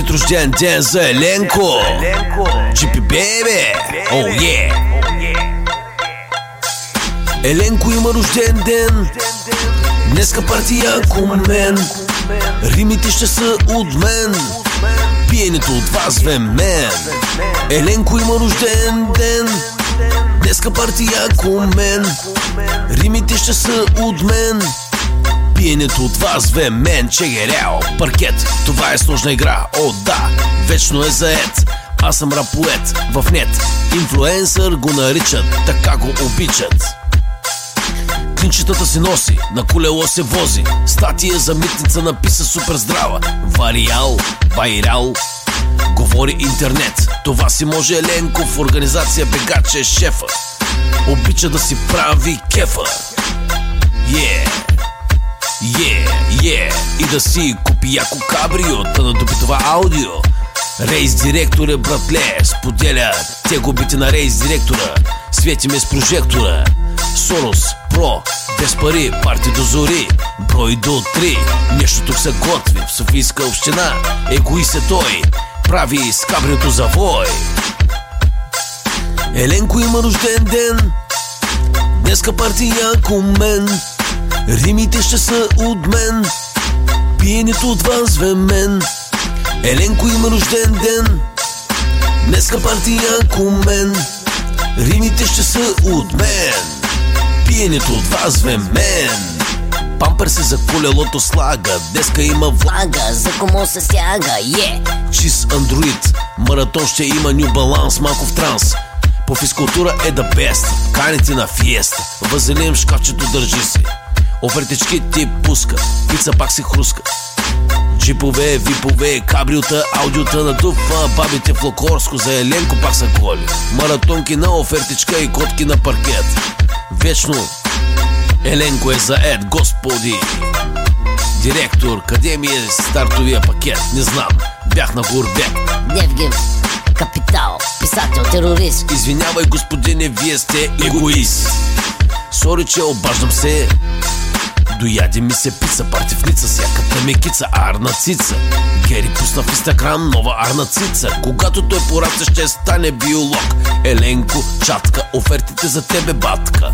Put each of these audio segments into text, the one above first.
Честит рожден ден за Еленко. Джипи бебе. О, е Еленко има рожден ден. Днеска партия ако мен. Римите ще са от мен. Пиенето от вас ве мен. Еленко има рожден ден. Днеска партия ако мен. Римите ще са от мен Пиенето от вас ве мен Чегеряо, паркет Това е сложна игра, о да Вечно е заед. Аз съм рапоет в нет. Инфлуенсър го наричат Така го обичат. Клинчетата си носи, на колело се вози. Статия за митница написа супер здрава. Вариал, вайрал. Говори интернет. Това си може Еленко в организация Бегаче е шефа. Обича да си прави кефа. Yeah Yeah, yeah. И да си купи яко кабрио Да надупи това аудио. Рейс директор е братле Споделя те губите на рейс директора. Светиме с прожектора. Сорос, про, без пари, парти до зори Брой до три, нещо тук се готви В Софийска община, егоист е той Прави с кабриото завой. Еленко има рожден ден. Днеска партия мен Римите ще са от мен Пиенето от вас ве мен. Еленко има рожден ден Днеска партия мен Римите ще са от мен Пиенето от вас ве мен. Пампер се за колелото слага Деска има влага, за кому се стяга Е, yeah. чист андроид Маратон ще има New Balance, малко в транс. По физкултура е да бест Каните на фиеста Вазелин в шкафчето държи си Офертички ти пуска Пица пак си хруска. Джипове, випове, кабриота, аудиота на дуфа Бабите в Локорско за Еленко пак са голи Маратонки на офертичка и котки на паркет. Вечно Еленко е заед, господи. Директор, къде ми е стартовия пакет? Не знам, бях на Гурбек Невгин, капитал, писател, терорист. Извинявай, господине, вие сте егоист. Сори, че обаждам се Дояде ми се пица, партивница с яката ми кица, арна цица. Гери пусна в инстаграм нова арна цица. Когато той порасне ще стане биолог. Еленко, чатка, офертите за тебе батка.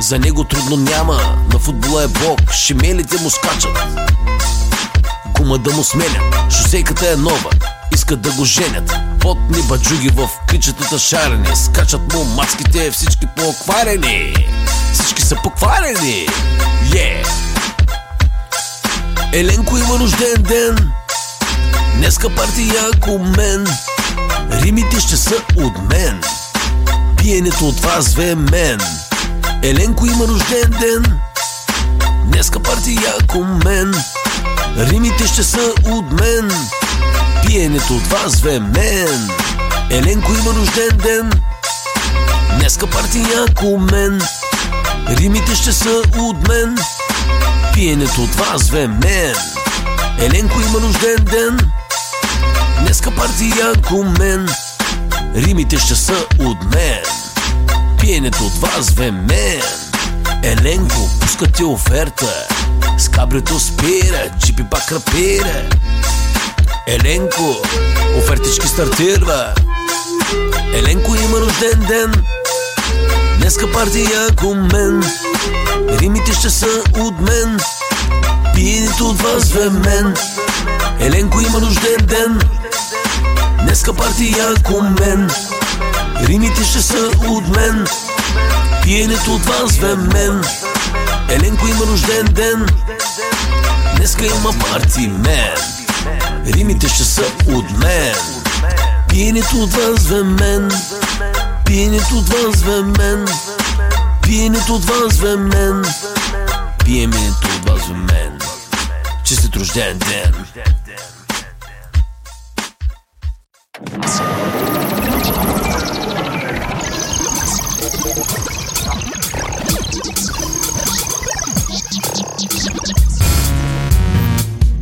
За него трудно няма, на футбола е бог Шемелите му скачат. Гума да му сменят, шосейката е нова. Искат да го женят Потни баджуги в кличетата шарени. Скачат му маските, всички по-окварени. Всички са покварени. Yeah Еленко има рожден ден. Днеска партия ако мен. Римите ще са от мен. Пиенето от вас ве мен. Еленко има рожден ден. Днеска партия ако мен. Римите ще са от мен Пиенето от вас ве мен. Еленко има рожден ден. Днеска партия ако мен. Римите ще са от мен. Пиенето от вас ве мен. Еленко има рожден ден. Днеска партия ако мен. Римите ще са от мен. Пиенето от вас ве мен. Еленко, пуска ти оферта. С кабрито спира, джипи пак рапира Еленко, офертички стартирва. Еленко има рожден ден. Днеска партия ако мен. Римите ще са от мен. Пиенето от вас ве мен. Еленко има рожден ден. Днеска партия ако мен. Римите ще са от мен. Пиенето от вас ве мен. Еленко има рожден ден. Днеска има парти мен Римите ще са от мен. Пиенето от вас ве мен. Пиенето ве мен. Пиенето ве мен. Пиенето от вас ве мен. Честит рожден ден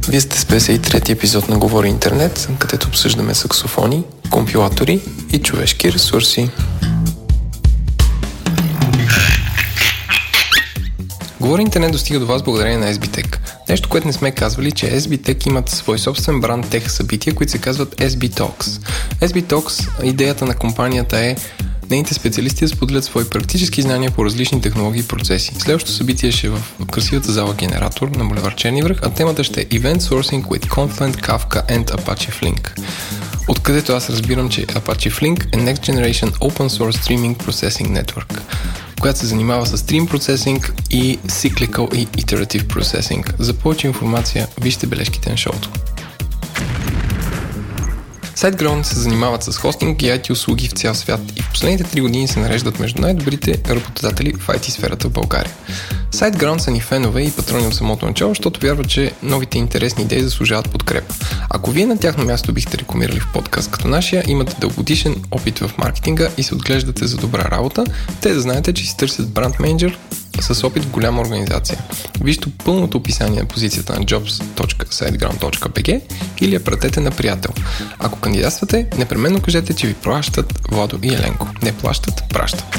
Вие сте с 53-ти епизод на Говори Интернет, където обсъждаме саксофони, компилатори и човешки ресурси. Говори интернет достига до вас благодарение на SBTech. Нещо, което не сме казвали, че SBTech имат свой собствен бранд тех събития, които се казват SB Talks. SB Talks, идеята на компанията е Нейните специалисти споделят свои практически знания по различни технологии и процеси. Следващото събитие ще е в красивата зала Генератор на Булевар Черни връх, а темата ще е Event Sourcing with Confluent, Kafka and Apache Flink. Откъдето аз разбирам, че Apache Flink е Next Generation Open Source Streaming Processing Network която се занимава с Stream Processing и Cyclical и Iterative Processing. За повече информация вижте бележките на шоуто. SiteGround се занимават с хостинг и IT услуги в цял свят и в последните 3 години се нареждат между най-добрите работодатели в IT сферата в България. SiteGround са ни фенове и патрони от самото начало, защото вярват, че новите интересни идеи заслужават подкрепа. Ако вие на тяхно място бихте рекламирали в подкаст като нашия, имате дългогодишен опит в маркетинга и се отглеждате за добра работа, те да знаете, че си търсят бранд менеджер с опит в голяма организация. Вижте пълното описание на позицията на jobs.siteground.bg или я пратете на приятел. Ако кандидатствате, непременно кажете, че ви плащат Владо и Еленко. Не плащат, пращат.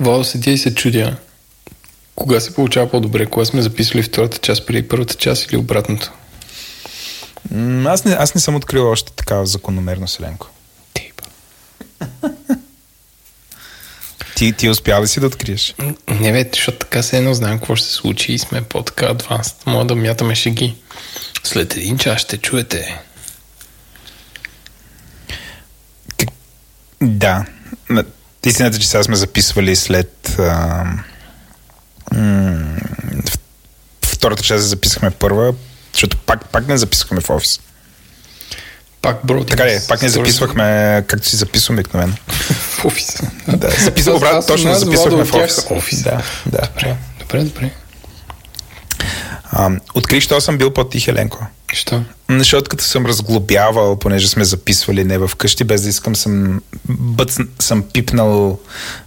Владо седя и се чудя. Кога се получава по-добре? Кога сме записвали втората част преди първата част или обратното? М, Аз не, аз не съм открил още такава закономерност, Еленко. Типа. Ти, ти успя ли си да откриеш? Не бе, защото така се едно знаем какво ще се случи и сме по-така адванс. Мога да мятаме шеги. След един час ще чуете. Да. Истината, че сега сме записвали след... А, м, втората част записахме първа, защото пак, пак не записахме в офис. Пак бро. Така ли, е, пак не записвахме както си записваме обикновено. в офиса. Да, записвам обратно, точно записвахме в офис. офис. Да, да. Добре, добре, добре. А, открих, що съм бил по-тих, Еленко. Що? Защото като съм разглобявал, понеже сме записвали не в къщи, без да искам, съм, бъц, съм пипнал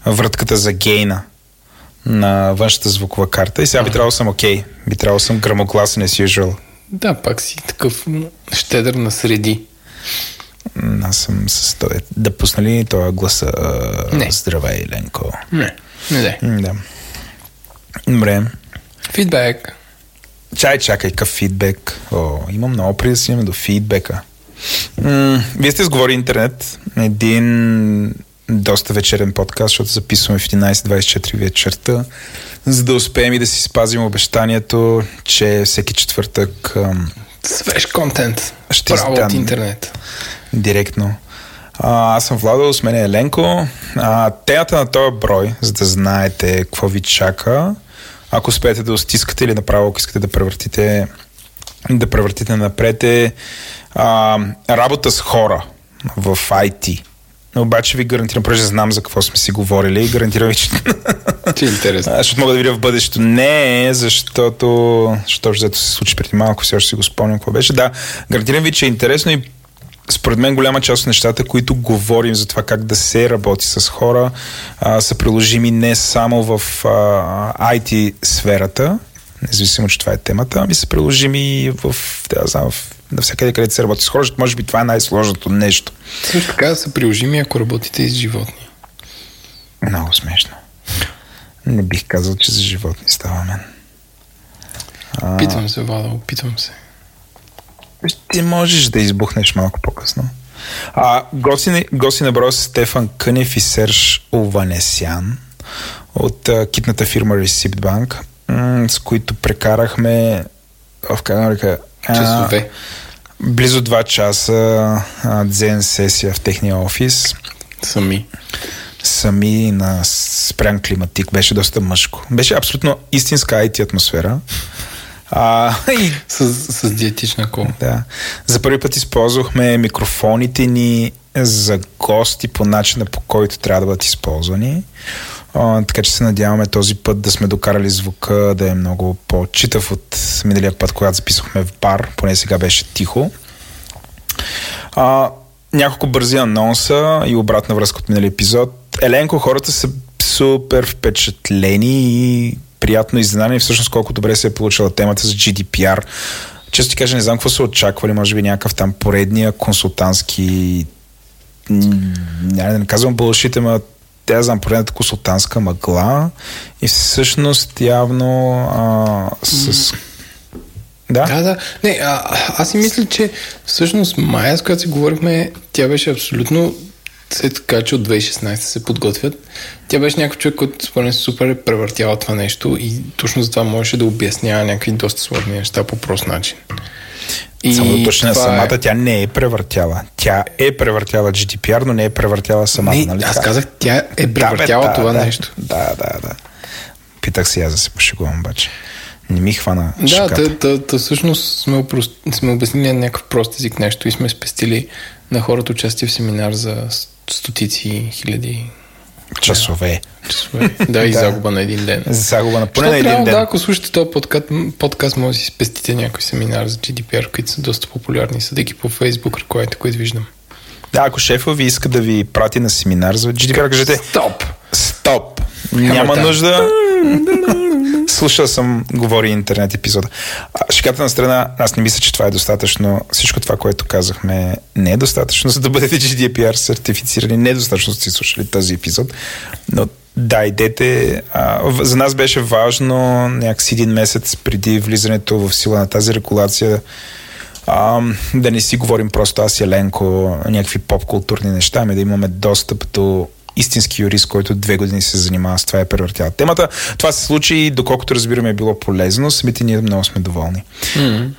вратката за гейна на външната звукова карта и сега би трябвало да съм окей. Би трябвало да съм грамогласен as usual. Да, пак си такъв щедър на среди. Аз съм с този. Да пусна ли това гласа? Не. Здравей, Ленко. Не, не дай. М, Да. Добре. Фидбек. Чай, чакай, какъв фидбек. О, имам много преди да стигнем до фидбека. М- вие сте сговори интернет. Един доста вечерен подкаст, защото записваме в 11.24 вечерта, за да успеем и да си спазим обещанието, че всеки четвъртък ам, Свеж контент. Ще Право от интернет. директно. А, аз съм Владо, с мен е Еленко. А, темата на този брой, за да знаете какво ви чака, ако успеете да стискате или направо, ако искате да превъртите да превъртите напред е а, работа с хора в IT. Обаче ви гарантирам, понеже знам за какво сме си говорили, гарантирам ви, че Че е интересно. а, защото мога да видя в бъдещето. Не, защото, защото взето се случи преди малко, все още си го спомням какво беше. Да, гарантирам ви, че е интересно и според мен голяма част от нещата, които говорим за това как да се работи с хора, а, са приложими не само в а, IT сферата, независимо, че това е темата, ами са приложими и в, да, знам, в навсякъде, където се работи с хора, може би това е най-сложното нещо. Също така са приложими, ако работите и с животни. Много смешно. Не бих казал, че за животни става мен. А, Питвам се, Владо, опитвам се. Ти можеш да избухнеш малко по-късно. А, гости, гости на броя са Стефан Кънев и Серж Ованесян от а, китната фирма Receipt Bank, м, с които прекарахме в как да нарека, а, Часове. близо два часа а, дзен сесия в техния офис Сами. сами на спрян климатик. Беше доста мъжко. Беше абсолютно истинска IT атмосфера. А, и С, с диетична кола. да. За първи път използвахме микрофоните ни за гости по начина по който трябва да бъдат използвани. А, така че се надяваме този път да сме докарали звука да е много по-читав от миналия път, когато записахме в бар, поне сега беше тихо. А, няколко бързи анонса и обратна връзка от миналия епизод. Еленко, хората са супер впечатлени и приятно изненадани всъщност колко добре се е получила темата за GDPR. Често ти кажа, не знам какво са очаквали, може би някакъв там поредния консултантски да не казвам бълшите, ма тя знам поредната консултантска мъгла и всъщност явно а, с... Да? Да, да. Не, а, аз си мисля, че всъщност Майя, с която си говорихме, тя беше абсолютно след така, че от 2016 се подготвят. Тя беше някакъв човек, който според мен супер е превъртява това нещо и точно за това можеше да обяснява някакви доста сложни неща по прост начин. И Само да точно това самата, е... тя не е превъртяла. Тя е превъртяла GDPR, но не е превъртяла самата, не, нали? Аз казах, тя е превъртяла да, това да, нещо. Да, да, да. Питах си аз да се пошегувам, обаче. Не ми хвана Да, та, та, та, всъщност сме, упрост... сме обяснили някакъв прост език нещо и сме спестили на хората участие в семинар за стотици хиляди часове. часове. Да, и да. загуба на един ден. Загуба на поне на един трябва, ден. Да, ако слушате този подкаст, подкаст може да си спестите някой семинар за GDPR, които са доста популярни, съдейки по Facebook, ръковете, които виждам. Да, ако шефа ви иска да ви прати на семинар за GDPR, кажете Стоп! Стоп! Няма нужда. Слушал съм, говори интернет епизода. Шиката на страна, аз не мисля, че това е достатъчно. Всичко това, което казахме, не е достатъчно, за да бъдете GDPR сертифицирани. Не е достатъчно, си слушали този епизод. Но да, идете. А, за нас беше важно някакси един месец преди влизането в сила на тази регулация а, да не си говорим просто аз и Еленко някакви поп-културни неща, ами да имаме достъп до истински юрист, който две години се занимава с това е превъртял темата. Това се случи и доколкото разбираме е било полезно, самите ние много сме доволни. Mm-hmm.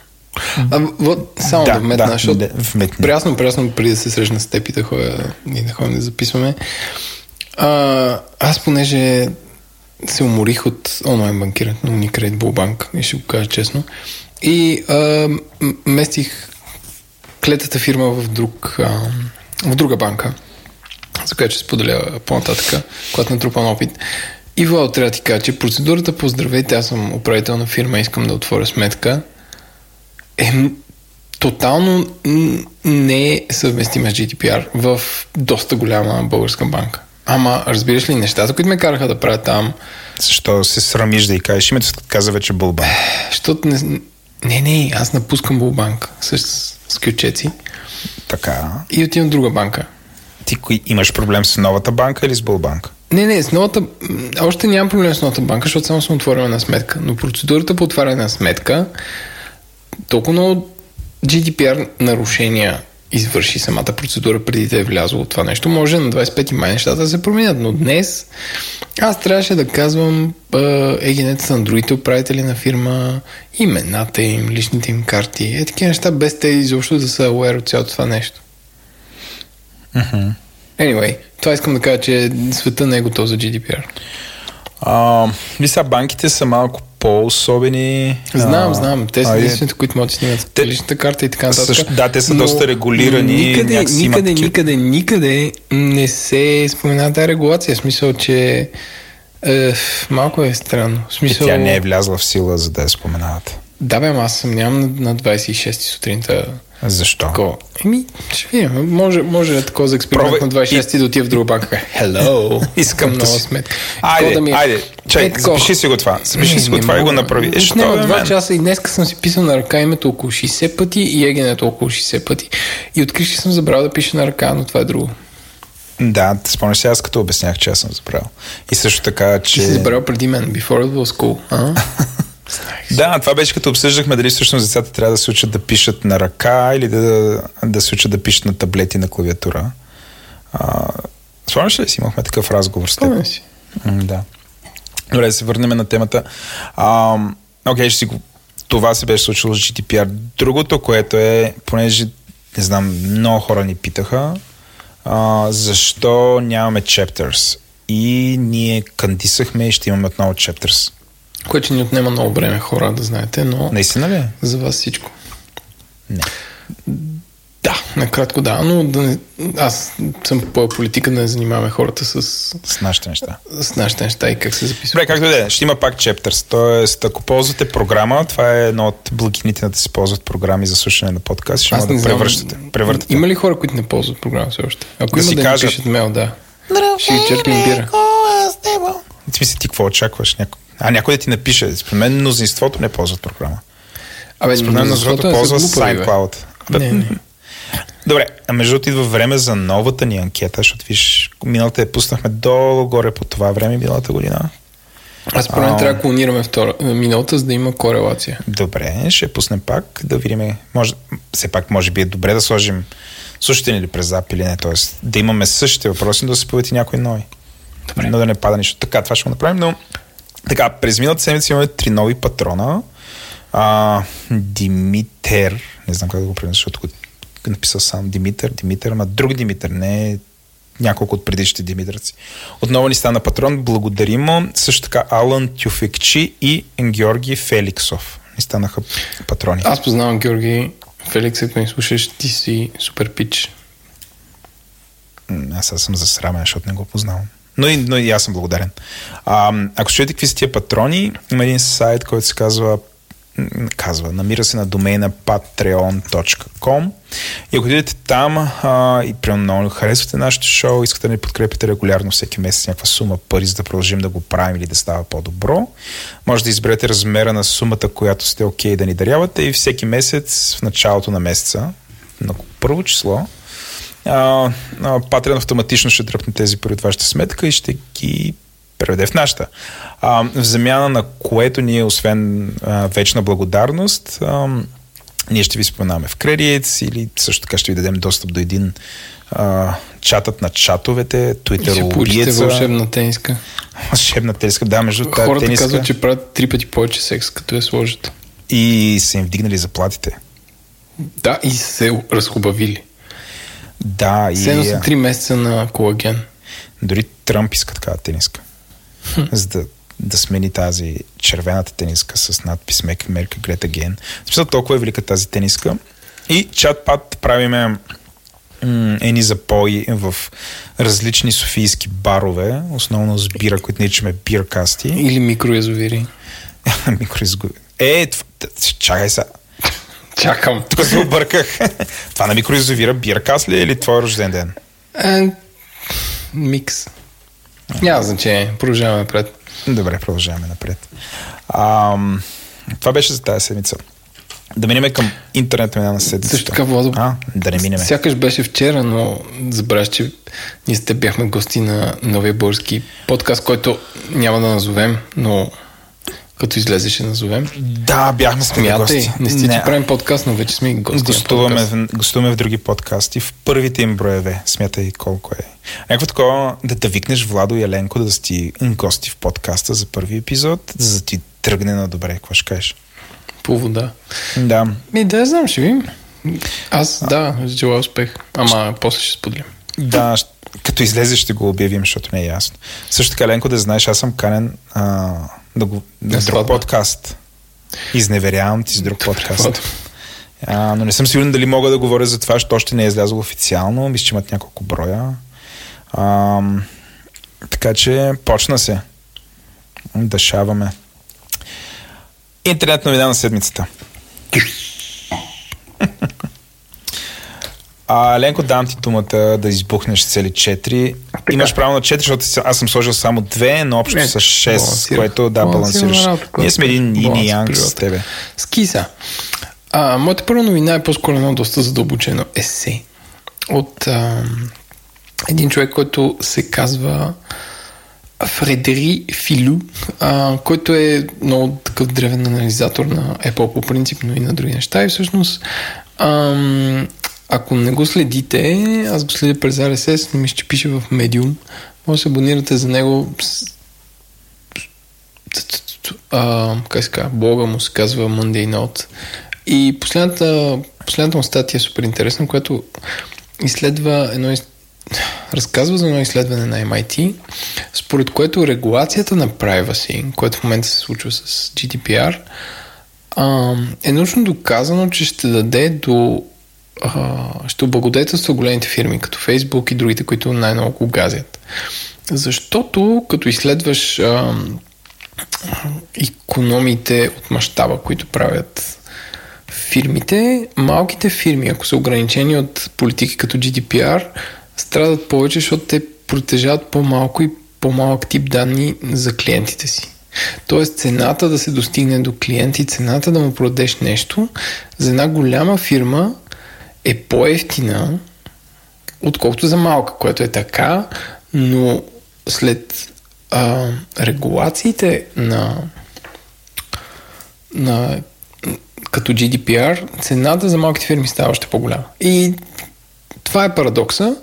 А, вот, само да, да вметна, да, защото да, вметни. прясно, прясно преди да се срещна с теб и да ходя и да ходим да записваме. А, аз понеже се уморих от онлайн банкирането на Unicredit Bullbank и ще го кажа честно. И а, местих клетата фирма в, друг, а, в друга банка за която ще споделя по-нататък, когато натрупам опит. И Владо, трябва да ти кажа, че процедурата по здравейте, аз съм управител на фирма, искам да отворя сметка, е тотално не е съвместима с GDPR в доста голяма българска банка. Ама, разбираш ли, нещата, които ме караха да правя там... Защо се срамиш да и кажеш името, каза вече Булбанк? Защото не... Не, не, аз напускам Булбанк с, с кючеци. Така. И отивам в друга банка. Ти имаш проблем с новата банка или с Булбанк? Не, не, с новата... Още нямам проблем с новата банка, защото само съм отворил на сметка. Но процедурата по отваряне на сметка толкова много GDPR нарушения извърши самата процедура преди да е влязло от това нещо. Може на 25 май нещата да се променят, но днес аз трябваше да казвам егенете на другите управители на фирма, имената им, личните им карти, е такива неща, без те изобщо да са aware от цялото това нещо. Uh-huh. Anyway, това искам да кажа, че света не е готов за GDPR. А, са, банките са малко по-особени. Знам, а, знам. Те са единствените, които могат да снимат те, личната карта и така нататък. Също, да, те са но, доста регулирани. Никъде, никъде, никъде, никъде, никъде не се спомена тази регулация. В смисъл, че е, малко е странно. В смисъл... И тя не е влязла в сила, за да я споменават. Да, бе, аз съм нямам на 26 сутринта защо? Тако. Еми, ще видим. Може, може да такова за експеримент Пробай... на 26 и... да отива в друга банка. Hello! Искам много си... сметка. Айде, да ми... Е- айде, чай, е, запиши си го това. Запиши си го това и го направи. Е, що не, два часа и днес съм си писал на ръка името около 60 пъти и егенето около 60 пъти. И открих, че съм забрал да пиша на ръка, но това е друго. Да, спомняш се аз като обяснях, че аз съм забрал. И също така, че... Ти си забрал преди мен, before it was cool. А? Да, това беше като обсъждахме дали всъщност децата трябва да се учат да пишат на ръка или да, да се учат да пишат на таблети на клавиатура. А, спомняш ли си? Имахме такъв разговор с теб. си. Да. Добре, да се върнем на темата. А, окей, ще си го... Това се беше случило с GDPR. Другото, което е, понеже, не знам, много хора ни питаха, а, защо нямаме chapters. И ние кандисахме и ще имаме отново chapters. Което ни отнема много време хора, да знаете, но... Наистина ли? За вас всичко. Не. Да, накратко да, но да не, аз съм по политика да не занимаваме хората с, С нашите неща. с нашите неща и как се записва. Добре, както и да е, ще има пак chapters. Тоест, ако ползвате програма, това е едно от благините да се ползват програми за слушане на подкаст. Ще не да знам, превръщате. превъртате. Има ли хора, които не ползват програма все още? Ако Да има си да кажат. пишат мейл, да. Ще ви черпим бира. В смисъл, ти какво очакваш? Няко... А някой да ти напише. Според мен мнозинството не ползват програма. Абе, Според мен мнозинството са ползва глупави, бе. SignCloud. Не, не. Добре, а между другото идва време за новата ни анкета, защото виж, миналата я пуснахме долу-горе по това време, миналата година. Аз според мен трябва да клонираме втора, миналата, за да има корелация. Добре, ще пуснем пак, да видим. Може, все пак, може би е добре да сложим слушате ли през зап или не, т.е. да имаме същите въпроси, но да се появят и някои нови. Добре. Но да не пада нищо. Така, това ще го направим, но така, през миналата седмица имаме три нови патрона. А, Димитър, не знам как да го произнеса, защото го е написал сам Димитър, Димитър, ама друг Димитър, не няколко от предишните Димитраци. Отново ни стана патрон, благодарим му. Също така Алън Тюфекчи и Георги Феликсов ни станаха патрони. Аз познавам Георги Феликс, ако ни слушаш, ти си супер пич. Аз сега съм засрамен, защото не го познавам. Но и, но и аз съм благодарен. А, ако чуете какви са тия патрони, има един сайт, който се казва казва, намира се на домейна patreon.com и ако отидете там а, и примерно много харесвате нашето шоу, искате да ни подкрепите регулярно всеки месец някаква сума пари, за да продължим да го правим или да става по-добро, може да изберете размера на сумата, която сте окей да ни дарявате и всеки месец в началото на месеца, на първо число, Patreon автоматично ще дръпне тези пари от вашата сметка и ще ги преведе в нашата. А, в замяна на което ние, освен а, вечна благодарност, а, ние ще ви споменаваме в кредит или също така ще ви дадем достъп до един а, чатът на чатовете, Twitter убиеца, вълшебна тениска. вълшебна тениска, да, между тази Хората тениска казват, че правят три пъти повече секс, като я сложат. и са им вдигнали заплатите. Да, и се разхубавили. Да, и Седно са три месеца на колаген. Дори Тръмп иска такава тениска. за да, да смени тази червената тениска с надпис Make America Great Again. Смисъл толкова е велика тази тениска. И чат-пат правиме едни запои в различни софийски барове, основно с бира, които наричаме биркасти. Или микроязовири. Микроизгу... Е, чакай сега. Чакам. Тук се обърках. Това на микроизовира биркаст ли е или твой рожден ден? Е, микс. Няма значение. Продължаваме напред. Добре, продължаваме напред. Ам, това беше за тази седмица. Да минеме към интернет на седмицата. Също така, Владо, А, да не минеме. Сякаш беше вчера, но забравяш, че ние сте бяхме гости на новия български подкаст, който няма да назовем, но като излезе ще назовем. Да, бяхме с Смятай, гости. не сте ти правим подкаст, но вече сме и гости. Гостуваме, в, гостуваме в други подкасти. В първите им броеве. Смятай колко е. Някакво такова да, да викнеш Владо и Еленко да сте гости в подкаста за първи епизод, за да ти тръгне на добре. Какво ще кажеш? По вода. Да. Ми да, знам, ще видим. Аз, да, желая успех. Ама после ще споделим. Да, като излезе ще го обявим, защото не е ясно. Също така, Ленко, да знаеш, аз съм канен а, да го, на друг сватба. подкаст. Изневерявам ти с друг подкаст. А, но не съм сигурен дали мога да говоря за това, защото още не е излязъл официално. Мисля, че имат няколко броя. А, така че почна се. Дъшаваме. Интернет новина на седмицата. А, Ленко, дам ти думата да избухнеш цели 4. Имаш право на 4, защото аз съм сложил само 2, но общо Не, са 6, балансирах. което да, балансираш. Ние сме един баланс ини янг с тебе. Скиса. А, моята първа новина е по-скоро едно доста задълбочено есе от а, един човек, който се казва Фредери Филу, а, който е много такъв древен анализатор на Apple по принцип, но и на други неща. И всъщност, ам, ако не го следите, аз го следя през RSS, но мисля, че пише в Medium. Може да се абонирате за него как се казва, блога му се казва Monday Note. И последната, последната му статия е супер интересна, която изследва едно из... разказва за едно изследване на MIT, според което регулацията на privacy, което в момента се случва с GDPR, а, е научно доказано, че ще даде до а, ще облагодетелства големите фирми, като Facebook и другите, които най-много го газят. Защото като изследваш а, економите от мащаба, които правят фирмите, малките фирми, ако са ограничени от политики като GDPR, страдат повече, защото те протежават по-малко и по-малък тип данни за клиентите си. Тоест цената да се достигне до клиент и цената да му продадеш нещо за една голяма фирма е по-ефтина, отколкото за малка, което е така, но след а, регулациите на, на като GDPR, цената за малките фирми става още по-голяма. И това е парадокса.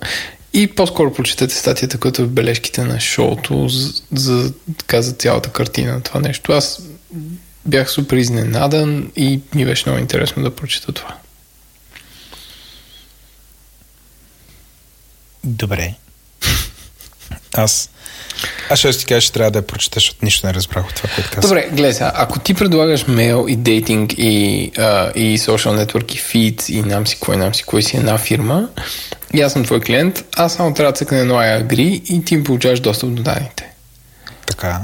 И по-скоро прочетете статията, която е в бележките на шоуто за, за, така, за цялата картина на това нещо. Аз бях супер изненадан и ми беше много интересно да прочета това. Добре. Аз аз ще ти кажа, че трябва да я прочетеш, защото нищо не разбрах от това, което казвам. Добре, гледай сега, ако ти предлагаш мейл и дейтинг и, а, и social network и фид и нам си кой, нам си кой си една фирма и аз съм твой клиент, аз само трябва да цъкна едно I agree и ти ми получаваш достъп до данните. Така.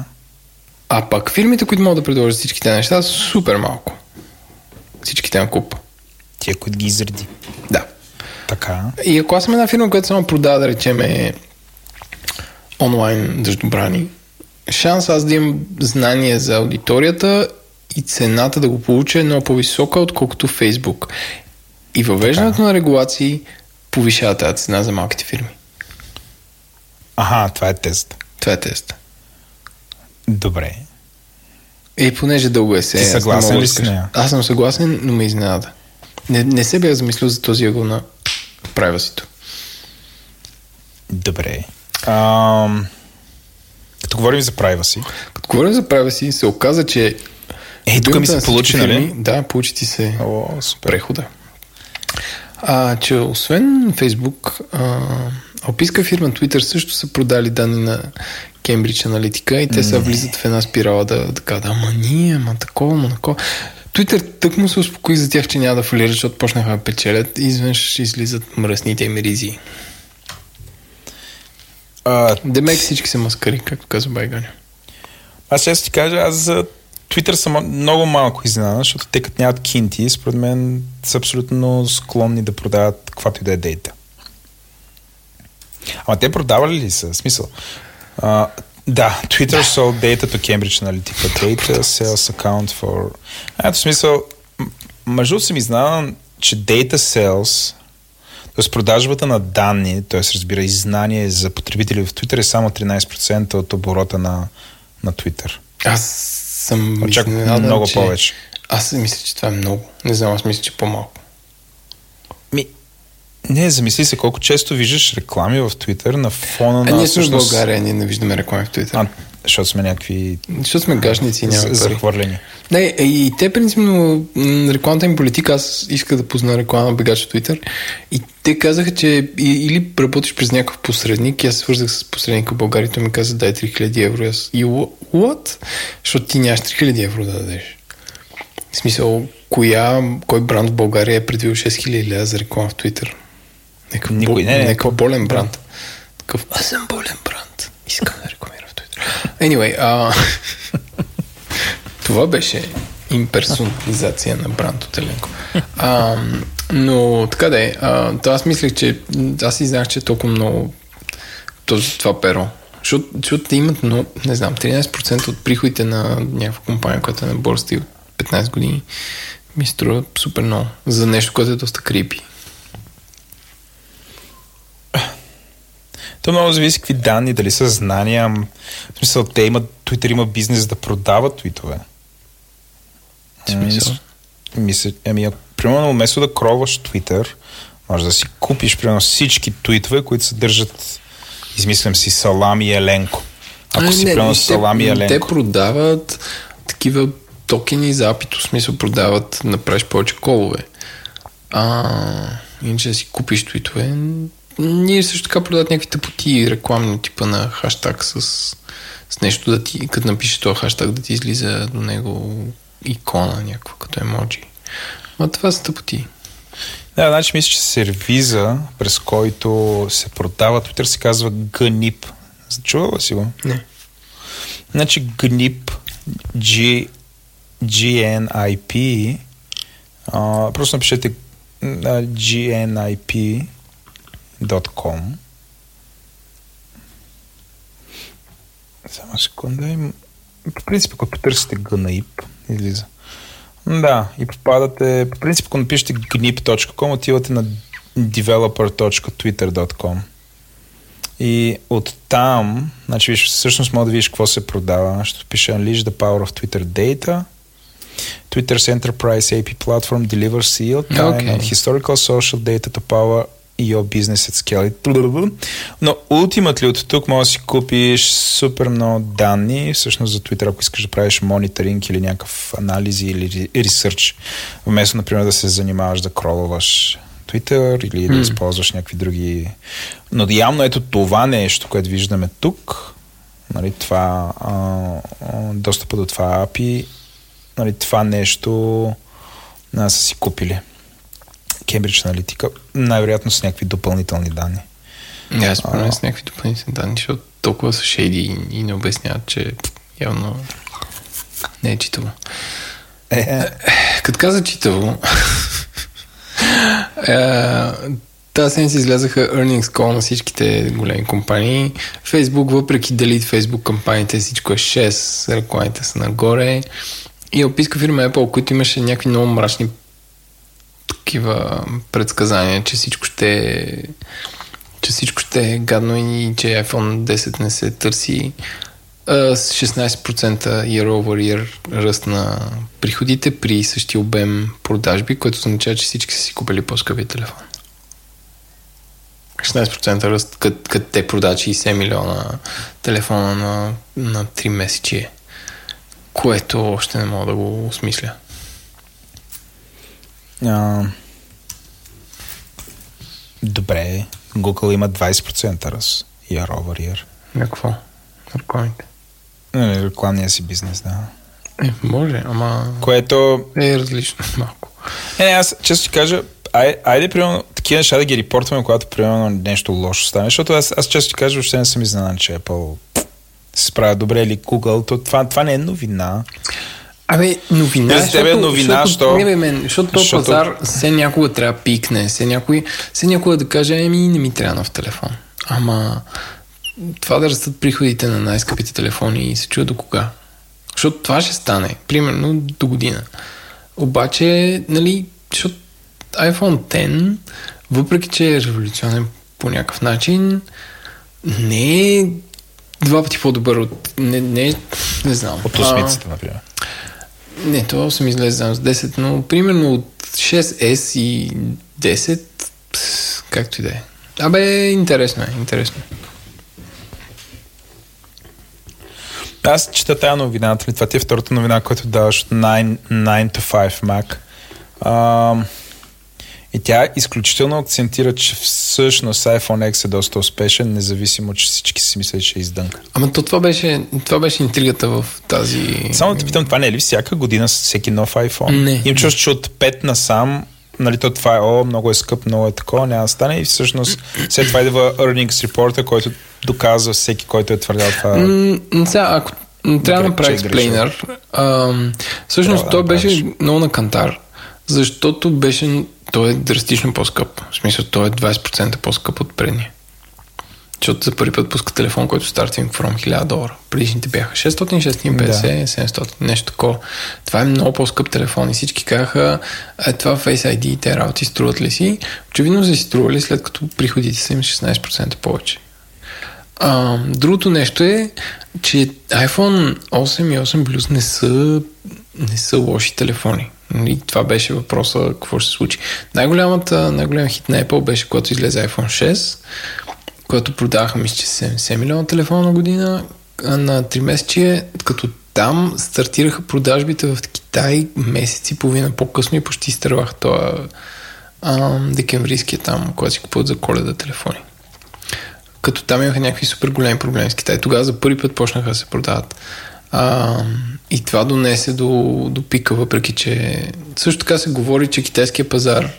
А пък фирмите, които могат да предложат всичките неща, са супер малко. Всичките на куп. Тия, които ги изреди. Да. Така. И ако аз съм една фирма, която само продава, да речем, онлайн дъждобрани, шанс аз да имам знание за аудиторията и цената да го получа е много по-висока, отколкото Фейсбук. И въвеждането на регулации повишава тази цена за малките фирми. Аха, това е тест. Това е тест. Добре. И понеже дълго е се. Ти съгласен ли си нея? Аз съм съгласен, но ме изненада. Не, не се бях замислил за този ъгъл на правилството. Добре. Ам... Като говорим за privacy. Като говорим за privacy, се оказа, че Ей, тук ми се получи, нали? Да, получи ти се О, супер. прехода. А, че освен Facebook, а, описка фирма Twitter също са продали данни на Cambridge Analytica и те са влизат в една спирала да, да кажат, ама ние, ама такова, ама такова. Twitter тък му се успокои за тях, че няма да фалират, защото почнаха да печелят и изведнъж излизат мръсните им ризи. А, Демек всички са маскари, както казва Байганя. аз ще ти кажа, аз за Twitter съм много малко изненадан, защото те като нямат кинти, според мен са абсолютно склонни да продават каквато и да е дейта. Ама те продавали ли са? Смисъл. А, да, Twitter sold data to Cambridge Analytica data, sales account for... А, в смисъл, между съм изненадан, че data sales, т.е. продажбата на данни, т.е. разбира и знание за потребители в Twitter е само 13% от оборота на, на Twitter. Аз съм Очаквам много че... повече. Аз мисля, че това е много. Не знам, аз мисля, че по-малко. Не, замисли се колко често виждаш реклами в Twitter на фона А на... ние сме в България, ние не виждаме реклами в Twitter. А, защото сме някакви Защото сме гашници и няма за- пари. захвърлени. Не, и те принципно рекламата им политика, аз исках да позна реклама на бегач в Twitter и те казаха, че или работиш през някакъв посредник и аз свързах с посредника в България той ми каза дай 3000 евро аз и wha- what? Защото ти нямаш 3000 евро да дадеш. В смисъл, коя, кой бранд в България е предвил 6000 лева за реклама в Twitter? Някакъв, Никой, не, не, някакъв болен бранд. Такъв, аз съм болен бранд. Искам да рекламирам в Twitter. Anyway, а... Това беше имперсонализация на бранд от Еленко. А, но така да е. А, то аз мислех, че аз си знаех, че е толкова много този, това перо. Защото, защото те имат, но, не знам, 13% от приходите на някаква компания, която е на борста и от 15 години, ми струва супер много. За нещо, което е доста крипи. То много зависи какви данни, дали са знания. В смисъл, те имат, Twitter има бизнес да продават твитове. Смисъл. Мисля, ами, примерно, вместо да кроваш Twitter, може да си купиш, примерно, всички твитове, които съдържат, измислям си, Салами и Еленко. Ако А, си, не, примерно, те- Салами и Те Еленко. продават такива токени за апито, в смисъл продават да направиш повече колове. А, иначе да си купиш твитове. Ние също така продават някакви тъпоти рекламни типа на хаштаг с, с нещо да ти, като напишеш този хаштаг да ти излиза до него икона някаква като емоджи. Ма това са тъпоти. Да, значи мисля, че сервиза, през който се продава Twitter, се казва GNIP. Чувала си го? Не. Значи GNIP, G, GNIP, а, просто напишете а, gnip.com Само секунда. Им... По принцип, ако потърсите GNIP, излиза. Да, и попадате, по принцип, ако напишете gnip.com, отивате на developer.twitter.com. И оттам, значи виж, всъщност мога да видиш какво се продава. Ще пише Unleash the power of Twitter data. Twitter's enterprise AP platform delivers real time Okay. and historical social data to power your business at scale. Но ultimately от тук може да си купиш супер много данни, всъщност за Twitter, ако искаш да правиш мониторинг или някакъв анализ или ресърч, вместо, например, да се занимаваш да кролваш Twitter или да използваш някакви други... Но явно ето това нещо, което виждаме тук, нали, това а, достъпа до това API, нали, това нещо а, са си купили. Cambridge Analytica, най-вероятно с някакви допълнителни данни. Не, аз спомням с някакви допълнителни данни, защото толкова са шейди и, и не обясняват, че явно не е читаво. Е, е, Като каза читаво, е, тази седмица излязаха earnings call на всичките големи компании. Facebook, въпреки дали Facebook кампаниите, всичко е 6, рекламите са нагоре. И описка фирма Apple, които имаше някакви много мрачни такива предсказания, че всичко ще е че всичко ще е гадно и че iPhone 10 не се търси с 16% year over year ръст на приходите при същия обем продажби, което означава, че всички са си купили по-скъпи телефон. 16% ръст, като кът те продават 60 милиона телефона на, на 3 месечи, което още не мога да го осмисля. А, добре, Google има 20% раз year over year. На какво? Рекламите. Рекламния си бизнес, да. Е, може, ама Което е различно малко. Е, не, аз често ти кажа, ай, айде, примерно, такива неща да ги репортваме, когато, примерно, нещо лошо стане, защото аз, аз често ти кажа, въобще не съм изненадан, че Apple се справя добре или Google, то това, това не е новина. Абе, новина. За тебе е новина, защото, що? Не, мен, защото този Защото- пазар се някога трябва да пикне, се някой, се някога да каже, еми, не ми трябва нов телефон. Ама това да растат приходите на най-скъпите телефони и се чува до кога. Защото това ще стане, примерно до година. Обаче, нали, защото iPhone 10, въпреки че е революционен по някакъв начин, не е два пъти по-добър от... Не, не, е- не знам. От осмицата, например. Не, то съм излезе с 10, но примерно от 6S и 10, пс, както и да е. Абе, интересно е, интересно. е. Аз чета тази новина, нали, това ти е втората новина, която даваш от 9, 9 to 5 Mac. А, и тя изключително акцентира, че всъщност iPhone X е доста успешен, независимо, че всички си мислят, че е издънка. Ама то това беше, това беше интригата в тази... Само да те питам, това не е ли всяка година с всеки нов iPhone? Не. Им чуваш, че от 5 насам, нали, то това е, о, много е скъп, много е такова, няма да стане и всъщност след това идва Earnings Report, който доказва всеки, който е твърдял това. М, сега, ако трябва да направя е експлейнер, всъщност той беше много на кантар, защото беше, той е драстично по-скъп. В смисъл, той е 20% по-скъп от предния. Защото за първи път пуска телефон, който стартинг from 1000 долара. Предишните бяха 600, 650, 700, нещо такова. Това е много по-скъп телефон и всички казаха, е, това Face ID и те работи струват ли си? Очевидно са си стрували, след като приходите са им 16% повече. А, другото нещо е, че iPhone 8 и 8 Plus не са, не са лоши телефони. И това беше въпроса какво ще се случи. Най-голямата, най-голям хит на Apple беше когато излезе iPhone 6, когато продаваха, мисля, че 70 милиона телефона на година на 3 месече, като там стартираха продажбите в Китай месеци и половина по-късно и почти изтърваха този а, декемврийския там, когато си купуват за коледа телефони като там имаха някакви супер големи проблеми с Китай. Тогава за първи път почнаха да се продават. А, и това донесе до, до пика, въпреки че също така се говори, че китайския пазар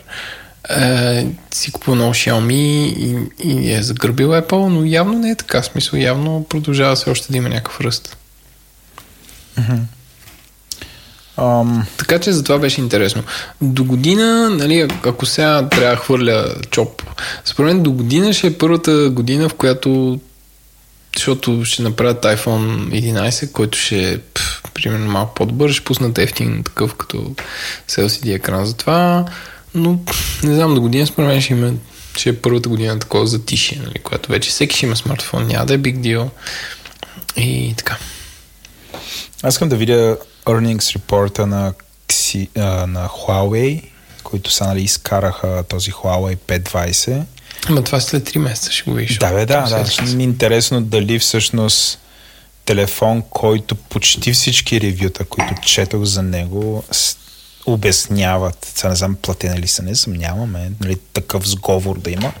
е, си купува много Xiaomi и, и е загърбил Apple, но явно не е така. Смисъл, явно продължава се още да има някакъв ръст. Ам, Така че за това беше интересно. До година, нали, ако сега трябва да хвърля чоп, според мен до година ще е първата година, в която защото ще направят iPhone 11, който ще е примерно малко по-добър, ще пуснат ефтин такъв като LCD екран за това, но не знам, до година според мен ще има ще е първата година такова затишие, нали, която вече всеки ще има смартфон, няма да е big deal и така. аз искам да видя earnings report на, на Huawei, които са нали, изкараха този Huawei P20. Ама това след 3 месеца ще го видиш. Да, бе, да, да. ми е интересно дали всъщност телефон, който почти всички ревюта, които четох за него, обясняват. Сега не знам платени ли са, не съмняваме, нали, такъв сговор да има.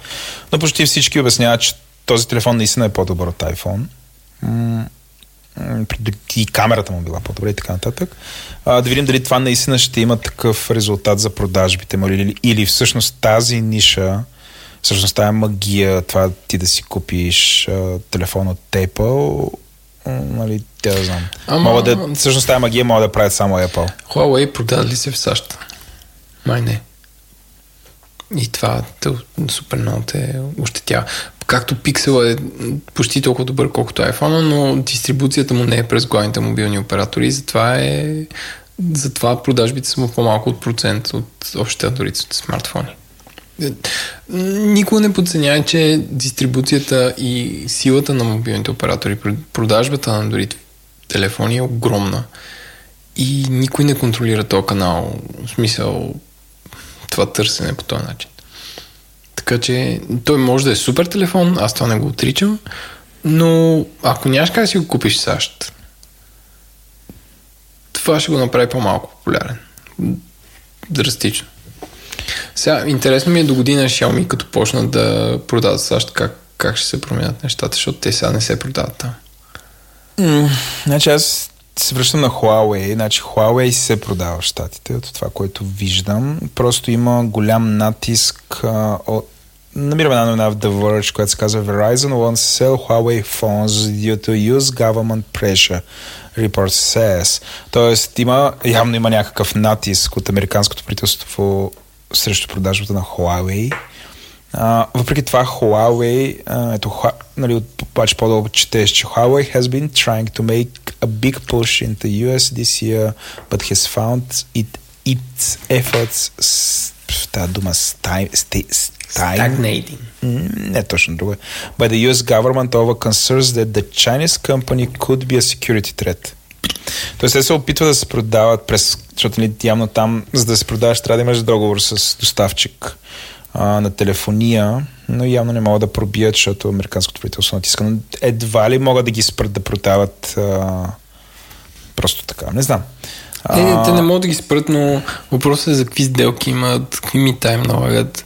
Но почти всички обясняват, че този телефон наистина е по-добър от iPhone. И камерата му била по-добре и така нататък. А, да видим дали това наистина ще има такъв резултат за продажбите му или, или всъщност тази ниша, всъщност тая магия, това ти да си купиш а, телефон от Apple, нали, тя да знам. Ама- Мога да, всъщност тая магия могат да правят само Apple. Huawei продадат ли се в САЩ? Май не. И това те, супер много те ощетява. Както Pixel е почти толкова добър, колкото iPhone, но дистрибуцията му не е през главните мобилни оператори, затова е затова продажбите са му по-малко от процент от общите андроид смартфони. Никога не подценява, че дистрибуцията и силата на мобилните оператори, продажбата на Android телефони е огромна и никой не контролира този канал. В смисъл това търсене по този начин. Така че той може да е супер телефон, аз това не го отричам, но ако нямаш как да си го купиш в САЩ, това ще го направи по-малко популярен. Драстично. Сега, интересно ми е до година Xiaomi, като почнат да продават САЩ, как, как ще се променят нещата, защото те сега не се продават там. М, Значи аз се връщам на Huawei. Значи Huawei се продава в Штатите, от това, което виждам. Просто има голям натиск а, от Намираме една новина в The Verge, която се казва Verizon wants to sell Huawei phones due to use government pressure, report says. Тоест, има, явно има някакъв натиск от американското правителство срещу продажбата на Huawei. А, въпреки това Huawei, а, ето, Hua- нали, от- обаче по-долу четеш, че Huawei has been trying to make a big push into US this year, but has found it, its efforts тази дума sty, sty, sty, Stagnating. Не точно друго. е. By the US government over concerns that the Chinese company could be a security threat. Тоест те се опитват да се продават през, защото нали, явно там, за да се продаваш, трябва да имаш договор с доставчик а, на телефония, но явно не могат да пробият, защото американското правителство натиска. Но едва ли могат да ги спрат да продават а, просто така. Не знам. Е, не, те не могат да ги спрат, но въпросът е за какви сделки имат, какви мита им налагат.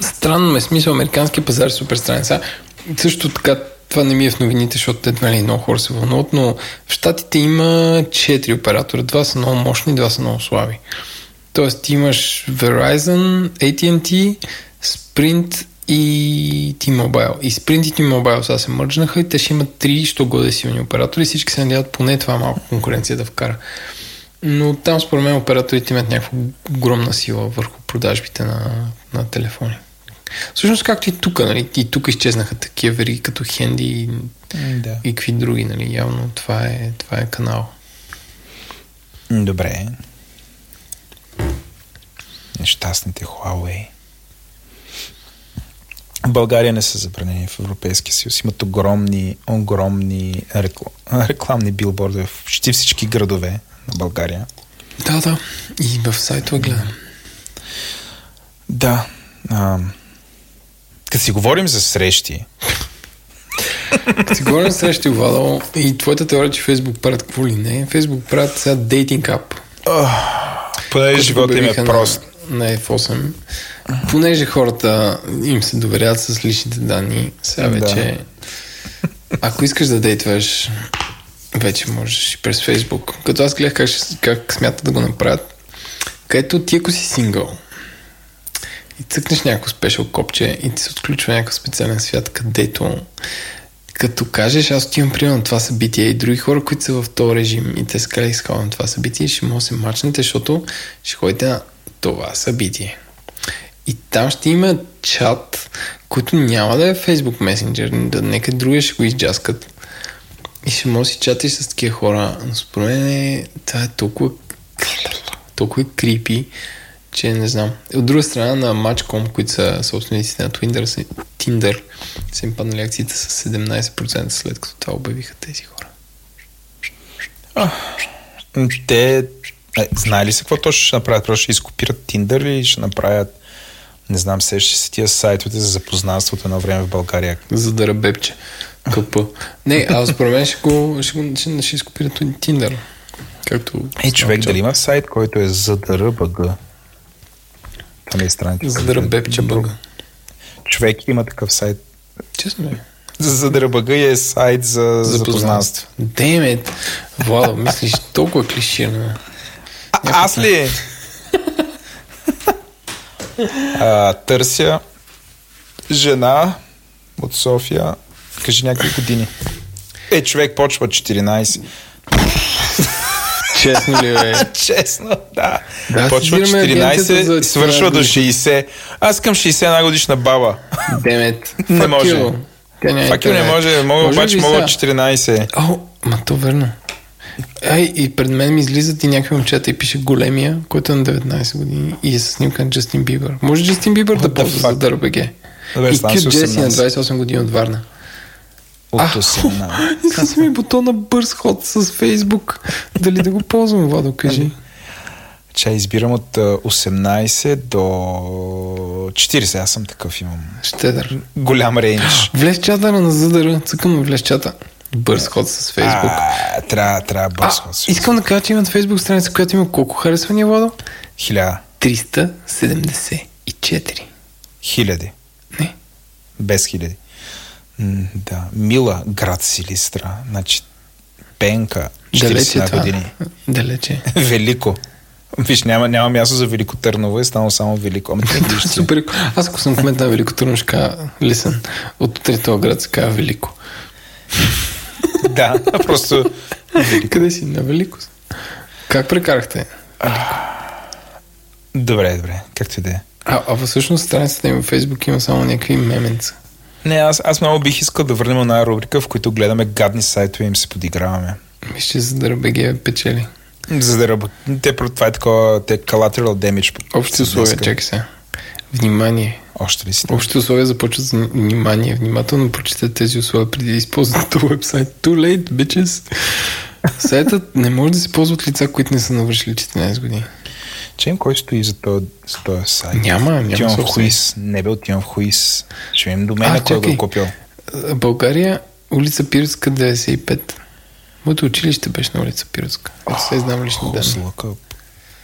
Странно ме, смисъл, американския пазар е супер странен. Също така, това не ми е в новините, защото едва ли много хора се вълнуват, но в Штатите има четири оператора. Два са много мощни, два са много слаби. Тоест ти имаш Verizon, AT&T, Sprint и T-Mobile. И Sprint и T-Mobile сега се мържнаха и те ще имат три, що годе силни оператори. Всички се надяват поне това малко конкуренция да вкара. Но там според мен операторите имат някаква огромна сила върху продажбите на, на телефони. Всъщност както и тук, нали? И тук изчезнаха такива вериги като Хенди и, Да. и какви други, нали? Явно това е, това е канал. Добре. Нещастните Huawei. В България не са забранени в Европейския съюз. Имат огромни, огромни рекл- рекламни билбордове в почти всички градове на България. Да, да. И в сайта гледам. Да. А, като си говорим за срещи, Като си говорим за срещи, Владо, и твоята теория, че Фейсбук правят какво ли не, Фейсбук правят сега дейтинг ап. понеже живота им е прост. На, на F8. Понеже хората им се доверят с личните данни, сега Да. вече, ако искаш да дейтваш, вече можеш и през Фейсбук. Като аз гледах как, как смятат да го направят, където ти ако си сингъл и цъкнеш някакво спешъл копче и ти се отключва някакъв специален свят, където като кажеш, аз отивам примерно на това събитие и други хора, които са в този режим и те са казали, на това събитие, ще може да се мачнете, защото ще ходите на това събитие. И там ще има чат, който няма да е Facebook Messenger, да нека другия ще го изджаскат. И ще може да си чатиш с такива хора. Но според мен е, това е толкова, толкова крипи, че не знам. От друга страна на Match.com, които са собствениците на Tinder, Tinder са им паднали акциите с 17% след като това обявиха тези хора. Те е, знае ли се какво точно ще направят? Просто ще изкопират Tinder или ще направят не знам, се ще си тия сайтовете за запознанство от едно време в България. За да ръбепче. Къпа. Не, аз според мен ще го, ще, го, ще, ще изкопират Tinder. Както е, човек дали има сайт, който е ЗДРБГ? Това ми е страница. ЗДРБГ. Човек има такъв сайт. Честно ли? За ЗДРБГ е сайт за запознанство. Демет! Владо, мислиш толкова клиширано. Аз ли? а, търся жена от София. Кажи някакви години. Е, човек почва 14. Честно ли е? Честно, да. да Почва 14, свършва до 60. Аз към 61 годишна баба. Демет. не може. Факил не може, мога, обаче мога 14. О, ма то верно. Ай, и пред мен ми излизат и някакви момчета и пише големия, който е на 19 години и е с снимка на Джастин Бибър. Може Джастин Бибър да ползва за ДРБГ. и Кют Джеси на 28 години от Варна. От 18. Иска ми бутона бърз ход с Фейсбук. Дали да го ползвам, Владо, кажи. Че избирам от 18 до 40. Аз съм такъв имам. Щедър. Голям рейндж. Влез чата на задъра. Цъкам влез чата. Бърз ход с Фейсбук. Трябва, трябва бърз ход. С искам да кажа, че имат Фейсбук страница, която има колко харесвания, Владо? Хиляда. 374. Хиляди. Не. Без хиляди. Да. Мила, град Силистра. Значи, Пенка, 40 Далече на това. години. Далече. Велико. Виж, няма, няма място за Велико Търново, е станало само Велико. Ами, те вижте. Супер. Аз ако съм кмет на Велико Търново, ще кажа лисен. От третия град се казва Велико. да, просто Къде си? На Велико. Как прекарахте? Добре, добре. Както и да е. А, а всъщност страницата им във Фейсбук има само някакви меменца. Не, аз, аз много бих искал да върнем на рубрика, в която гледаме гадни сайтове и им се подиграваме. Мисля, за да БГ печели. За да работи. Те, това е такова, те collateral damage. Общи условия, чакай сега. Внимание. Още ли си? Общите условия започват с внимание. Внимателно прочетете тези условия преди да използвате вебсайт. Too late, bitches. Сайтът не може да се ползва от лица, които не са навършили 14 години. Чем кой стои за този, за този сайт? Няма, няма Отивам в. Хуис. Не бе, отивам в Хуис. Ще видим до мен, кой го е купил. България, улица Пиротска, 95. Моето училище беше на улица Пиротска. Аз се знам данни. Хослъка.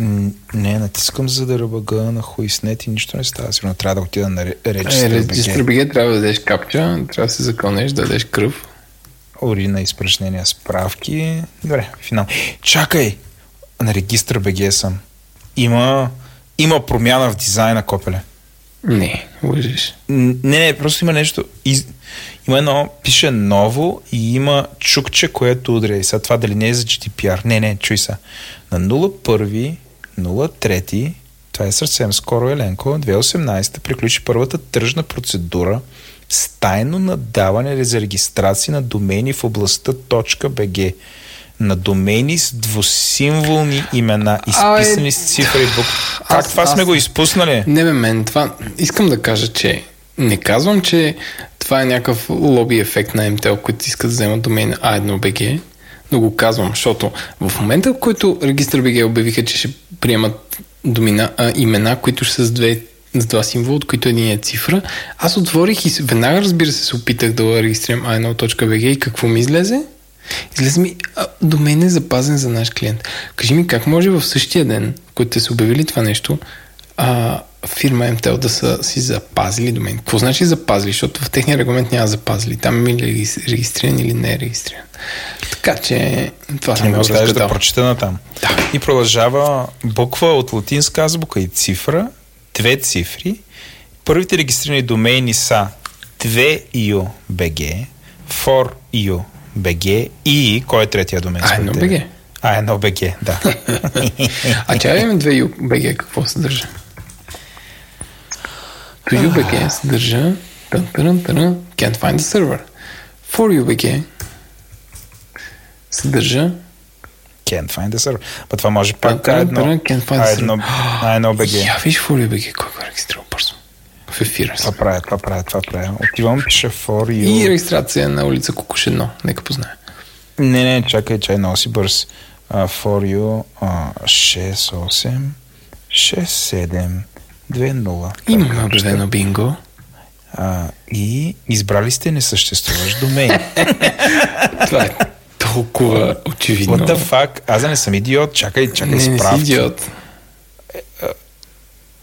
М, Не, натискам за да ръбъга на Хуиснет и нищо не става. Сигурно трябва да отида на Е, регистър регистър БГ трябва да дадеш капча, трябва да се закълнеш, да дадеш кръв. урина, изпрашнения, справки. Добре, финал. Чакай! На регистър БГ съм. Има, има промяна в дизайна, Копеле. Не, лъжиш. Не, не, просто има нещо. Из... Има едно, пише ново и има чукче, което удря. И сега това дали не е за GDPR. Не, не, чуй се. На 01, 03, това е съвсем скоро, Еленко, 2018 приключи първата тръжна процедура с тайно надаване за регистрация на домени в областта .bg на домени с двусимволни имена, изписани с цифра и букви. Как Аз- това сме аз- го изпуснали? Не, бе, мен, това... Искам да кажа, че не казвам, че това е някакъв лоби ефект на МТЛ, които искат да вземат домейн A1BG, но го казвам, защото в момента, в който Регистър БГ обявиха, че ще приемат домина, а, имена, които ще са с две с два символа, от които един е цифра. Аз отворих и веднага, разбира се, се опитах да регистрирам a1.bg и какво ми излезе? Излезе ми, а, домен е запазен за наш клиент. Кажи ми, как може в същия ден, в който те са обявили това нещо, а, фирма МТЛ да са си запазили домен? Какво значи запазили? Защото в техния регламент няма запазили. Там е ли регис- регистриран или не е регистриран. Така че това съм го оставиш да прочита на там. Да. И продължава буква от латинска азбука и цифра, две цифри Първите регистрирани домейни са 2UBG, 4UBG и кой е третия домен? А, според едно тебе? БГ. А, едно БГ, да. А чай имаме две UBG, какво съдържа? To UBG съдържа тън, тън, тън, can't find the server. For UBG съдържа Can't find the server. Па това може пак а едно, а the едно, а едно БГ. Я виж for UBG, кой го е регистрирал бързо. В ефира Това правя, това правя, това правя. Отивам, пиша for И you. регистрация на улица Кукуш 1. Нека познае. Не, не, чакай, чай, много си бърз. Uh, for you uh, 6, 8, 6, 7, 2, 0. Имаме обявено бинго. А, и избрали сте несъществуващ домейн. Това е толкова очевидно. What the fuck? Аз да не съм идиот. Чакай, чакай, не, не си справки. идиот.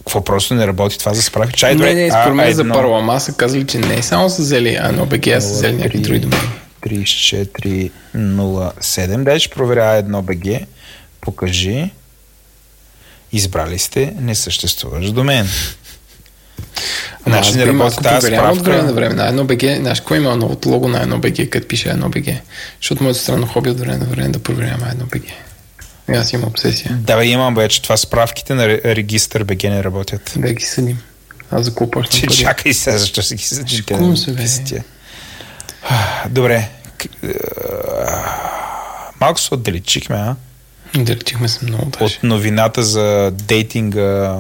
Какво просто не работи това за справки? Чай, Не, не, според мен за Парлама са казали, че не само са взели едно БГ, а са взели някакви други домени. 3407. Дай ще проверя едно БГ. Покажи. Избрали сте несъществуващ домен. Значи не работи тази от време на справка. време. На едно БГ, знаеш, кой има новото лого на едно БГ, като пише едно БГ? Защото моето странно хоби от време на време да проверявам едно БГ. И аз имам обсесия. Да, бе, имам вече това справките на ре- регистър БГ не работят. Да ги съдим. Аз за почнах Че, първи? чакай сега, защо си ги съдите? Шикувам се, бе. Добре. Е, Малко се отдалечихме, а? Да речихме се много даже. От новината за дейтинга,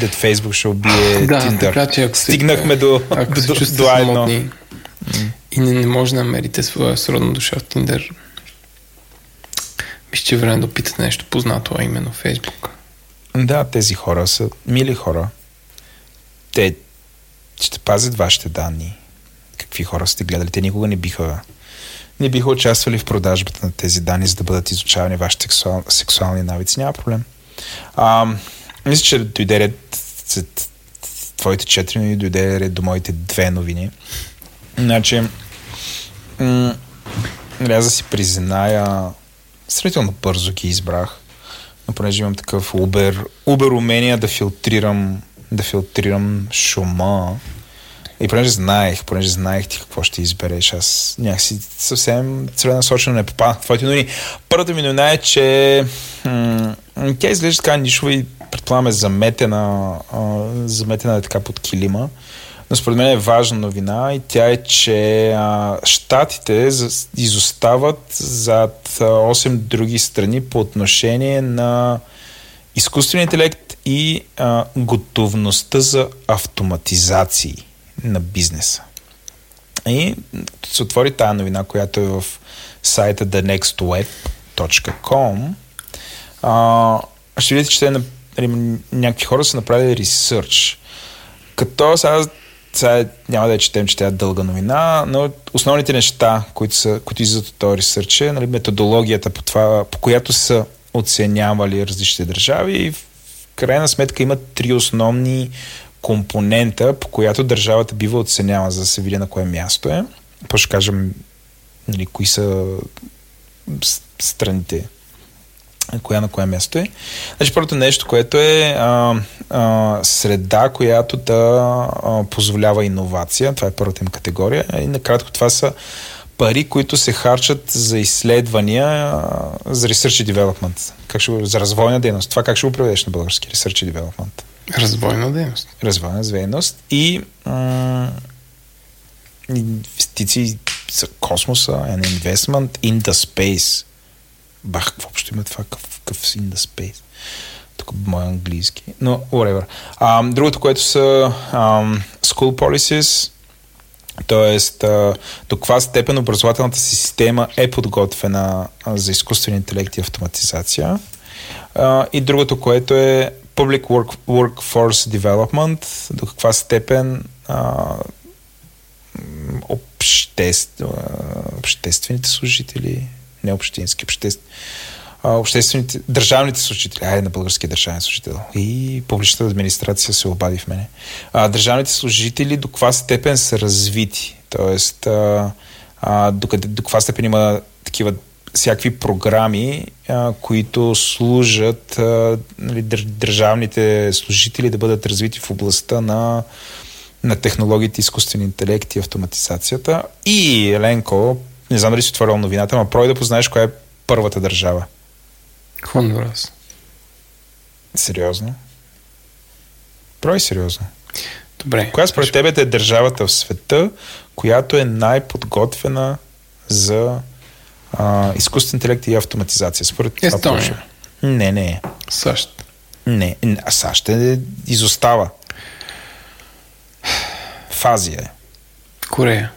дет Фейсбук ще убие Да, Тиндър. така че ако Стигнахме до, Ако се до, до А1. самотни и не, не може да намерите своя сродна душа в Тиндър, мисля, че е време да опитате нещо познато, а именно Фейсбук. Да, тези хора са мили хора. Те ще пазят вашите данни. Какви хора сте гледали? Те никога не биха не биха участвали в продажбата на тези данни, за да бъдат изучавани вашите сексуал, сексуални навици. Няма проблем. А, мисля, че дойде ред твоите четири новини, дойде ред до моите две новини. Значи, м- аз да си призная, сравнително бързо ги избрах но понеже имам такъв Uber, Uber умения да филтрирам, да филтрирам шума. И понеже знаех, понеже знаех ти какво ще избереш, аз някакси съвсем целенасочено не попаднах в твоите новини. Първата ми новина е, че м- тя изглежда така нишова и предполагам е заметена, а, заметена е така под килима. Но според мен е важна новина и тя е, че а, щатите изостават зад а, 8 други страни по отношение на изкуствен интелект и а, готовността за автоматизации на бизнеса. И се отвори тази новина, която е в сайта thenextweb.com, а, ще видите, че те, някакви хора са направили ресърч. Като сега, сега няма да я четем, че тя е дълга новина, но основните неща, които, са, които излизат от този ресърч е нали, методологията, по, това, по която са оценявали различните държави и в крайна сметка има три основни компонента, по която държавата бива оценява, за да се види на кое място е. По ще кажем нали, кои са страните, коя на кое място е. Значи първото нещо, което е а, а, среда, която да а, позволява иновация. Това е първата им категория. И накратко това са пари, които се харчат за изследвания, а, за research и development. Как ще, за развойна дейност. Това как ще го преведеш на български? Research и development Развойна дейност. развойна дейност и м- инвестиции за космоса and investment in the space. Бах, какво има това? Какъв, какъв in the? Тук мой английски. Но, whatever. А, другото, което са ам, school policies, т.е. до каква степен образователната система е подготвена а, за изкуствен интелект и автоматизация. А, и другото, което е Public work, Workforce Development, до каква степен а, обществ, а, обществените служители, не общински, обществ, а, обществените, държавните служители, айде на български държавен служител и публичната администрация се обади в мене. А, държавните служители до каква степен са развити, т.е. До, до каква степен има такива всякакви програми, а, които служат а, нали, дър, държавните служители да бъдат развити в областта на на технологиите, изкуствен интелект и автоматизацията. И Еленко, не знам дали си отворил новината, но прой да познаеш коя е първата държава. Хондурас. Сериозно? Прой сериозно. Добре. Коя според тебе е държавата в света, която е най-подготвена за а, изкуствен интелект и автоматизация? Според Естония. Не, не. САЩ. Не. А САЩ е изостава. В Азия е. Корея.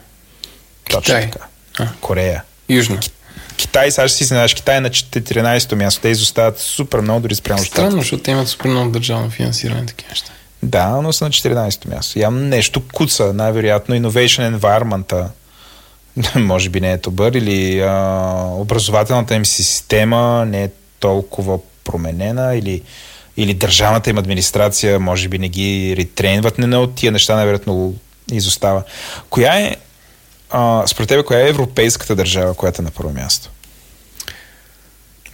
Точно Китай. така. А. Корея. Южна. Китай, сега ще си знаеш, Китай е на 14-то място. Те изостават супер много, дори спрямо щатите. Странно, защото те имат супер много държавно финансиране такива неща. Да, но са на 14-то място. Явно нещо куца, най-вероятно Innovation Environment може би не е добър или а, образователната им система не е толкова променена или, или държавната им администрация може би не ги ретрейнват. Не, не от тия неща най-вероятно изостава. Коя е, а, според тебе, коя е европейската държава, която е на първо място?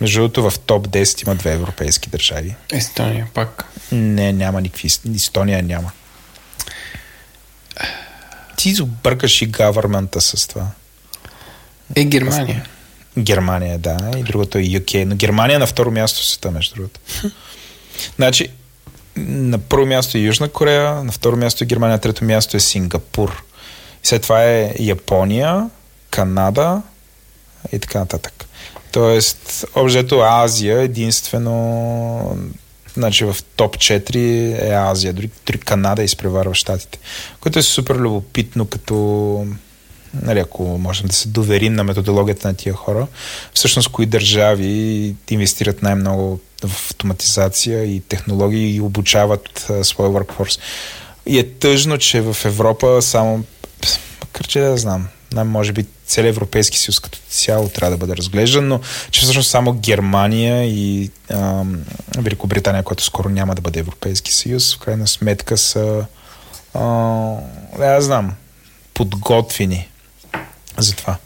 Между другото, в топ 10 има две европейски държави. Естония пак. Не, няма никакви. Естония няма. Ти объркаш и гавърмента с това. Е Германия. Германия, да, и другото е UK. Но Германия е на второ място в света, между другото. значи, на първо място е Южна Корея, на второ място е Германия, на трето място е Сингапур. И след това е Япония, Канада и така нататък. Тоест, обжето Азия единствено значи в топ 4 е Азия, дори, дори Канада изпреварва щатите, което е супер любопитно като нали, ако можем да се доверим на методологията на тия хора, всъщност кои държави инвестират най-много в автоматизация и технологии и обучават а, своя workforce. И е тъжно, че в Европа само, макар че да знам, може би целият Европейски съюз като цяло трябва да бъде разглеждан, но че всъщност само Германия и ам, Великобритания, което скоро няма да бъде Европейски съюз, в крайна сметка са а, да, знам, подготвени за това.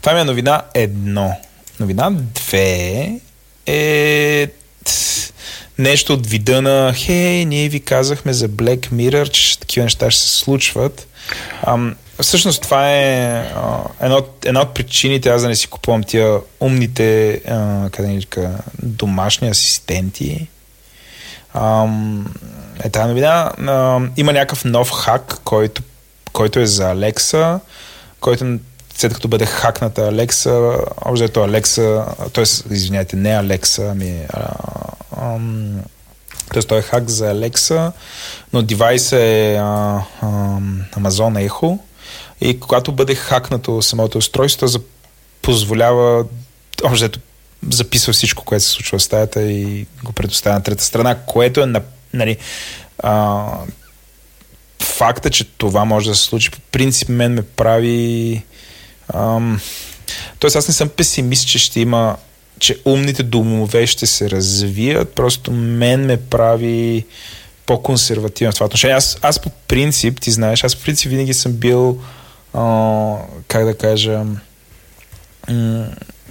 Това ми е новина едно. Новина две е нещо от вида на хей, ние ви казахме за Black Mirror, че такива неща ще се случват. Ам, всъщност това е една, от, една от причините аз да не си купувам тия умните а, къде ни домашни асистенти. Ам, е тази новина. А, има някакъв нов хак, който, който е за Alexa, който след като бъде хакната Alexa, общо Alexa, т.е. извиняйте, не Alexa, ами а, ам, Тоест той е хак за Alexa, но девайс е а, а, Amazon Echo. И когато бъде хакнато самото устройство, позволява общо записва всичко, което се случва в стаята и го предоставя на трета страна, което е на, нали, а, факта, че това може да се случи, по принцип мен ме прави ам, Тоест аз не съм песимист, че ще има че умните домове ще се развият, просто мен ме прави по-консервативен в това отношение. Аз, аз по принцип, ти знаеш, аз по принцип винаги съм бил а, как да кажа м-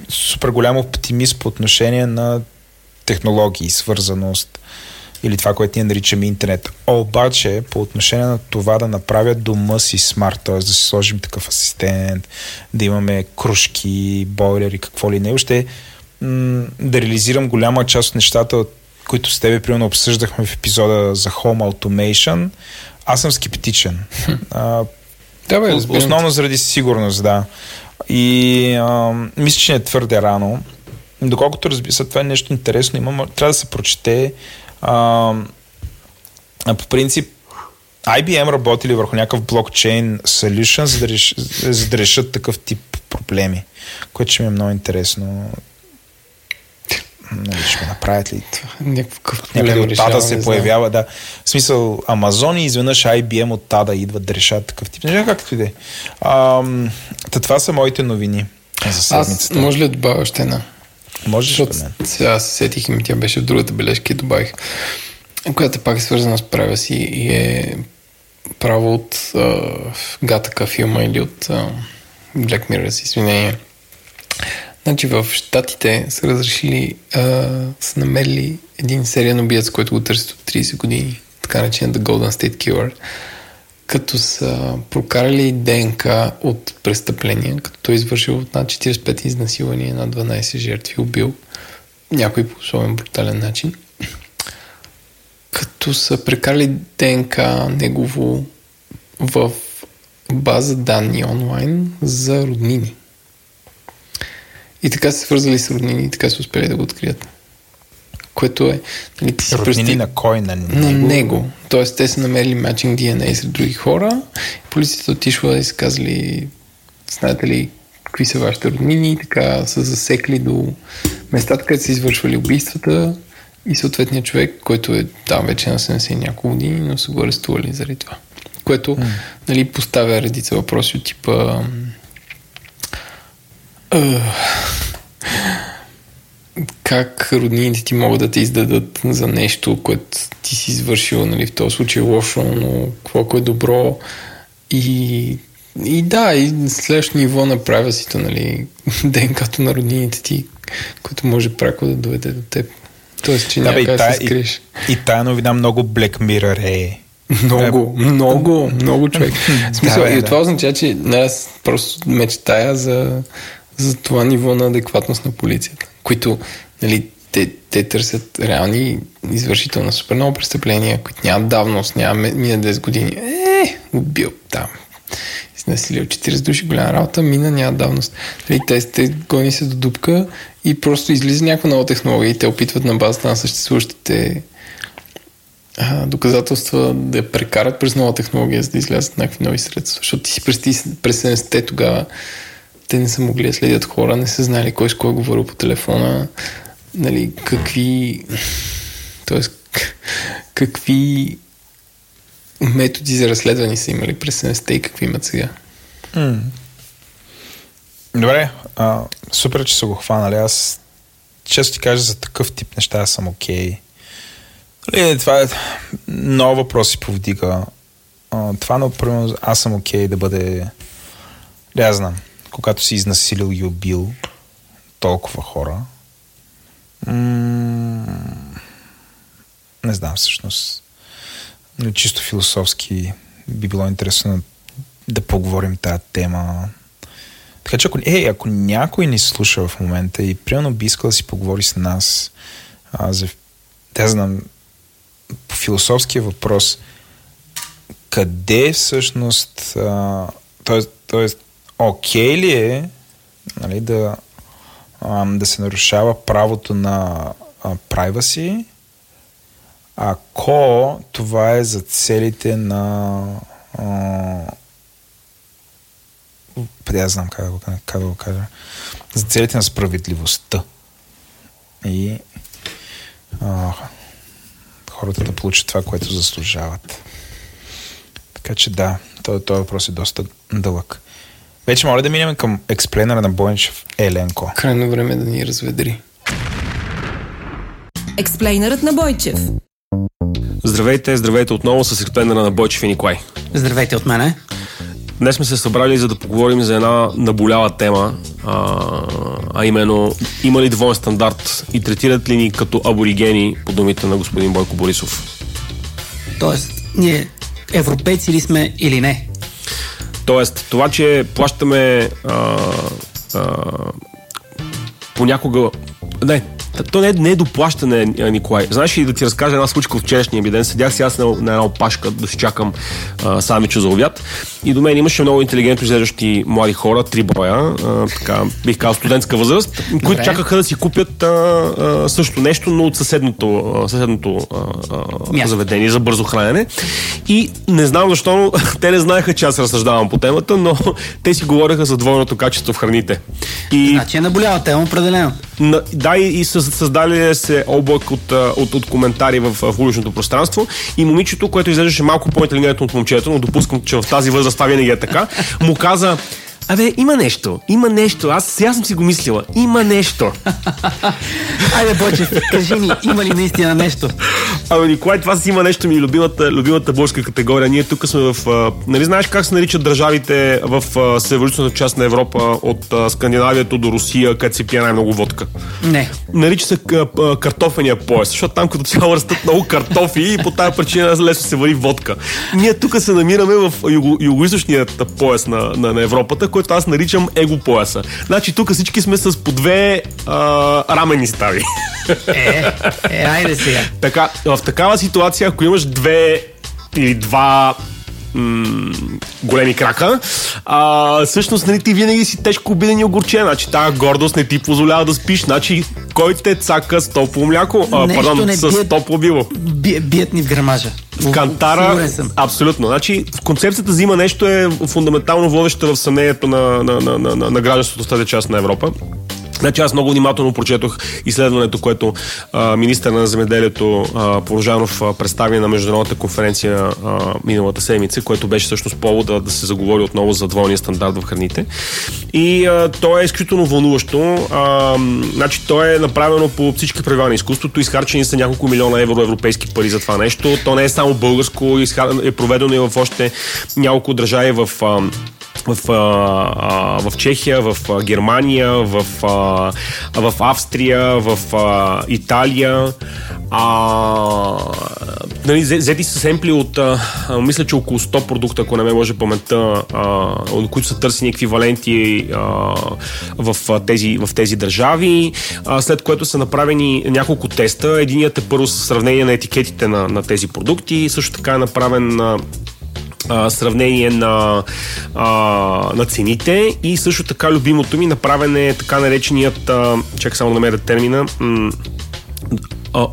супер голям оптимист по отношение на технологии, свързаност или това, което ние наричаме интернет. Обаче, по отношение на това да направят дома си смарт, т.е. да си сложим такъв асистент, да имаме кружки, бойлери, какво ли не, още м- да реализирам голяма част от нещата, които с тебе примерно обсъждахме в епизода за Home Automation, аз съм скептичен. А, Да, бе. Основно заради сигурност, да. И а, мисля, че не е твърде рано. Доколкото разбира се, това е нещо интересно, има, трябва да се прочете. А, а по принцип, IBM работили върху някакъв блокчейн solution, за да, реш, за да решат такъв тип проблеми, което ще ми е много интересно. Нали, ще направят ли? Някакъв Някъде от тада се появява, да. В смисъл, Амазон и изведнъж IBM от тада идват да решат такъв тип. Не знам както и да е. Ам, Та това са моите новини за Аз седмицата. може ли да добавя още една? Можеш Защото сега се сетих и тя беше в другата бележка и добавих, която пак е свързана с права си и е право от а, Гатака филма или от а, Black Mirror, с извинение. Значи в Штатите са разрешили, а, са намерили един сериен убиец, който го търсят от 30 години, така наречен The Golden State Killer. като са прокарали ДНК от престъпления, като той е извършил над 45 изнасилвания на 12 жертви, убил някой по особен брутален начин, като са прекарали ДНК негово в база данни онлайн за роднини. И така се свързали с роднини и така са успели да го открият. Което е... Нали, ти си Роднини представи- на кой? На него? на него. Тоест, те са намерили матчинг DNA сред други хора. Полицията отишла и са казали, знаете ли, какви са вашите роднини, и така са засекли до местата, където са извършвали убийствата и съответният човек, който е там вече на 70 и няколко години, но са го арестували заради това. Което mm. нали, поставя редица въпроси от типа как роднините ти могат да те издадат за нещо, което ти си извършил, нали, в този случай лошо, но какво е добро. И, и да, и следващото ниво на правилството, нали, ДНК-то на роднините ти, което може прако да доведе до теб. Тоест, че Да, няма бе, и, как да тая, се и, скриеш. и тая новина много Black Mirror е. Много, много, много човек. В смисъл, Да, бе, и да. това означава, че не, аз просто мечтая за, за това ниво на адекватност на полицията, които нали, те, те търсят реални извършител на супер много престъпления, които нямат давност, няма мина 10 години. Е, убил там. Изнасилил 40 души, голяма работа, мина няма давност. Нали, те, те гони се до дупка и просто излиза някаква нова технология и те опитват на базата на съществуващите а, доказателства да я прекарат през нова технология, за да излязат някакви нови средства. Защото ти си си, през 70-те тогава те не са могли да следят хора, не са знали кой с кой е говорил по телефона, нали, какви т.е. какви методи за разследване са имали през 70-те и какви имат сега. Добре, а, супер, че са го хванали. Аз, често ти кажа, за такъв тип неща аз съм окей. Okay. Това е нов въпрос си повдига. А, това, например, аз съм окей okay да бъде... Да, знам. Когато си изнасилил и убил толкова хора, м- не знам всъщност. Нали, Чисто философски би било интересно да поговорим тази тема. Така че ако, е, ако някой ни слуша в момента и примерно би искал да си поговори с нас а, за, да знам, по философския въпрос, къде всъщност, а, т.е. окей ли е нали, да, да се нарушава правото на privacy, ако това е за целите на а, аз знам как да, го, как да го кажа. За целите на справедливостта. И а, хората да получат това, което заслужават. Така че да, този, този въпрос е доста дълъг. Вече моля да минем към експлейнера на Бойнчев Еленко. Крайно време е да ни разведри. Експлейнерът на Бойчев. Здравейте, здравейте отново с експлейнера на Бойчев и Николай. Здравейте от мене. Днес сме се събрали за да поговорим за една наболява тема, а, а именно има ли двоен стандарт и третират ли ни като аборигени по думите на господин Бойко Борисов. Тоест, ние европейци ли сме или не? Тоест, това, че плащаме а, а, понякога... Не, то не е, не е доплащане, Николай. Знаеш ли да ти разкажа една случка от вчерашния ми ден? Седях си аз на, на една опашка да си чакам а, самича за обяд и до мен имаше много интелигентно изглеждащи млади хора, три броя, а, така, бих казал студентска възраст, които чакаха да си купят а, а, също нещо, но от съседното, а, съседното а, а, заведение за бързо хранене. И не знам защо, но те не знаеха, че аз разсъждавам по темата, но те си говореха за двойното качество в храните. И Значи е наболява тема, определено. на, да, и, и със- създали се облак от, от, от коментари в, в уличното пространство. И момичето, което изглеждаше малко по-интелигентно от момчето, но допускам, че в тази възраст това винаги е така, му каза Абе, има нещо. Има нещо. Аз сега съм си го мислила. Има нещо. Айде, Бочев, кажи ми, има ли наистина нещо? Абе, Николай, това си има нещо ми, любимата, любимата българска категория. Ние тук сме в... а, Нали знаеш как се наричат държавите в северо част на Европа от а, Скандинавието до Русия, където се пие най-много водка? Не. Нарича се к- а, картофения пояс, защото там като цяло растат много картофи и по тази причина лесно се вари водка. Ние тук се намираме в юго, югоизточният пояс на, на, на Европата, който аз наричам его пояса. Значи тук всички сме с по две а, рамени стави. Е, е, айде сега. Така, в такава ситуация, ако имаш две или два м- големи крака, а, всъщност нали, ти винаги си тежко обиден и огорчен. Значи тази гордост не ти позволява да спиш. Значи кой те цака с топло мляко? А, Нещо пардон, не с бият- топло било. Би, бият ни в грамажа. В кантара, абсолютно. Значи, в концепцията за има нещо е фундаментално водеща в съмнението на, на, на, на, на, на гражданството в тази част на Европа. Значи аз много внимателно прочетох изследването, което а, министър на земеделието Порожанов а, представи на международната конференция а, миналата седмица, което беше всъщност повод да, се заговори отново за двойния стандарт в храните. И а, то е изключително вълнуващо. А, значи то е направено по всички правила на изкуството. Изхарчени са няколко милиона евро европейски пари за това нещо. То не е само българско, е проведено и в още няколко държави в а, в, а, в Чехия, в Германия, в, а, в Австрия, в а, Италия. А, нали, взе- взети са семпли от, а, мисля, че около 100 продукта, ако не ме може паметта, а, от които са търсени еквиваленти а, в, тези, в тези държави, а, след което са направени няколко теста. Единият е първо сравнение на етикетите на, на тези продукти, също така е направен а, а, сравнение на, а, на цените и също така любимото ми направен е така нареченият, а, чакай само да намеря термина, м-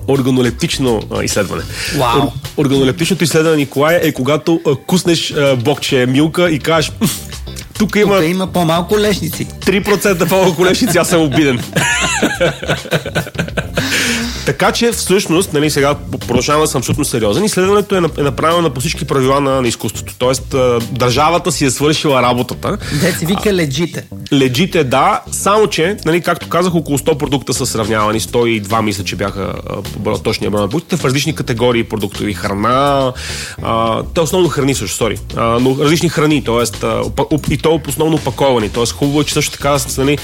органолептично изследване. Вау. Ор, органолептичното изследване, Николай, е когато а, куснеш а, бокче милка и кажеш «М, тук има Тук има по-малко лешници. 3% по-малко лешници, аз съм обиден. така че всъщност, нали, сега продължавам да съм абсолютно сериозен. Изследването е, е направено по всички правила на, на изкуството. Тоест, държавата си е свършила работата. Де се вика леджите. Леджите, да, само че, нали, както казах, около 100 продукта са сравнявани, 102 мисля, че бяха точния брой на продуктите в различни категории продуктови. Храна, а, те основно храни също, сори, а, но различни храни, т.е. и то основно опаковани. Т.е. хубаво е, че също така нали,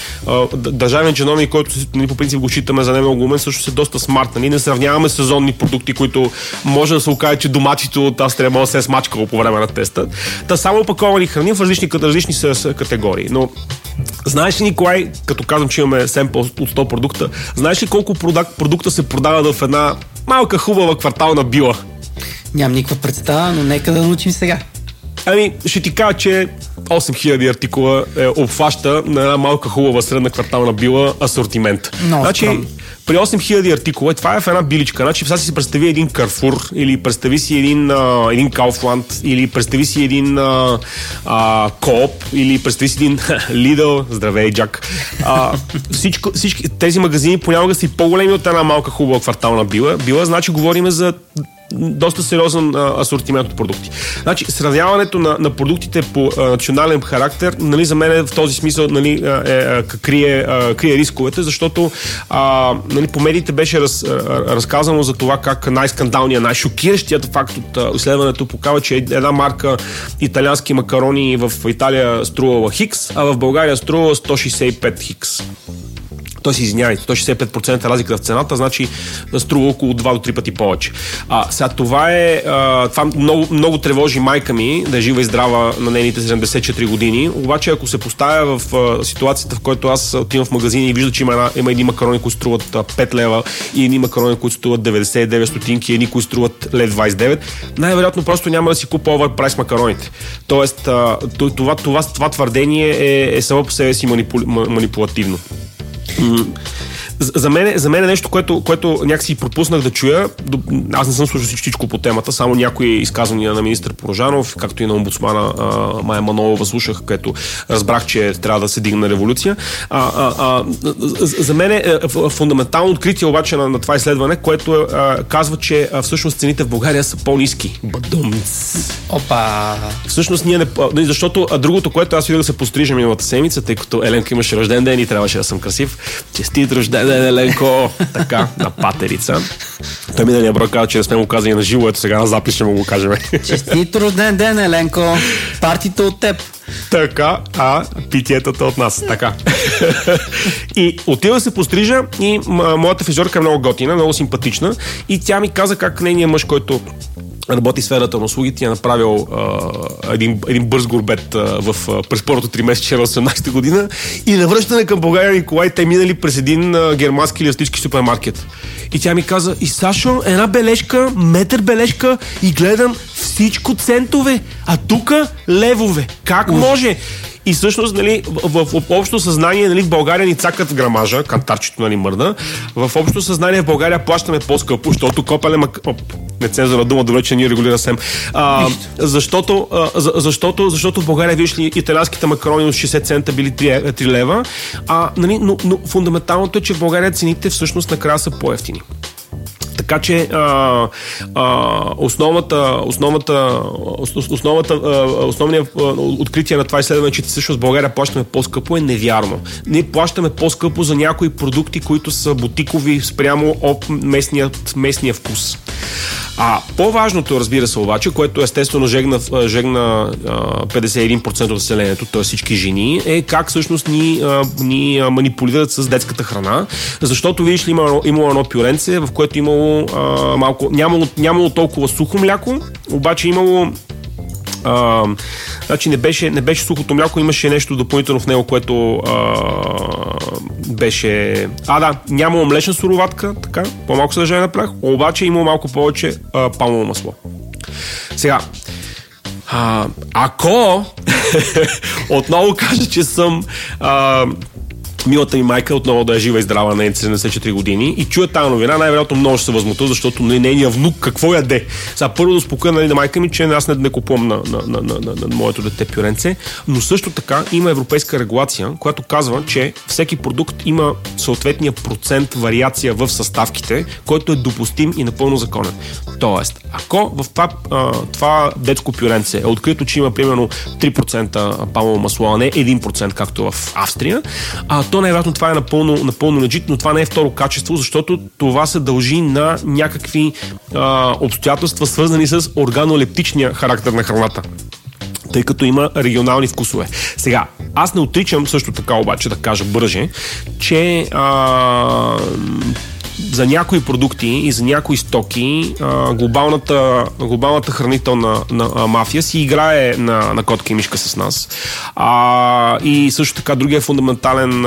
държавен чиновник, който нали, по принцип го считаме за не много умен, също е доста смарт. Нали? Не сравняваме сезонни продукти, които може да се окаже, че доматито от аз трябва да се е смачкало по време на теста. Та само опаковани храни в различни, различни категории. Но Знаеш ли, Николай, като казвам, че имаме семпл от 100 продукта, знаеш ли колко продак, продукта се продават в една малка хубава квартална била? Нямам никаква представа, но нека да научим сега. Ами, ще ти кажа, че 8000 артикула е, обхваща на една малка хубава средна квартална била асортимент. Много значи, при 8000 артикула, това е в една биличка. Значи, сега си представи един Карфур, или представи си един, а, един Kaufland, или представи си един а, а, Коop, или представи си един Lidl, здравей, Джак. А, всичко, всички тези магазини понякога са и по-големи от една малка хубава квартална била. Била, значи, говориме за доста сериозен а, асортимент от продукти. Значи, сравняването на, на продуктите по а, национален характер, нали, за мен е в този смисъл нали, е, а, крие, а, крие рисковете, защото а, нали, по медиите беше раз, разказано за това как най-скандалният, най-шокиращият факт от а, изследването показва, че една марка италиански макарони в Италия струвала хикс, а в България струва 165 хикс. Тоест, извинявайте, 165% разлика в цената, значи струва около 2 до 3 пъти повече. А, сега това е, а, това много, много тревожи майка ми, да е жива и здрава на нейните 74 години, обаче ако се поставя в а, ситуацията, в която аз отивам в магазин и вижда, че има, една, има едни макарони, които струват а, 5 лева и едни макарони, които струват 99 стотинки, едни, които струват лев 29, най-вероятно просто няма да си купа оверпрайс макароните. Тоест, това, това, това, това твърдение е, е само по себе си манипу, ма- манипулативно. М, за, мен, за мен е нещо, което, което някакси пропуснах да чуя. Аз не съм слушал всичко по темата, само някои изказвания на министър Порожанов, както и на омбудсмана Майя Манолова слушах, където разбрах, че трябва да се дигне революция. А, а, а, за мен е фундаментално откритие обаче на, на това изследване, което а, казва, че а, всъщност цените в България са по-низки. Бадумц. Опа! Всъщност ние не... Защото а другото, което аз видях да се пострижа миналата седмица, тъй като Еленка имаше рожден ден и трябваше да съм красив. Честит рожден ден, Еленко! така, на патерица. Той миналия брой каза, че не сме му казали на живо, ето сега на запис ще му го кажем. Честит рожден ден, Еленко! Партито от теб! Така, а питиетата от нас. Така. и отива се пострижа и моята физиорка е много готина, много симпатична и тя ми каза как нейният мъж, който работи сферата на услугите, е направил а, един, един бърз горбет а, в, през първото три месеца на 18 година и навръщане към България Николай, те минали през един а, германски листички супермаркет. И тя ми каза, и Сашо, една бележка, метър бележка и гледам всичко центове, а тук левове. Как може? И всъщност, нали, в, в, в общо съзнание, нали, в България ни цакат грамажа, кантарчето нали, мърда. В общо съзнание в България плащаме по-скъпо, защото копале мак... Нецензурна дума, добре, че ние регулира СЕМ. А, защото, а, за, защото, защото в България, виж ли, италианските макарони от 60 цента били 3, 3 лева, а, нали, но, но фундаменталното е, че в България цените всъщност накрая са по-ефтини. Така че а, а, основата, основата, основата, основният откритие на това изследване, че всъщност България плащаме по-скъпо е невярно. Ние плащаме по-скъпо за някои продукти, които са бутикови спрямо об местния, местния вкус. А по-важното, разбира се, обаче, което естествено жегна, жегна 51% от населението, т.е. всички жени, е как всъщност ни, ни манипулират с детската храна. Защото, видиш ли, има, имало едно пюренце, в което имало а, малко, нямало, нямало толкова сухо мляко, обаче имало а, значи не беше, не беше сухото мляко, имаше нещо допълнително в него, което а, беше... А, да, нямало млечна суроватка, така, по-малко съдържание на прах, обаче имало малко повече а, палмово масло. Сега, а, ако отново кажа, че съм а, милата ми майка отново да е жива и здрава на 74 години и чуя тази новина, най-вероятно много ще се възмута, защото нали, нейният внук какво яде. Сега първо да успокоя нали, на майка ми, че аз не, не купувам на, на, на, на, на, на моето дете пюренце, но също така има европейска регулация, която казва, че всеки продукт има съответния процент вариация в съставките, който е допустим и напълно законен. Тоест, ако в това, а, това детско пюренце е открито, че има примерно 3% палмово масло, а не 1%, както в Австрия, а, то най-вероятно това е напълно, напълно legit, но това не е второ качество, защото това се дължи на някакви а, обстоятелства, свързани с органолептичния характер на храната тъй като има регионални вкусове. Сега, аз не отричам също така обаче да кажа бърже, че а, за някои продукти и за някои стоки глобалната, глобалната хранителна на, а, мафия си играе на, на котка и мишка с нас. А, и също така другия фундаментален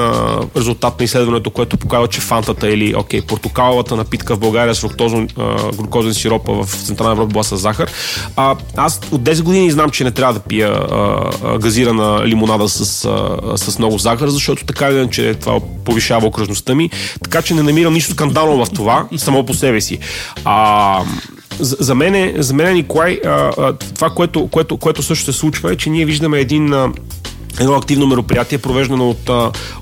резултат на изследването, което показва, че фантата или окей, портокаловата напитка в България с фруктозен, а, глюкозен сироп в Централна Европа била с захар. А, аз от 10 години знам, че не трябва да пия а, а, газирана лимонада с, а, с много захар, защото така или че това повишава окръжността ми. Така че не намирам нищо скандално скандално в това, само по себе си. А, за, за мен, за мен Николай, това, което, което, което също се случва е, че ние виждаме един едно активно мероприятие, провеждано от,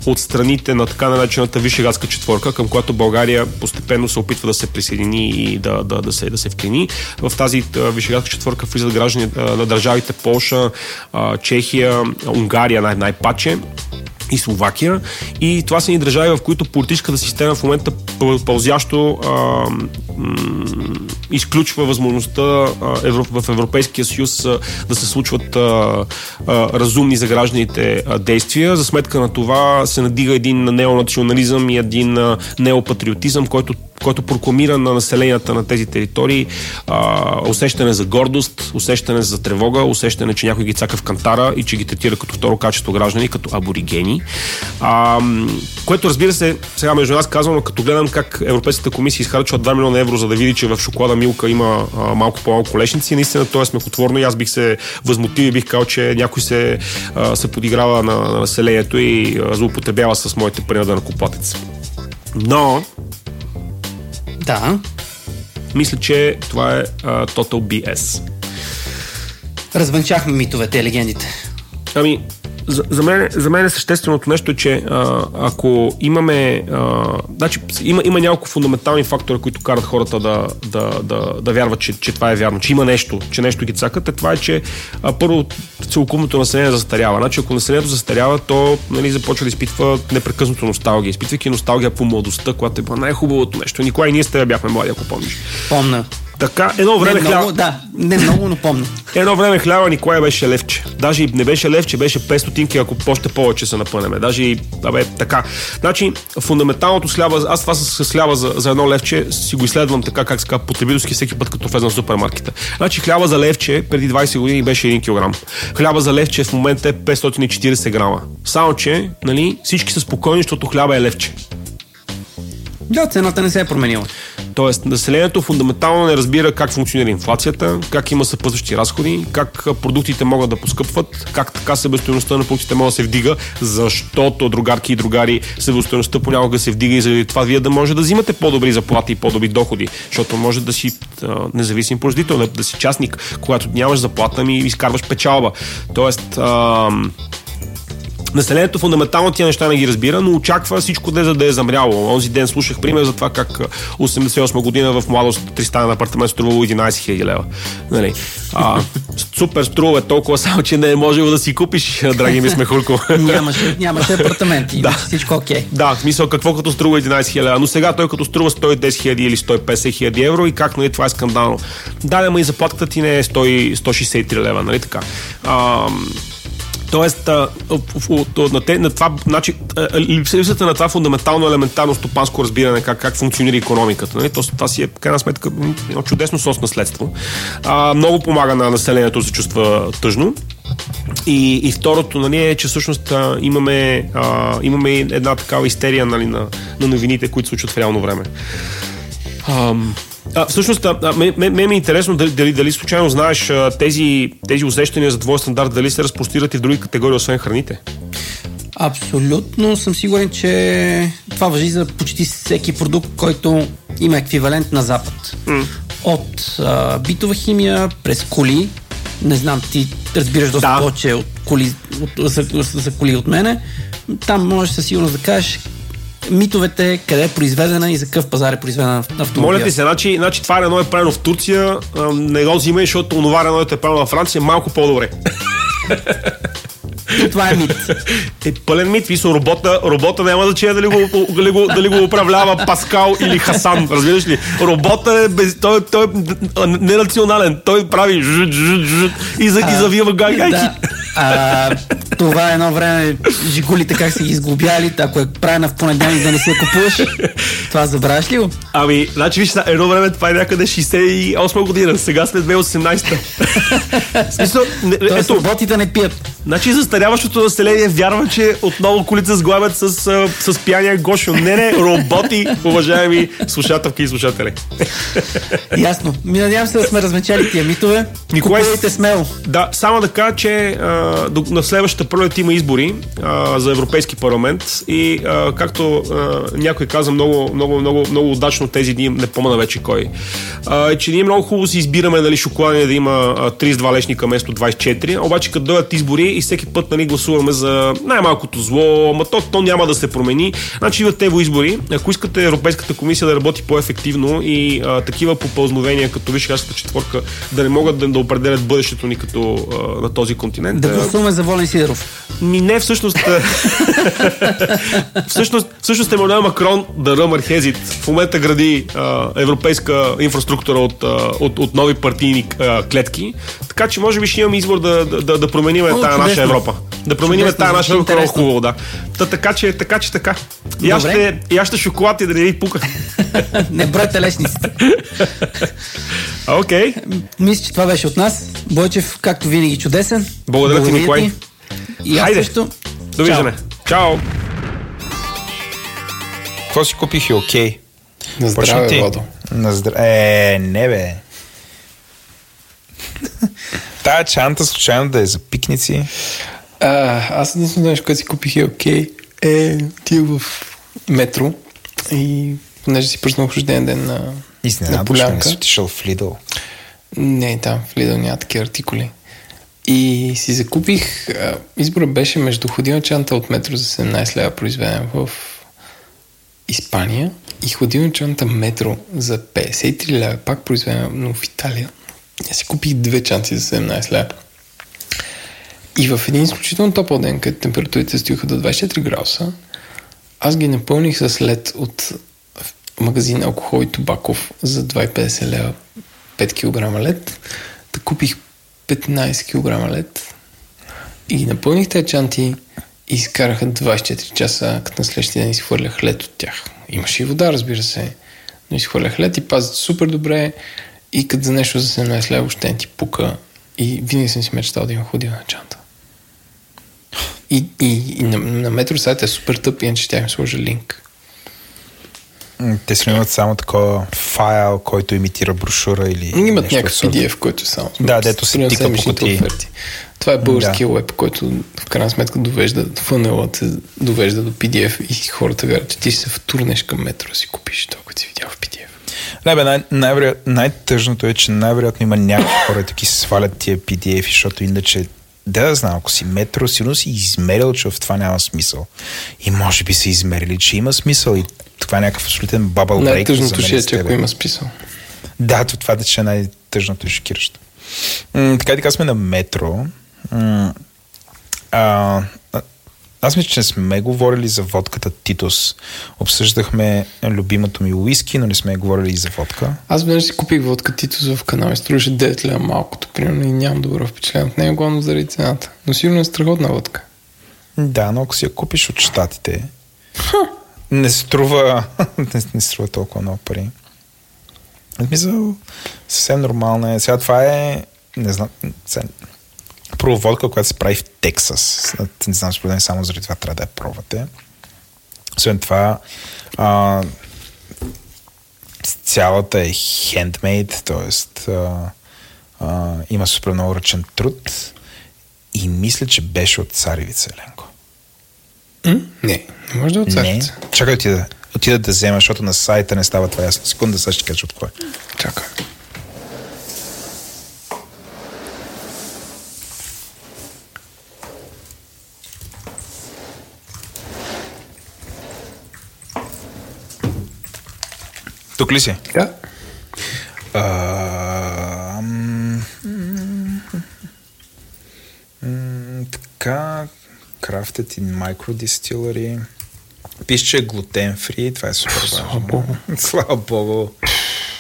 от страните на така наречената Вишеградска четворка, към която България постепенно се опитва да се присъедини и да, да, да, се, да се вклини. В тази Вишеградска четворка влизат граждани на държавите Полша, Чехия, Унгария най- най-паче и Словакия. И това са ни държави, в които политическата система в момента пълзящо а, м- изключва възможността а, в Европейския съюз а, да се случват а, а, разумни за гражданите а, действия. За сметка на това се надига един неонационализъм и един а, неопатриотизъм, който който прокламира на населенията на тези територии а, усещане за гордост, усещане за тревога, усещане, че някой ги цака в кантара и че ги третира като второ качество граждани, като аборигени. А, което разбира се, сега между нас казвам, като гледам как Европейската комисия изхарчва 2 милиона евро, за да види, че в шоколада Милка има а, малко по-малко колешници, наистина то е смехотворно и аз бих се възмутил и бих казал, че някой се, а, се подиграва на, на населението и а, злоупотребява с моите пари на накоплатец. Но, Да. мисля, че това е а, Total BS. Развънчахме митовете легендите. Ами, за, мен, за мен същественото нещо е, че а, ако имаме... А, значи, има, има няколко фундаментални фактори, които карат хората да, да, да, да вярват, че, че това е вярно, че има нещо, че нещо ги цакат. Е това е, че а, първо целокупното население застарява. Значи, ако населението застарява, то нали, започва да изпитва непрекъснато носталгия. Изпитвайки носталгия по младостта, която е най-хубавото нещо. Никога и ние с теб бяхме млади, ако помниш. Помна. Така, едно време не много, хляба, да. Не много, но помня. едно време хляба Николай беше левче. Даже и не беше левче, беше 5 стотинки, ако още повече се напънеме. Даже и, абе, така. Значи, фундаменталното с хляба, аз това с, с хляба за, за едно левче си го изследвам така, как се казва, потребителски всеки път, като влезам в супермаркета. Значи, хляба за левче преди 20 години беше 1 кг. Хляба за левче в момента е 540 грама. Само, че, нали, всички са спокойни, защото хляба е левче. Да, цената не се е променила. Тоест, населението фундаментално не разбира как функционира инфлацията, как има съпътстващи разходи, как продуктите могат да поскъпват, как така себестоеността на продуктите може да се вдига, защото, другарки и другари, себестоеността понякога се вдига и заради това вие да може да взимате по-добри заплати и по-добри доходи, защото може да си а, независим производител, да си частник, когато нямаш заплата ми изкарваш печалба. Тоест, а, Населението фундаментално тия неща не ги разбира, но очаква всичко да е, за да е замряло. Онзи ден слушах пример за това как а, 88 година в младост тристана апартамент струвало 11 000 лева. Нали? А, супер струва е толкова, само че не е можело да си купиш, драги ми смехулко. Нямаше, нямаше апартаменти. да. Всичко окей. Да, в смисъл какво като струва 11 000 лева, но сега той като струва 110 000 или 150 000 евро и как нали това е скандално. Да, ама и заплатката ти не е 100, 163 лева, нали така. А, Тоест, а, на, те, на това, значи, липсата на това фундаментално елементарно стопанско разбиране как, как функционира економиката. Нали? То, това си е, крайна сметка, едно чудесно сос наследство. А, много помага на населението да се чувства тъжно. И, и второто нали, е, че всъщност а, имаме, а, имаме една такава истерия нали, на, на новините, които се случват в реално време. Ам, а, всъщност, а, ме, ме, ме е интересно дали, дали, дали случайно знаеш а, тези, тези усещания за твоя стандарт, дали се разпростират и в други категории, освен храните? Абсолютно съм сигурен, че това въжи за почти всеки продукт, който има еквивалент на Запад. От а, битова химия, през коли, не знам, ти разбираш доста Да. повече от коли, от, за, за коли от мене. Там можеш със сигурност да кажеш митовете, къде е произведена и за какъв пазар е произведена автомобил. Моля ти се, значи, значи това едно е правено в Турция, не го взимай, защото онова едно е правено във Франция, малко по-добре. И това е мит. Е пълен мит, висо, робота, робота няма значение дали го, дали, го, дали го управлява Паскал или Хасан, разбираш ли? Робота е без, той, той е нерационален, той прави жут, жут, жут, и, за, и завива гай, гайки. Да. А, това е едно време, жигулите как са ги изглобяли, ако е правена в понеделник да не си я купуваш. Това забравяш ли го? Ами, значи виж, едно време това е някъде 68 година, сега след 2018. В смисъл, не, Тоест, ето, роботите не пият. значи застаряващото население вярва, че отново колите сглавят с, с пияния Гошо. Не, не, роботи, уважаеми слушателки и слушатели. Ясно. Ми надявам се да сме размечали тия митове. Николай, Купувайте смело. Да, само да кажа, че а, на следващата пролет има избори а, за Европейски парламент и а, както а, някой каза много, много, много, много удачно тези дни, не помня вече кой, а, че ние много хубаво си избираме нали, шоколадния да има а, 32 лешника вместо 24, обаче като дойдат избори и всеки път нали, гласуваме за най-малкото зло, ама то, то няма да се промени. Значи идват тево избори. Ако искате Европейската комисия да работи по-ефективно и а, такива попълзновения като Вишеградската четворка да не могат да, да определят бъдещето ни като а, на този континент. Да гласуваме за Волен Сидоров. ми не, всъщност. а, всъщност, всъщност Емануел Макрон да ръмър хезит. В момента гради а, европейска инфраструктура от, а, от, от нови партийни а, клетки. Така че може би ще имаме избор да, да, да, да променим тая наша чудесно. Европа. Да променим тая наша Европа много хубаво, да. Та, така че, така че така. И аз ще, и аз ще шоколад и да не ви пука. Не бройте лешниците. А, Окей. Мисля, че това беше от нас. Бойчев, както винаги, чудесен. Благодаря ти, Николай. И Хайде. също. Довиждане. Чао. Какво си купих и окей? На Почна здраве, ти. Владо. На здраве. Е, не бе. Тая чанта случайно да е за пикници. А, аз единствено нещо, което си купих е окей, е отидох в метро И понеже си празнувах рожден ден на, на Изненадваш ме, не си отишъл в Лидъл. Не, там в Lidl няма такива артикули. И си закупих, избора беше между ходилна чанта от метро за 17 лева, произведена в Испания и ходилна чанта метро за 53 лева, пак произведена, в Италия. Аз си купих две чанти за 17 лева. И в един изключително топъл ден, където температурите стоиха до 24 градуса, аз ги напълних с лед от магазин Алкохол и Тубаков за 2,50 лева 5 кг лед. Да купих 15 кг лед и ги напълних тези чанти и изкараха 24 часа, като на следващия ден изхвърлях лед от тях. Имаше и вода, разбира се, но изхвърлях лед и пазят супер добре и като за нещо за 17 лева въобще не ти пука и винаги съм си мечтал да имам ходилна чанта. И, и, и на, на метро сайта е супер тъп, иначе ще им сложа линк. Те си имат само такова файл, който имитира брошура или Имат нещо някакъв. PDF, който само. Да, дето се Примерно тика по кутии. Това е българския веб, който в крайна сметка довежда, фънела те довежда до PDF и хората вярват, че ти ще се втурнеш към метро да си купиш това, което си видял в PDF. Не, бе, най- най-вероят- най-тъжното е, че най-вероятно има някакви хора, които си свалят тия PDF, защото иначе да знам, ако си метро, сигурно си измерил, че в това няма смисъл. И може би са измерили, че има смисъл и това е някакъв абсолютен бабъл брейк. Най-тъжното ще е, че ако има списал. Да, то това ще е най-тъжното и шокиращо. М, така и така сме на метро. М, а- аз мисля, че не сме говорили за водката Титус. Обсъждахме любимото ми уиски, но не сме говорили и за водка. Аз веднъж си купих водка Титус в канал и струваше 9 лева малкото, примерно, и нямам добро впечатление от нея, главно заради цената. Но сигурно е страхотна водка. Да, но ако си я купиш от щатите, не струва, не, не струва толкова много пари. Смисъл, съвсем нормална е. Сега това е, не знам, първо водка, която се прави в Тексас. Не знам, според мен само заради това трябва да я пробвате. Освен това, а, цялата е хендмейд, т.е. Има супер много ръчен труд и мисля, че беше от царевица, Еленко. М? Не, не може да е от Не. царевица. Чакай отида. Отида да взема, защото на сайта не става това ясно. Секунда, сега ще кажа от кой. Чакай. Тук ли си? Да. А, м, м, м, така, Crafted in Micro Distillery. Пише, че е глутен фри, това е супер важно. Богу. Слава Богу.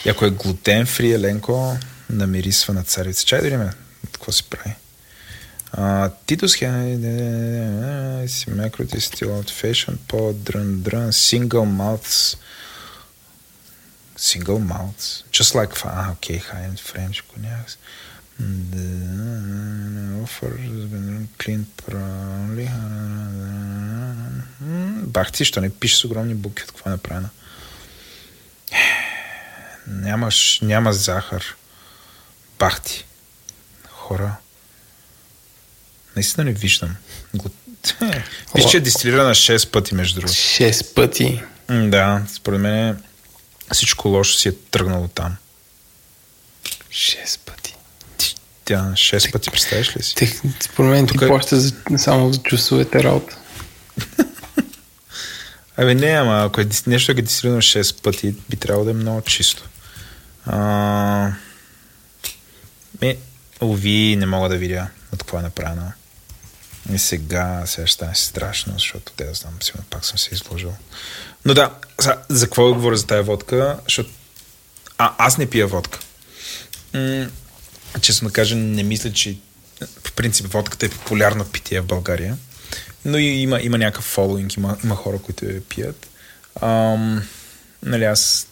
И ако е глутен фри, Еленко, намирисва на царица. Чай да видим какво се прави. Uh, Titus Macro Distilled Fashion Pod Drun Drun Single Malts Single malts. Just like, ah, okay, high-end French cognacs. Offer clean proudly. Бах ти, що не пише с огромни букви от какво е направено. Нямаш, няма захар. Бах ти. Хора. Наистина не виждам. Пише, че е дистилирана 6 пъти, между другото. 6 пъти. Да, според мен всичко лошо си е тръгнало там. 6 пъти. Тя 6 пъти, представяш ли си? Те, според мен ти Тук е- плаща за, само за часовете работа. Абе не, ама ако е нещо е дистилирано 6 пъти, би трябвало да е много чисто. А... Ми, уви, не мога да видя от какво е направено. И сега, сега ще стане страшно, защото те да знам, сигурно пак съм се изложил. Но да, за, за какво говоря за тая водка? Защото а, аз не пия водка. М- честно да кажа, не мисля, че по принцип водката е популярно питие в България. Но и има, има някакъв фолуинг, има, има хора, които я пият. Ам, нали, аз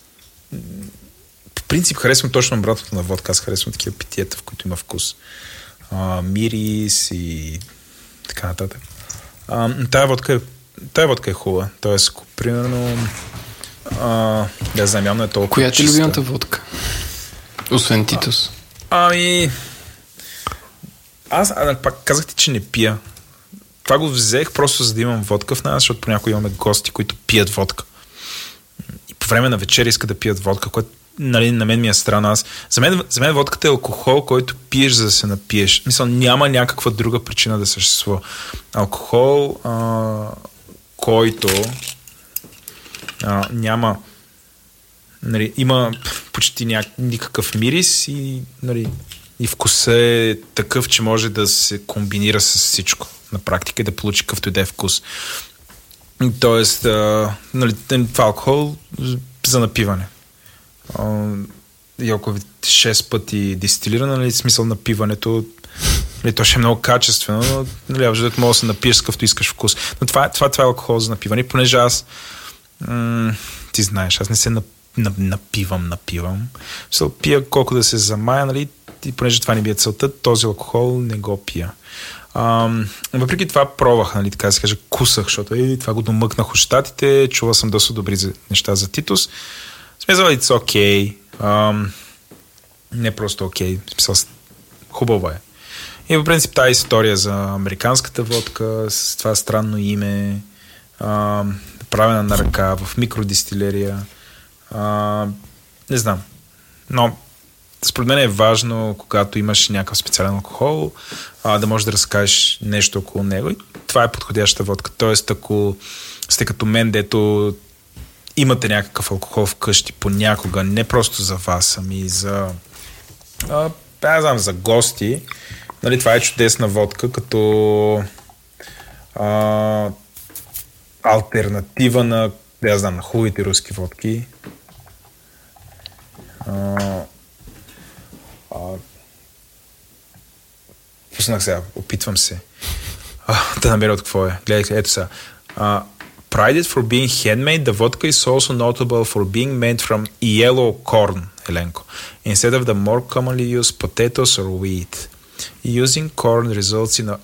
по принцип харесвам точно обратното на водка. Аз харесвам такива питиета, в които има вкус. А, мирис и така нататък. А, тая водка е Тая водка е хубава. Тоест, примерно, а, да знам, явно е толкова Коя ти е любимата водка? Освен Титус. Ами... Аз а, пак казах ти, че не пия. Това го взех просто за да имам водка в нас, защото понякога имаме гости, които пият водка. по време на вечер искат да пият водка, което нали, на мен ми е странно. Аз, за, мен, за мен водката е алкохол, който пиеш, за да се напиеш. Мисля, няма някаква друга причина да съществува. Алкохол, а, който а, няма нали, има почти ня... никакъв мирис и, нали, и вкуса е такъв, че може да се комбинира с всичко на практика и да получи какъвто и да е вкус. Тоест, а, нали, това е алкохол за напиване. А, около 6 пъти дистилиране, нали, смисъл на пиването, нали, то ще е много качествено, но нали, може да се напиеш с какъвто искаш вкус. Но това, това, това е алкохол за напиване, понеже аз ти знаеш, аз не се напивам, напивам. Се пия колко да се замая, нали, и понеже това не би е целта, този алкохол не го пия. А, въпреки това пробвах, нали, така да се каже, кусах, защото и това го домъкнах от щатите, чува съм доста добри неща за Титус. Смисъл, it's. Okay. не просто окей, okay. смисъл, хубаво е. И в принцип тази история за американската водка с това странно име, а, правена на ръка в микродистилерия, а, не знам. Но според мен е важно, когато имаш някакъв специален алкохол, а, да можеш да разкажеш нещо около него. И това е подходяща водка. Тоест, ако сте като мен, дето имате някакъв алкохол вкъщи понякога, не просто за вас, ами за а, да, знам, за гости, нали, това е чудесна водка, като а, альтернатива на, да знам, на хубавите руски водки. А, а, пуснах сега, опитвам се а, да намеря от какво е. Гледайте, ето сега. А, prided for being handmade, the vodka is also notable for being made from yellow corn, Еленко, instead of the more commonly used potatoes or wheat. Using corn results in a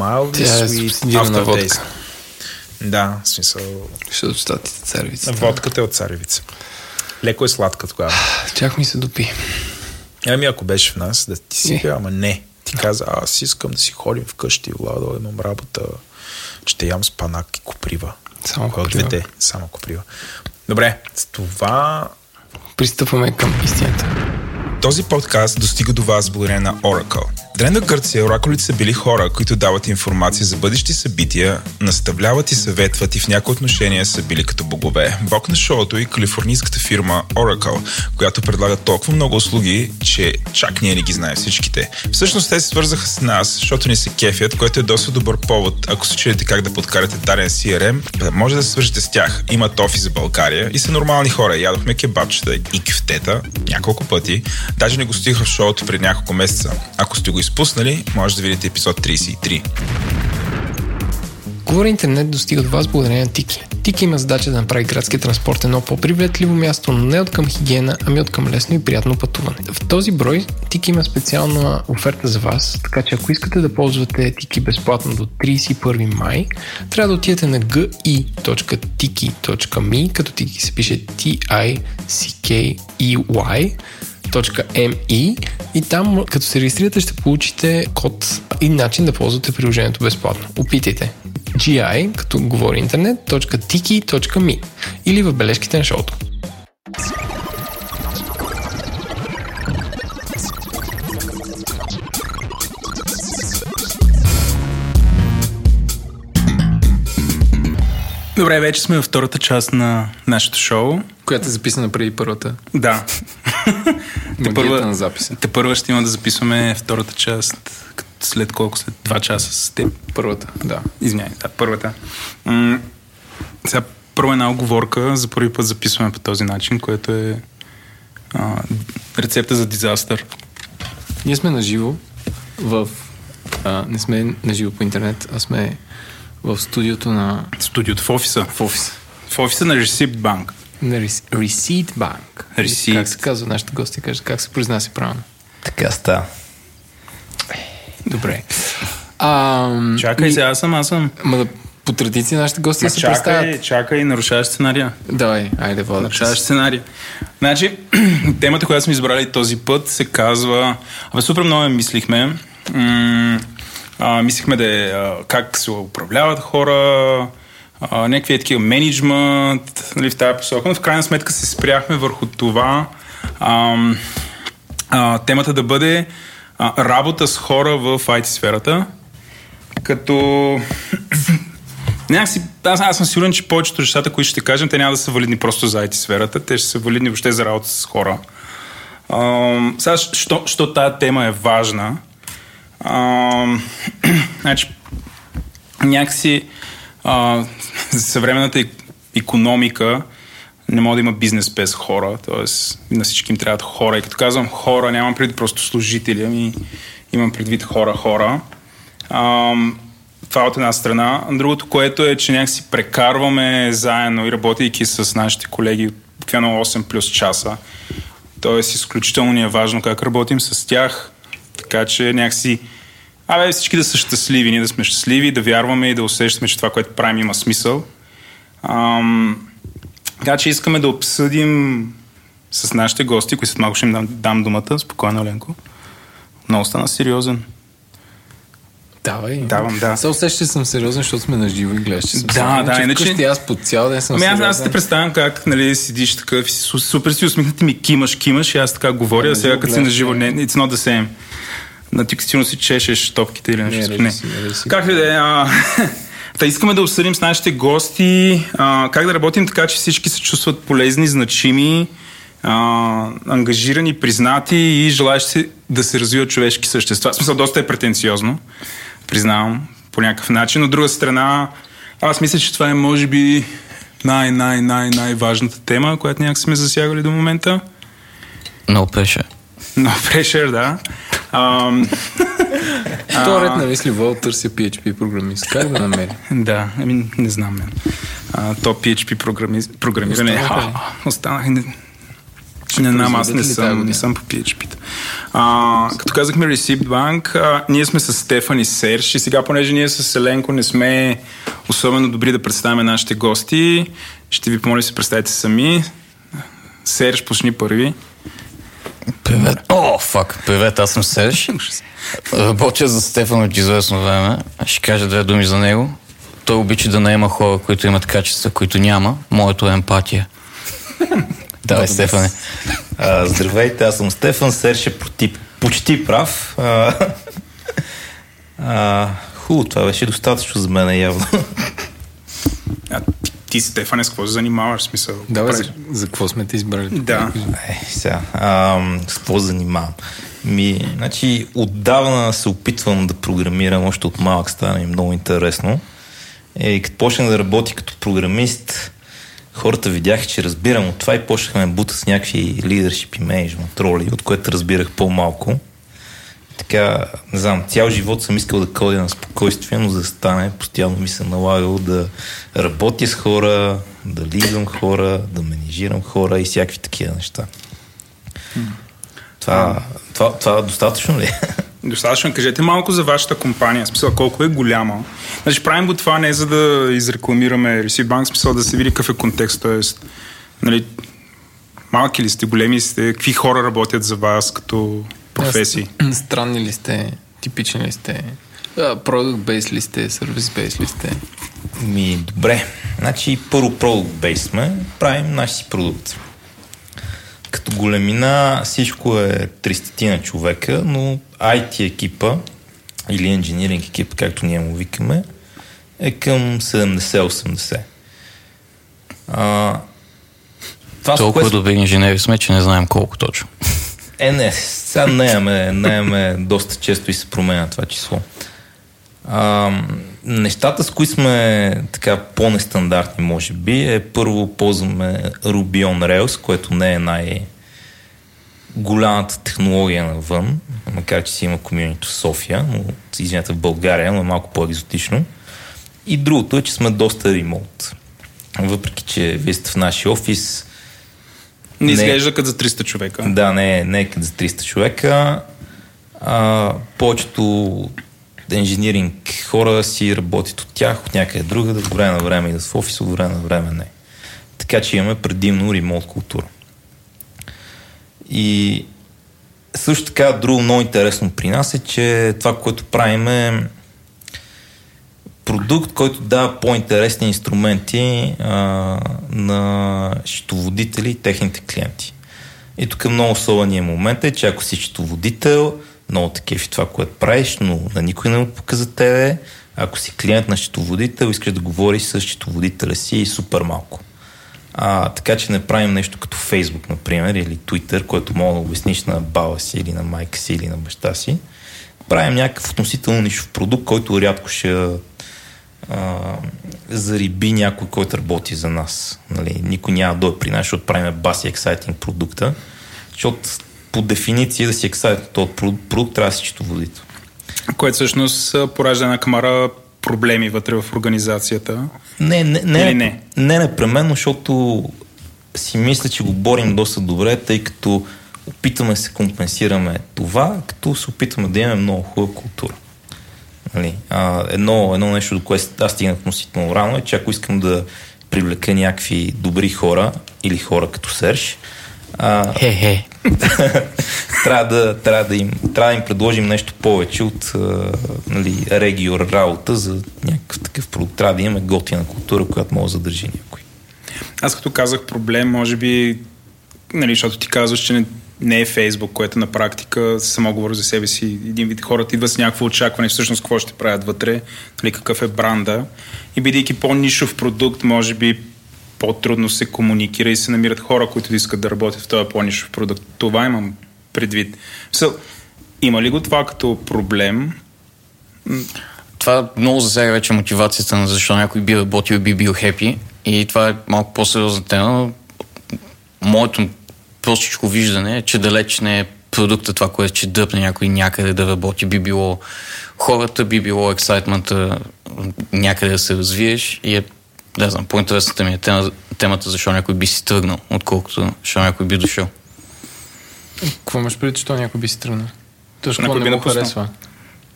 mildly е sweet aftertaste. Да, в смисъл. Ще от щатите царевица. Водката е от царевица. Леко е сладка тогава. Чак ми се допи. Ами ако беше в нас, да ти си Е. ама не. Ти каза, аз искам да си ходим вкъщи, Владо, имам работа, ще ям спанак и коприва. Само Кой коприва. двете? Само коприва. Добре, с това Пристъпваме към истината. Този подкаст достига до вас благодарение на Oracle. Древна Гърция оракулите са били хора, които дават информация за бъдещи събития, наставляват и съветват и в някои отношения са били като богове. Бог на шоуто и калифорнийската фирма Oracle, която предлага толкова много услуги, че чак ние не ги знаем всичките. Всъщност те се свързаха с нас, защото ни се кефят, което е доста добър повод, ако се чуете как да подкарате даден CRM, да може да се свържете с тях. Имат офис за България и са нормални хора. Ядохме кебабчета и кюфтета няколко пъти. Даже не го стих в шоуто преди няколко месеца. Ако сте го изпуснали, може да видите епизод 33. Говори интернет достига до вас благодарение на Тики. Тики има задача да направи градския транспорт едно по-привлекливо място, но не от към хигиена, ами от към лесно и приятно пътуване. В този брой Тики има специална оферта за вас, така че ако искате да ползвате Тики безплатно до 31 май, трябва да отидете на gi.tiki.me, като Тики се пише T-I-C-K-E-Y, .me и там, като се регистрирате, ще получите код и начин да ползвате приложението безплатно. Опитайте. gi, като говори интернет, .tiki.me или в бележките на шоуто. Добре, вече сме във втората част на нашето шоу. Която е записана преди първата. Да. Магията на записа. Те първа ще има да записваме втората част след колко? След два часа с теб. Първата, да. Извинявай, да, първата. М- сега първо една оговорка. За първи път записваме по този начин, което е а, рецепта за дизастър. Ние сме наживо в... А, не сме наживо по интернет, а сме в студиото на... Студиото в офиса. В офиса. В офиса на Receipt Bank. Receipt Bank. Receipt. Как се казва нашите гости? Кажат, как се произнася правилно? така става. Добре. А, Чакай, сега аз съм, аз съм. Ма да, по традиция нашите гости Ма се чакай, представят. чакай, нарушаваш сценария. Давай, айде, вода. Нарушаваш сценария. Значи, темата, която сме избрали този път, се казва... Абе, супер много я мислихме. М- а, мислихме да е как се управляват хора, а, някакви такива менеджмент, нали, в тази посока, но в крайна сметка се спряхме върху това ам, а, темата да бъде а, работа с хора в IT сферата, като някакси, аз, аз съм сигурен, че повечето нещата, които ще кажем, те няма да са валидни просто за IT сферата, те ще са валидни въобще за работа с хора. Ам, сега, що, що тая тема е важна? Ам, значи, някакси а, съвременната економика не може да има бизнес без хора, т.е. на всички им трябват хора. И като казвам хора, нямам предвид просто служители, ами имам предвид хора-хора. Това от една страна. Другото, което е, че някакси прекарваме заедно и работейки с нашите колеги буквално 8 плюс часа. Тоест, изключително ни е важно как работим с тях, така че някакси Абе, всички да са щастливи, ние да сме щастливи, да вярваме и да усещаме, че това, което правим, има смисъл. Ам, така че искаме да обсъдим с нашите гости, които след малко ще им дам, дам думата. Спокойно, Ленко. Много стана сериозен. Давай. Давам, да. Се усеща, че съм сериозен, защото сме на живо и гледаш, че съм Да, сериозен, да, че иначе- вкъщи аз по цял ден съм Ами аз, аз те представям как нали, седиш такъв супер си усмихнат ми кимаш, кимаш и аз така говоря, а сега като си на живо, не, it's not the same. На ти сигурно си чешеш топките или нещо. Не, режи си, си. Как ли да е? а, Та искаме да обсъдим с нашите гости а, как да работим така, че всички се чувстват полезни, значими, а, ангажирани, признати и желаящи да се развиват човешки същества. В смисъл, доста е претенциозно, признавам, по някакъв начин. От друга страна, аз мисля, че това е може би най-най-най-най-важната тема, която някак сме засягали до момента. No pressure. Но прешер, да. Ам, То ред на мисли, Вол търся PHP програмист. Как да намери? Да, ами не знам то PHP програми... програмиране. Останах. Не, не знам, аз не съм, не съм по PHP. А, като казахме Receipt Bank, а, ние сме с Стефан и Серж и сега, понеже ние с Еленко не сме особено добри да представяме нашите гости, ще ви помоля да се представите сами. Серж, почни първи. Привет. О, фак. Привет, аз съм Серж. Работя за Стефан от известно време. Ще кажа две думи за него. Той обича да наема хора, които имат качества, които няма. Моето е емпатия. Давай, Стефане. А, здравейте, аз съм Стефан. Серж е почти, почти прав. А, а, хубаво, това беше достатъчно за мен явно. Ти, Стефане, с какво се занимаваш? В Смисъл, Давай, за, правиш? за какво сме те избрали? Да. Е, сега, а, с какво занимавам? Ми, значи, отдавна се опитвам да програмирам, още от малък стана ми много интересно. Е, и като почнах да работя като програмист, хората видяха, че разбирам от това и почнахме да бута с някакви лидершип и менеджмент роли, от което разбирах по-малко. Така, не знам, цял живот съм искал да кодя на спокойствие, но за да стане, постоянно ми се налагало да работя с хора, да лидвам хора, да менежирам хора и всякакви такива неща. Това, това, това достатъчно ли? е? Достатъчно. Кажете малко за вашата компания. Смисъл, колко е голяма. Значи правим го това не за да изрекламираме Receipt Bank, смисъл да се види какъв е контекст. Тоест, нали, малки ли сте, големи сте, какви хора работят за вас като професии? Странни ли сте? Типични ли сте? Продукт бейс ли сте? Сервис бейс ли сте? Ми, добре. Значи, първо product based сме, правим наши си продукти. Като големина всичко е 300 на човека, но IT екипа или engineering екип, както ние му викаме, е към 70-80. А, това, Толкова което- добри инженери сме, че не знаем колко точно. Е, не, сега наеме, наеме доста често и се променя това число. А, нещата, с които сме така по-нестандартни, може би, е първо ползваме Ruby on Rails, което не е най- голямата технология навън, макар че си има комьюнити в София, но извинете в България, но е малко по-екзотично. И другото е, че сме доста ремонт. Въпреки, че вие сте в нашия офис, Не не. изглежда като за 300 човека. да, не, не е като за 300 човека. А, повечето инжиниринг хора си работят от тях, от някъде друга, да от време на време идат в офис, от време на време не. Така че имаме предимно ремонт култура. И също така, друго много интересно при нас е, че това, което правим е продукт, който дава по-интересни инструменти а, на счетоводители и техните клиенти. И тук много особения момент е, че ако си счетоводител, много такива това, което правиш, но на никой не му показа тебе. Ако си клиент на счетоводител, искаш да говориш с счетоводителя си и супер малко. А, така че не правим нещо като Фейсбук, например, или Twitter, който мога да обясниш на баба си, или на майка си, или на баща си. Правим някакъв относително нишов продукт, който рядко ще а, зариби някой, който работи за нас. Нали, никой няма да дойде при нас, защото правим баси ексайтинг продукта, защото по дефиниция да си ексайтинг този продукт трябва да си счетоводител. Което всъщност поражда една камара проблеми вътре в организацията. Не, не, не, Или не, не? не непременно, защото си мисля, че го борим доста добре, тъй като опитваме да се компенсираме това, като се опитваме да имаме много хубава култура. Нали? А, едно, едно нещо, до което аз стигнах относително рано е, че ако искам да привлека някакви добри хора или хора като Серж, а, Хе-хе. трябва, да, трябва, да им, трябва да им предложим нещо повече от а, нали, региор работа за някакъв такъв продукт. Трябва да имаме готина култура, която може да задържи някой. Аз като казах проблем, може би, нали, защото ти казваш, че не, не е Фейсбук, което на практика само говори за себе си. Един вид хората идват с някакво очакване, всъщност какво ще правят вътре, нали, какъв е бранда. И бидейки по-нишов продукт, може би по-трудно се комуникира и се намират хора, които искат да работят в този по-нишов продукт. Това имам предвид. So, има ли го това като проблем? Това много засяга вече мотивацията на защо някой би работил и би бил хепи. И това е малко по-сериозна тема. Моето простичко виждане че далеч не е продукта това, което ще дъпне някой някъде да работи. Би било хората, би било ексайтмента някъде да се развиеш и е, не знам, по-интересната ми е тема, темата защо някой би си тръгнал, отколкото защо някой би дошъл. Какво имаш преди, че някой би си тръгнал? Точно какво би не му харесва?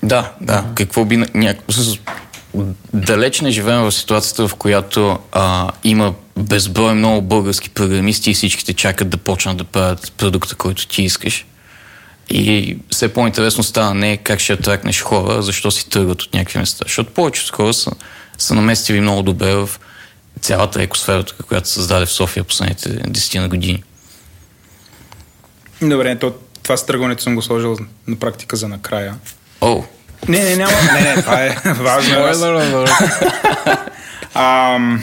Да, да. Какво би... Няко... с- Далеч не живеем в ситуацията, в която а, има безброй много български програмисти и всичките чакат да почнат да правят продукта, който ти искаш. И все по-интересно става не как ще атракнеш хора, защо си тръгват от някакви места. Защото повечето хора са, са наместили много добре в цялата екосфера, която се създаде в София последните 10 на години. Добре, то, това с тръгването съм го сложил на практика за накрая. О, Не, не, няма. Не, не, това е важно. Аз- Ам,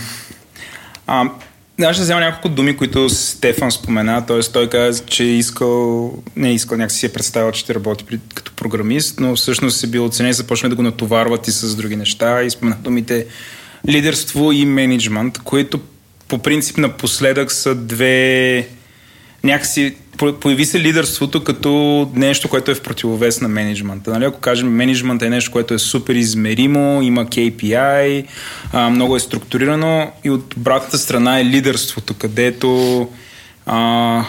ам, аз ще взема няколко думи, които Стефан спомена. Т.е. той каза, че искал, не искал, някакси си е представил, че ще работи при, като програмист, но всъщност е бил оценен и започна да го натоварват и с други неща. И спомена думите лидерство и менеджмент, които по принцип напоследък са две някакси появи се лидерството като нещо, което е в противовес на менеджмента. Нали? Ако кажем, менеджмент е нещо, което е супер измеримо, има KPI, а, много е структурирано и от обратната страна е лидерството, където а,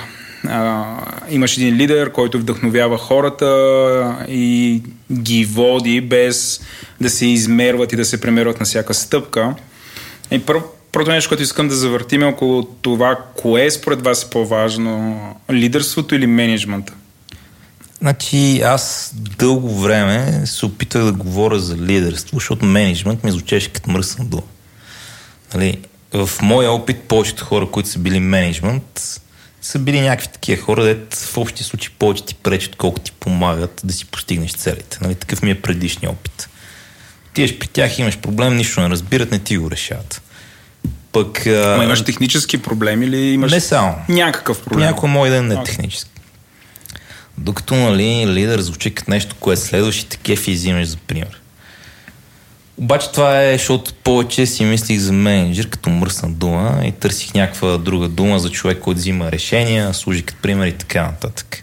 а, имаш един лидер, който вдъхновява хората и ги води без да се измерват и да се премерват на всяка стъпка. И първо, първото нещо, което искам да завъртим е около това, кое според вас е по-важно, лидерството или менеджмента? Значи аз дълго време се опитах да говоря за лидерство, защото менеджмент ми звучеше като мръсна дума. Нали, в моя опит повечето хора, които са били менеджмент, са били някакви такива хора, дет в общи случаи повече ти пречат, колко ти помагат да си постигнеш целите. Нали, такъв ми е предишния опит. Тиеш при тях имаш проблем, нищо не разбират, не ти го решават. Пък... а, имаш технически проблеми или имаш Не само. някакъв проблем? Някой да е не Окей. технически. Докато, нали, лидер звучи като нещо, което следваш и такива и взимаш за пример. Обаче това е, защото повече си мислих за менеджер като мръсна дума и търсих някаква друга дума за човек, който взима решения, служи като пример и така нататък.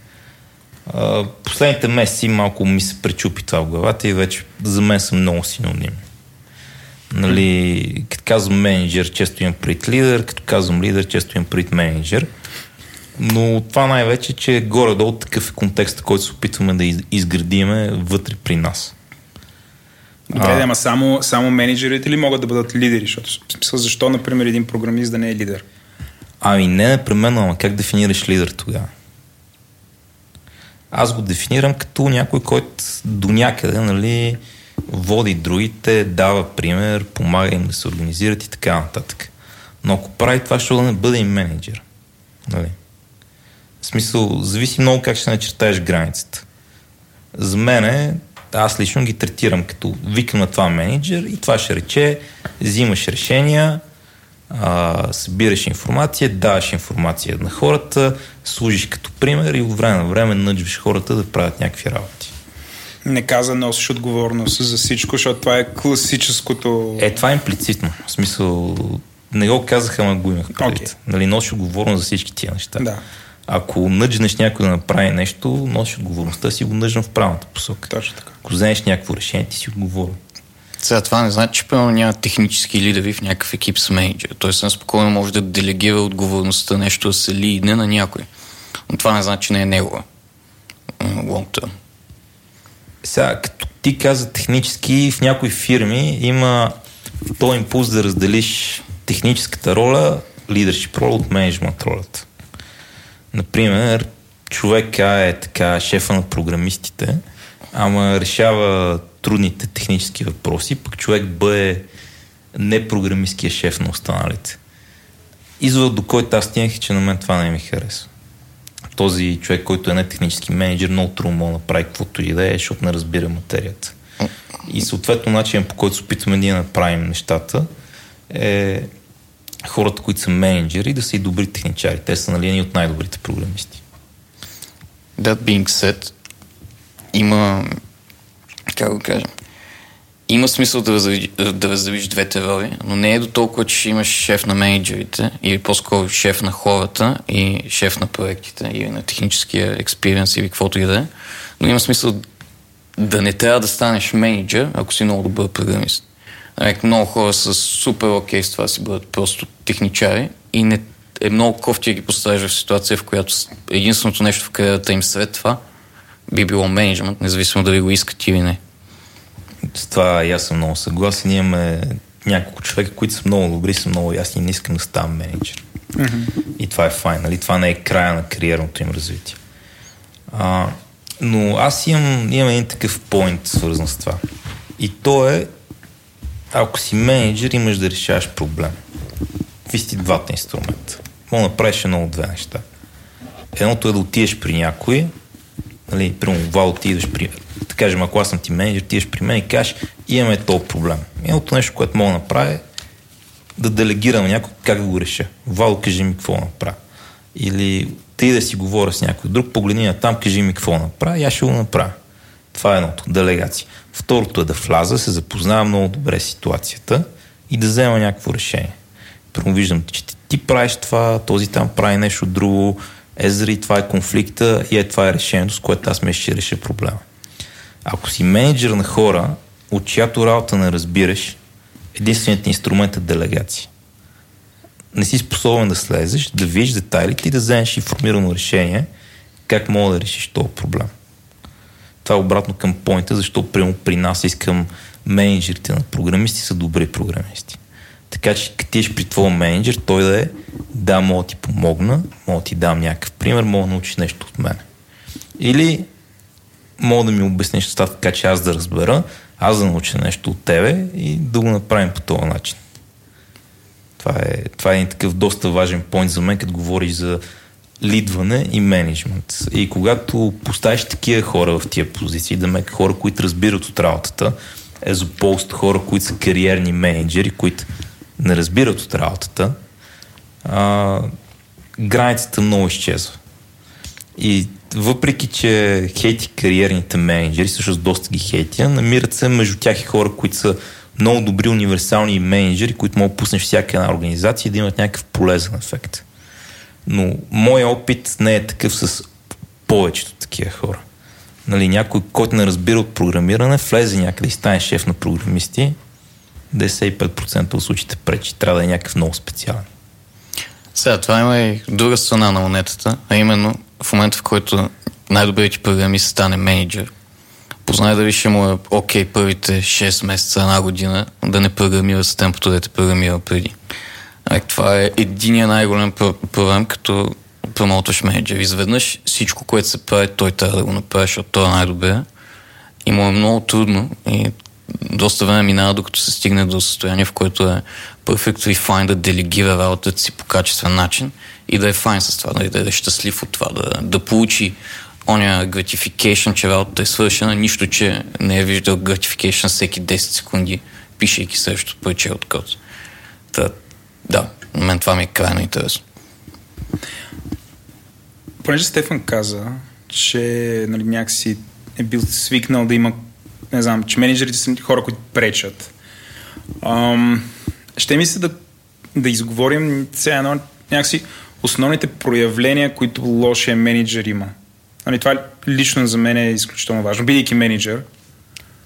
Последните месеци малко ми се пречупи това в главата и вече за мен са много синоними. Нали, като казвам менеджер, често имам пред лидер, като казвам лидер, често имам пред менеджер. Но това най-вече, че горе-долу такъв е контекст, който се опитваме да из- изградиме вътре при нас. Добре, а... ама само, само менеджерите ли могат да бъдат лидери? Защото, смисъл, защо, например, един програмист да не е лидер? Ами не непременно, ама как дефинираш лидер тогава? Аз го дефинирам като някой, който до някъде, нали, води другите, дава пример, помага им да се организират и така нататък. Но ако прави това, ще да не бъде и менеджер. Нали? В смисъл, зависи много как ще начертаеш границата. За мен, аз лично ги третирам като викам на това менеджер и това ще рече, взимаш решения, а, събираш информация, даваш информация на хората, служиш като пример и от време на време nøджваш хората да правят някакви работи. Не каза носиш отговорност за всичко, защото това е класическото... Е, това е имплицитно. В смисъл, не го казаха, ама го имах предвид. Okay. Нали, носиш отговорност за всички тия неща. Да. Ако nøджнеш някой да направи нещо, носиш отговорността си го nøждам в правилната посока. Точно така. Ако вземеш някакво решение, ти си отговорен. Сега това не значи, че примерно няма технически лидери в някакъв екип с менеджер. Той съм спокойно може да делегира отговорността нещо да се лидне на някой. Но това не значи, че не е негова. Long term. Сега, като ти каза технически, в някои фирми има този импулс да разделиш техническата роля, лидершип роля от менеджмент ролята. Например, човек е така шефа на програмистите, ама решава трудните технически въпроси, пък човек бъде не програмистския шеф на останалите. Извод до който аз стигнах, че на мен това не ми харесва. Този човек, който е не технически менеджер, много трудно мога да направи каквото и да е, защото не разбира материята. И съответно начин по който се опитваме ние да направим нещата е хората, които са менеджери, да са и добри техничари. Те са нали от най-добрите програмисти. That being said, има как го кажем, има смисъл да, разделиш, да разделиш двете роли, но не е до толкова, че имаш шеф на менеджерите или по-скоро шеф на хората и шеф на проектите или на техническия експириенс или каквото и да е. Но има смисъл да не трябва да станеш менеджер, ако си много добър програмист. Много хора са супер окей okay с това си бъдат просто техничари и не, е много кофти да ги поставиш в ситуация, в която единственото нещо в кариерата им след това – би било менеджмент, независимо дали го искат или не. С това и аз съм много съгласен. Имаме няколко човека, които са много добри, са много ясни и не искам да ставам менеджер. Mm-hmm. И това е файн, нали? Това не е края на кариерното им развитие. А, но аз имам, имам един такъв поинт, свързан с това. И то е, ако си менеджер, имаш да решаваш проблем. Какви си двата инструмента? Мога да направиш едно от две неща. Едното е да отидеш при някой нали, примерно, Вал, ти идваш при, да кажем, ако аз съм ти менеджер, ти идваш при мен и кажеш, имаме този проблем. Едното нещо, което мога да направя да делегирам някой как да го реша. Вал, кажи ми какво направя. Или ти да си говоря с някой друг, погледни на там, кажи ми какво направя и аз ще го направя. Това е едното, делегация. Второто е да вляза, се запознавам много добре с ситуацията и да взема някакво решение. Първо виждам, че ти, ти правиш това, този там прави нещо друго, Езри, това е конфликта и е това е решението, с което аз ме ще реша проблема. Ако си менеджер на хора, от чиято работа не разбираш, единственият инструмент е делегация. Не си способен да слезеш, да видиш детайлите и да вземеш информирано решение как мога да решиш този проблем. Това е обратно към поинта, защото прямо при нас искам менеджерите на програмисти са добри програмисти. Така че ти при твоя менеджер, той да е да, мога да ти помогна, мога да ти дам някакъв пример, мога да научиш нещо от мен. Или мога да ми обясниш нещата така, че аз да разбера, аз да науча нещо от тебе и да го направим по този начин. Това е, това е един такъв доста важен поинт за мен, като говориш за лидване и менеджмент. И когато поставиш такива хора в тия позиции, да ме хора, които разбират от работата, езополст хора, които са кариерни менеджери, които не разбират от работата, а, границата много изчезва. И въпреки, че хейти кариерните менеджери, всъщност доста ги хейтя, намират се между тях и хора, които са много добри универсални менеджери, които могат да пуснеш всяка една организация и да имат някакъв полезен ефект. Но моят опит не е такъв с повечето такива хора. Нали, някой, който не разбира от програмиране, влезе някъде и стане шеф на програмисти, 95% от случаите пречи. Трябва да е някакъв много специален. Сега, това има и друга страна на монетата, а именно в момента, в който най-добрият ти програмист стане менеджер, познай дали ще му е окей първите 6 месеца, една година да не програмира с темпото, да те програмира преди. А, това е единия най-голям проблем, като промоутваш менеджер. Изведнъж всичко, което се прави, той трябва да го направи, защото той е най-добре. И му е много трудно и доста време минава, докато се стигне до състояние, в което е perfectly fine да делегира работата си по качествен начин и да е файн с това, да, да е щастлив от това, да, да получи оня gratification, че работата е свършена, нищо, че не е виждал gratification всеки 10 секунди, пишейки също парче от код. Та, да, на мен това ми е крайно интересно. Понеже Стефан каза, че нали, някакси е бил свикнал да има, не знам, че менеджерите са хора, които пречат. Ам, ще ми се да, да изговорим сега едно някакси основните проявления, които лошия менеджер има. Нали, това лично за мен е изключително важно. Бидейки менеджер,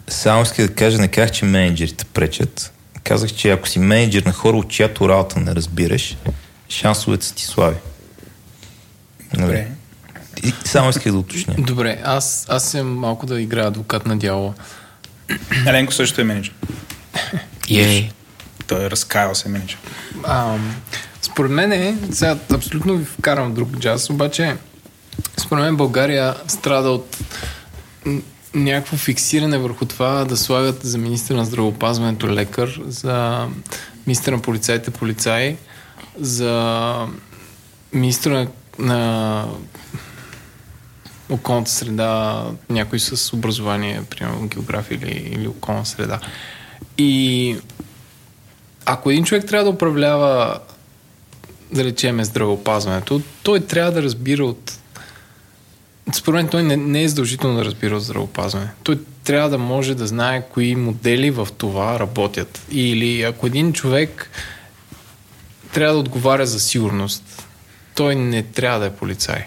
Само исках да кажа, не казах, че менеджерите пречат. Казах, че ако си менеджер на хора, от чиято работа не разбираш, шансовете са ти слаби. Нали? добре. И само исках да уточня. Добре, аз, аз съм малко да играя адвокат на дявола. Еленко също е менеджер. Ей, Той е разкаял се менеджер. А, според мен е, сега абсолютно ви вкарам друг джаз, обаче според мен България страда от някакво фиксиране върху това да слагат за министър на здравеопазването лекар, за министър на полицаите полицаи, за министър на, на околната среда, някой с образование, примерно география или, или околна среда. И ако един човек трябва да управлява, да речеме, здравеопазването, той трябва да разбира от... Според мен той не, не е задължително да разбира от здравеопазване. Той трябва да може да знае кои модели в това работят. Или ако един човек трябва да отговаря за сигурност, той не трябва да е полицай.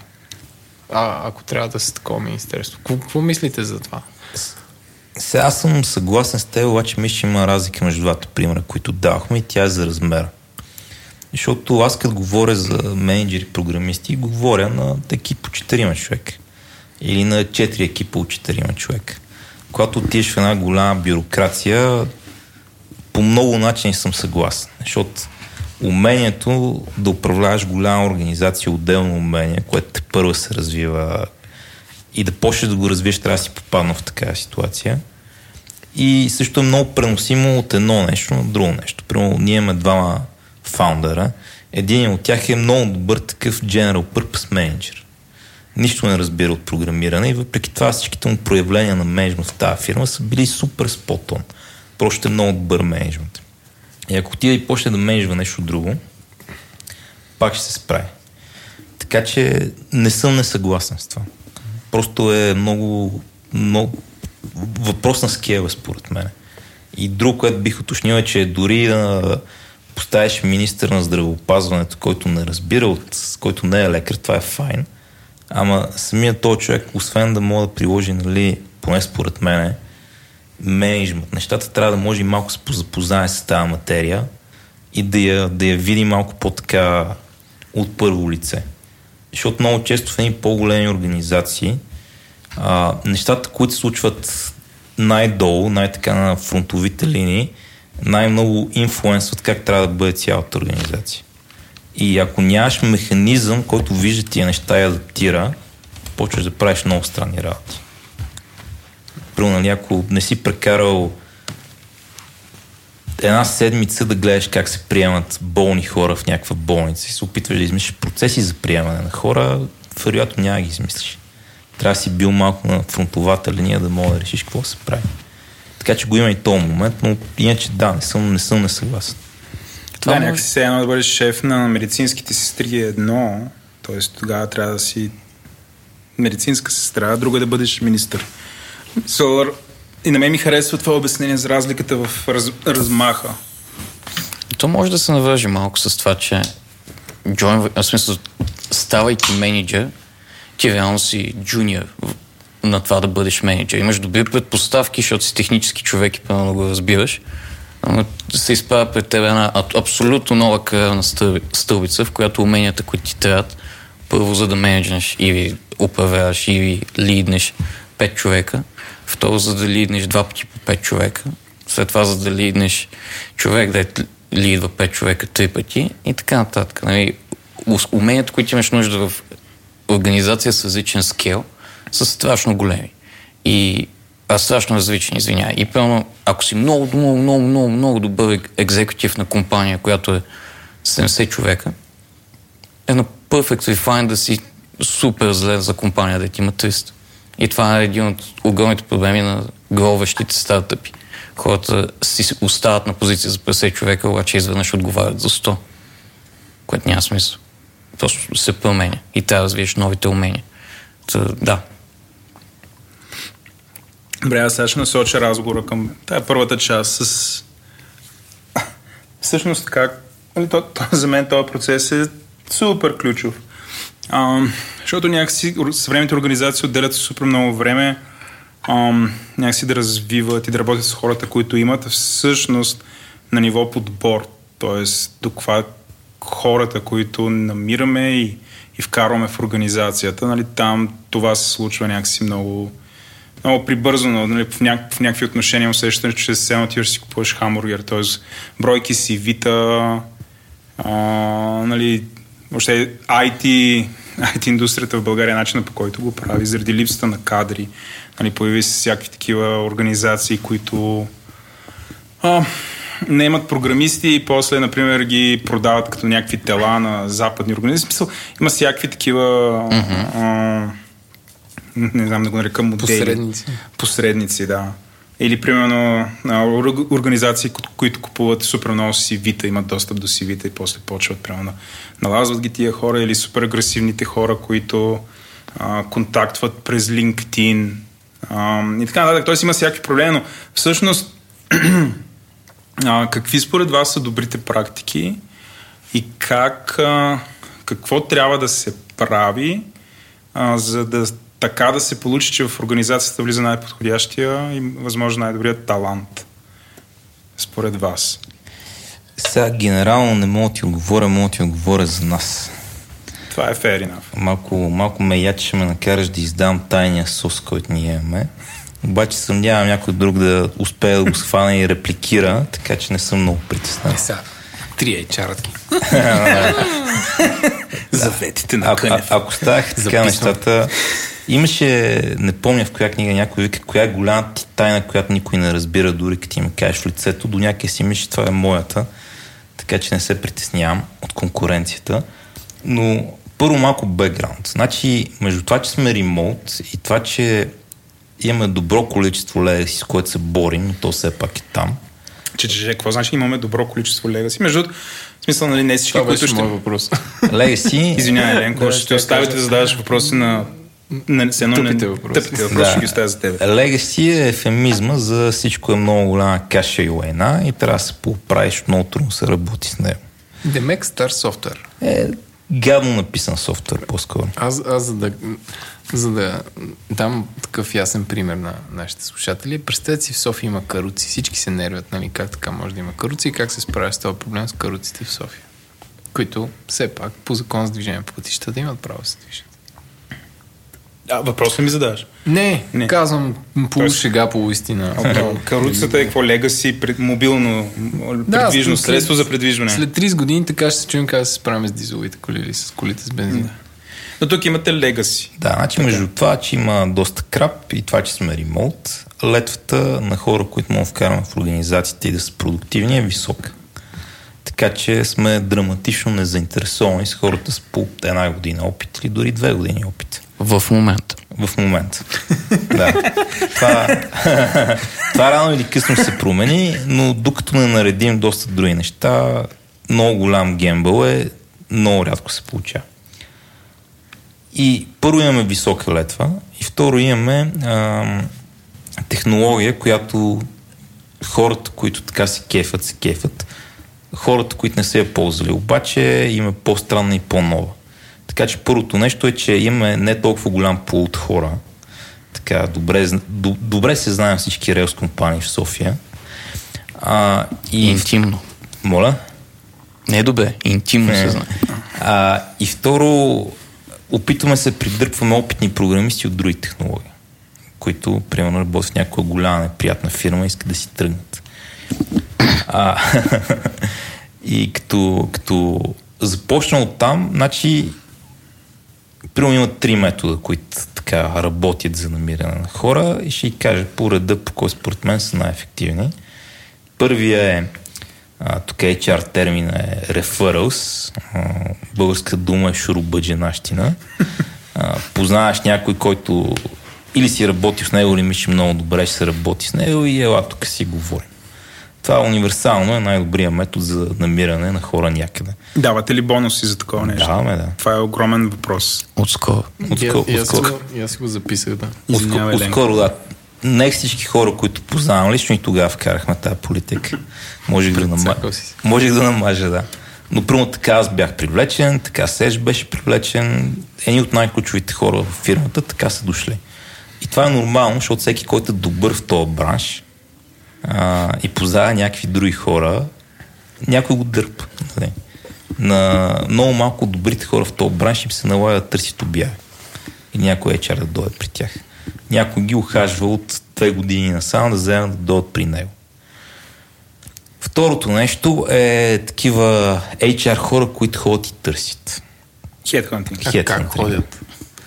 А ако трябва да се такова министерство. Какво, мислите за това? Сега аз съм съгласен с теб, обаче мисля, че има разлика между двата примера, които давахме и тя е за размера. Защото аз като говоря за менеджери, програмисти, говоря на екип по 4 човека. Или на 4 екипа от 4 човека. Когато отидеш в една голяма бюрокрация, по много начини съм съгласен. Защото умението да управляваш голяма организация, отделно умение, което те първо се развива и да почнеш да го развиеш, трябва да си попадна в такава ситуация. И също е много преносимо от едно нещо на друго нещо. Примерно, ние имаме двама фаундъра. Един от тях е много добър такъв General Purpose Manager. Нищо не разбира от програмиране и въпреки това всичките му проявления на менеджмент в тази фирма са били супер спотон. Просто е много добър менеджмент. И ако отиде и почне да менеджва нещо друго, пак ще се справи. Така че не съм несъгласен с това. Просто е много, много въпрос на скела, според мен. И друго, което бих уточнил е, че дори да поставиш министър на здравеопазването, който не разбира, от, който не е лекар, това е файн. Ама самият този човек, освен да може да приложи, нали, поне според мен, менеджмент, нещата трябва да може и малко се запознае с тази материя и да я, да я види малко по-така от първо лице. Защото много често в едни по-големи организации а, нещата, които се случват най-долу, най-така на фронтовите линии, най-много инфлуенсват как трябва да бъде цялата организация. И ако нямаш механизъм, който вижда тия неща и адаптира, почваш да правиш много странни работи. Примерно, нали, ако не си прекарал една седмица да гледаш как се приемат болни хора в някаква болница и се опитваш да измислиш процеси за приемане на хора, вероятно няма ги измислиш. Трябва да си бил малко на фронтовата линия да мога да решиш какво се прави. Така че го има и този момент, но иначе да, не съм, не съм несъгласен. Това да, някакси се едно да бъдеш шеф на медицинските сестри е едно, т.е. тогава трябва да си медицинска сестра, друга да бъдеш министър. So, и на мен ми харесва това обяснение за разликата в раз, размаха. То може да се навържи малко с това, че join, в смисъл, ставайки менеджер, ти реално си джуниор на това да бъдеш менеджер. Имаш добри предпоставки, защото си технически човек и пълно го разбираш. Ама се изправя пред теб една абсолютно нова кариерна стълбица, в която уменията, които ти трябват, първо за да менеджнеш или управляваш или лиднеш пет човека, второ за да лиднеш два пъти по пет човека, след това за да лиднеш човек да лидва пет човека три пъти и така нататък. Нали? Уменията, които имаш нужда в организация с различен скел, са страшно големи. И а страшно различни, извиняй. И пълно, ако си много, много, много, много, много добър екзекутив на компания, която е 70 човека, е на perfectly fine да си супер зле за компания да ти има 300. И това е един от огромните проблеми на гробващите стартъпи. Хората си остават на позиция за 50 човека, обаче изведнъж отговарят за 100. Което няма смисъл. Просто се променя и трябва да развиеш новите умения. Та, да, Добре, аз сега ще насоча разговора към тая първата част с... Всъщност така, нали, за мен този процес е супер ключов. А, защото някакси съвременните организации отделят супер много време а, някакси да развиват и да работят с хората, които имат всъщност на ниво подбор. Тоест, до каква хората, които намираме и, и вкарваме в организацията, нали, там това се случва някакси много много прибързано, нали, в, няк- в някакви отношения усещане, че се отиваш си купуваш хамбургер, т.е. бройки си, вита, а, нали, въобще IT, IT индустрията в България, начина по който го прави, заради липсата на кадри, нали, появи се всякакви такива организации, които а, не имат програмисти и после, например, ги продават като някакви тела на западни организации. Смисъл, има всякакви такива mm-hmm. а, не знам да го нарека модели. Посредници. Посредници, да. Или, примерно, организации, които купуват супер много CV-та, имат достъп до CV-та и после почват, примерно, налазват ги тия хора или супер агресивните хора, които а, контактват през LinkedIn а, и така нататък. Тоест има всякакви проблеми, но всъщност а, какви според вас са добрите практики и как, а, какво трябва да се прави, а, за да така да се получи, че в организацията влиза най-подходящия и възможно най-добрият талант, според вас? Сега генерално не мога да ти отговоря, мога да ти отговоря за нас. Това е fair enough. Малко, малко ме я, че ще ме накараш да издам тайния сос, който ние имаме. Обаче съмнявам някой друг да успее да го схване и репликира, така че не съм много притеснен. Е, сега, три HR-атки. Заветите на Ако, а, Кънев. ако ставах така нещата, имаше, не помня в коя книга някой вика, коя е голяма ти тайна, която никой не разбира, дори като ти ме кажеш в лицето, до някъде си мислиш, това е моята, така че не се притеснявам от конкуренцията. Но първо малко бекграунд. Значи, между това, че сме ремоут и това, че имаме добро количество легаси, с което се борим, но то все пак е там. Че, че, че, какво значи имаме добро количество легаси? Между другото, в смисъл, нали, не всички, Това които ще... въпрос. Легаси... Извинявай, Ленко, ще оставите да задаваш въпроси на... Не, се едно, Тъпите не, въпроси. Тъпите въпроси ще ги оставя за теб. Легаси е ефемизма за всичко е много голяма каша и лайна и трябва да се поправиш, много трудно се работи с него. Демек Star Software. Е, гадно написан софтуер по-скоро. Аз, аз за, да, за да дам такъв ясен пример на нашите слушатели, представете си в София има каруци. Всички се нервят, нали, как така може да има каруци и как се справя с този проблем с каруците в София. Които все пак по закон за движение по пътищата имат право да се движат. А, въпрос ли ми задаваш? Не, Не. казвам полу Тоест- шега, полу истина. Каруцата е какво? Легаси, пред, мобилно, предвижно, след- средство за предвижване. След 30 години така ще се чуем как да се справим с дизеловите коли или с колите с бензин. Но тук имате легаси. Да, значи между това, че има доста крап и това, че сме ремоут, летвата на хора, които могат да вкараме в организациите и да са продуктивни е висока. Така че сме драматично незаинтересовани с хората с по една година опит или дори две години опит. В момента. В момента. да. Това, това рано или късно се промени, но докато не наредим доста други неща, много голям гембъл е, много рядко се получава. И първо имаме висока летва и второ имаме ам, технология, която хората, които така се кефат, се кефат. Хората, които не се я ползвали, обаче има по-странна и по-нова. Така че първото нещо е, че имаме не толкова голям пул от хора. Така, добре, добре се знаем всички релс компании в София. А, и... Интимно. Моля? Не е добре, интимно се знае. А, и второ, опитваме се придърпваме опитни програмисти от други технологии, които, примерно, работят в някоя голяма неприятна фирма и искат да си тръгнат. А, и като, като започна от там, значи Примерно има три метода, които така работят за намиране на хора и ще ги кажа по реда, по кой според мен са най-ефективни. Първия е, а, тук HR термина е referrals, българска дума е шурубъдженащина. А, познаваш някой, който или си работил с него, или мислиш много добре, ще се работи с него и ела тук си говорим. Това универсално е най-добрият метод за намиране на хора някъде. Давате ли бонуси за такова нещо? Даваме, да. Това е огромен въпрос. Отскоро. Отскоро, И, аз си отскоро, аз си го записах, да. Ленко. отскоро, да. Не всички хора, които познавам лично и тогава вкарахме тази политика. Можех да, нама... Прецакал си се. Можех да намажа, да. Но първо така аз бях привлечен, така Сеш беше привлечен. Едни от най-ключовите хора в фирмата така са дошли. И това е нормално, защото всеки, който е добър в този бранш а, и познава някакви други хора, някой го дърпа. Нали? На много малко добрите хора в този бранш им се налага да търсят обяви. И някой HR да дойде при тях. Някой ги ухажва от две години насам да вземат да дойдат при него. Второто нещо е такива HR хора, които ходят и търсят. Хедхантинг. А как ходят?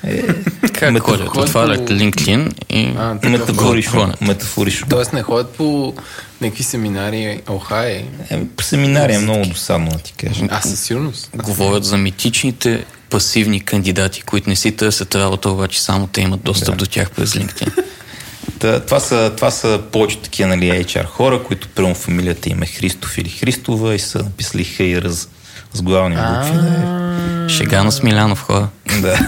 Как Метафор- ходят? ходят Отварят по- LinkedIn и А, Метафорично. метафорично. Тоест не ходят по някакви семинари, охай. Е, по семинари е много досадно да ти кажа. А, със сигурност. говорят за митичните пасивни кандидати, които не си търсят работа, обаче само те имат достъп до тях през LinkedIn. Та, това, са, това са повече такива нали, HR хора, които прямо фамилията им е Христов или Христова и са написали Хейра с, с главни букви. Да, Шега на Смилянов хора. да.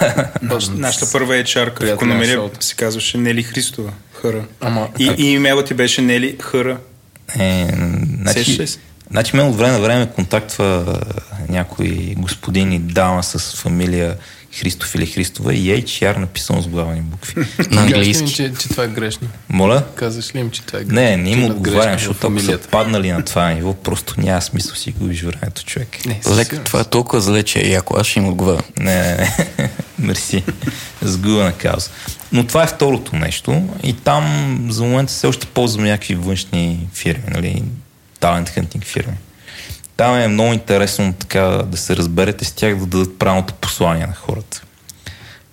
Нашата първа HR в Приятел Кономерия на шоуто. се казваше Нели Христова. Хъра. Ама, И, и имейлът ти беше Нели Хъра. Е, значи, значи мен от време на време контактва някой господин и дама с фамилия Христов или Христова и HR написано с главни букви. На Кажеш ли ми, английски. че, че това е грешно? Моля? Казваш ли им, че това е грешно? Не, не им отговарям, защото ако са паднали на това ниво, просто няма смисъл си губиш времето, човек. Не, Лек, това е толкова зле, че е яко. Аз ще им отговоря. Не, не, не. Мерси. Сгубена кауза. Но това е второто нещо. И там за момента все още ползваме някакви външни фирми, нали? Талент хантинг фирми. Там е много интересно така да се разберете с тях, да дадат правилното послание на хората.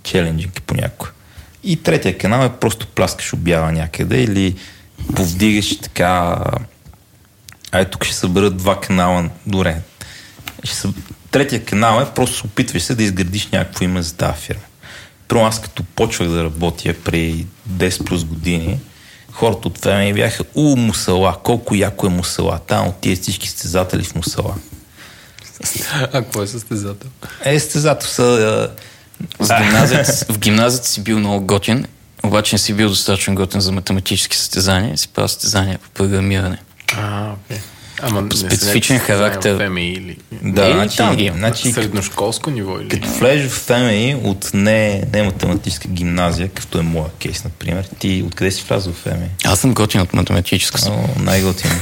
Челенджинг понякога. И третия канал е просто пляскаш обява някъде или повдигаш така Ай, тук ще събера два канала. Добре. Ще съ... Третия канал е просто опитваш се да изградиш някакво име за тази фирма. Първо аз като почвах да работя при 10 плюс години, хората от това ми бяха, у, мусала, колко яко е мусала. Там отиват всички състезатели в мусала. А какво е състезател? Е, състезател са... В гимназията, в гимназията си бил много готин, обаче не си бил достатъчно готин за математически състезания, си правил състезания по програмиране. А, окей. Ама специфичен характер. в ФМИ или... Да, Е, значи, там значи, Средношколско ниво или... Като влезеш в ФМИ от не, не математическа гимназия, какъвто е моя кейс, например, ти откъде си влязъл в ФМИ? Аз съм готин от математическа О, най-готино.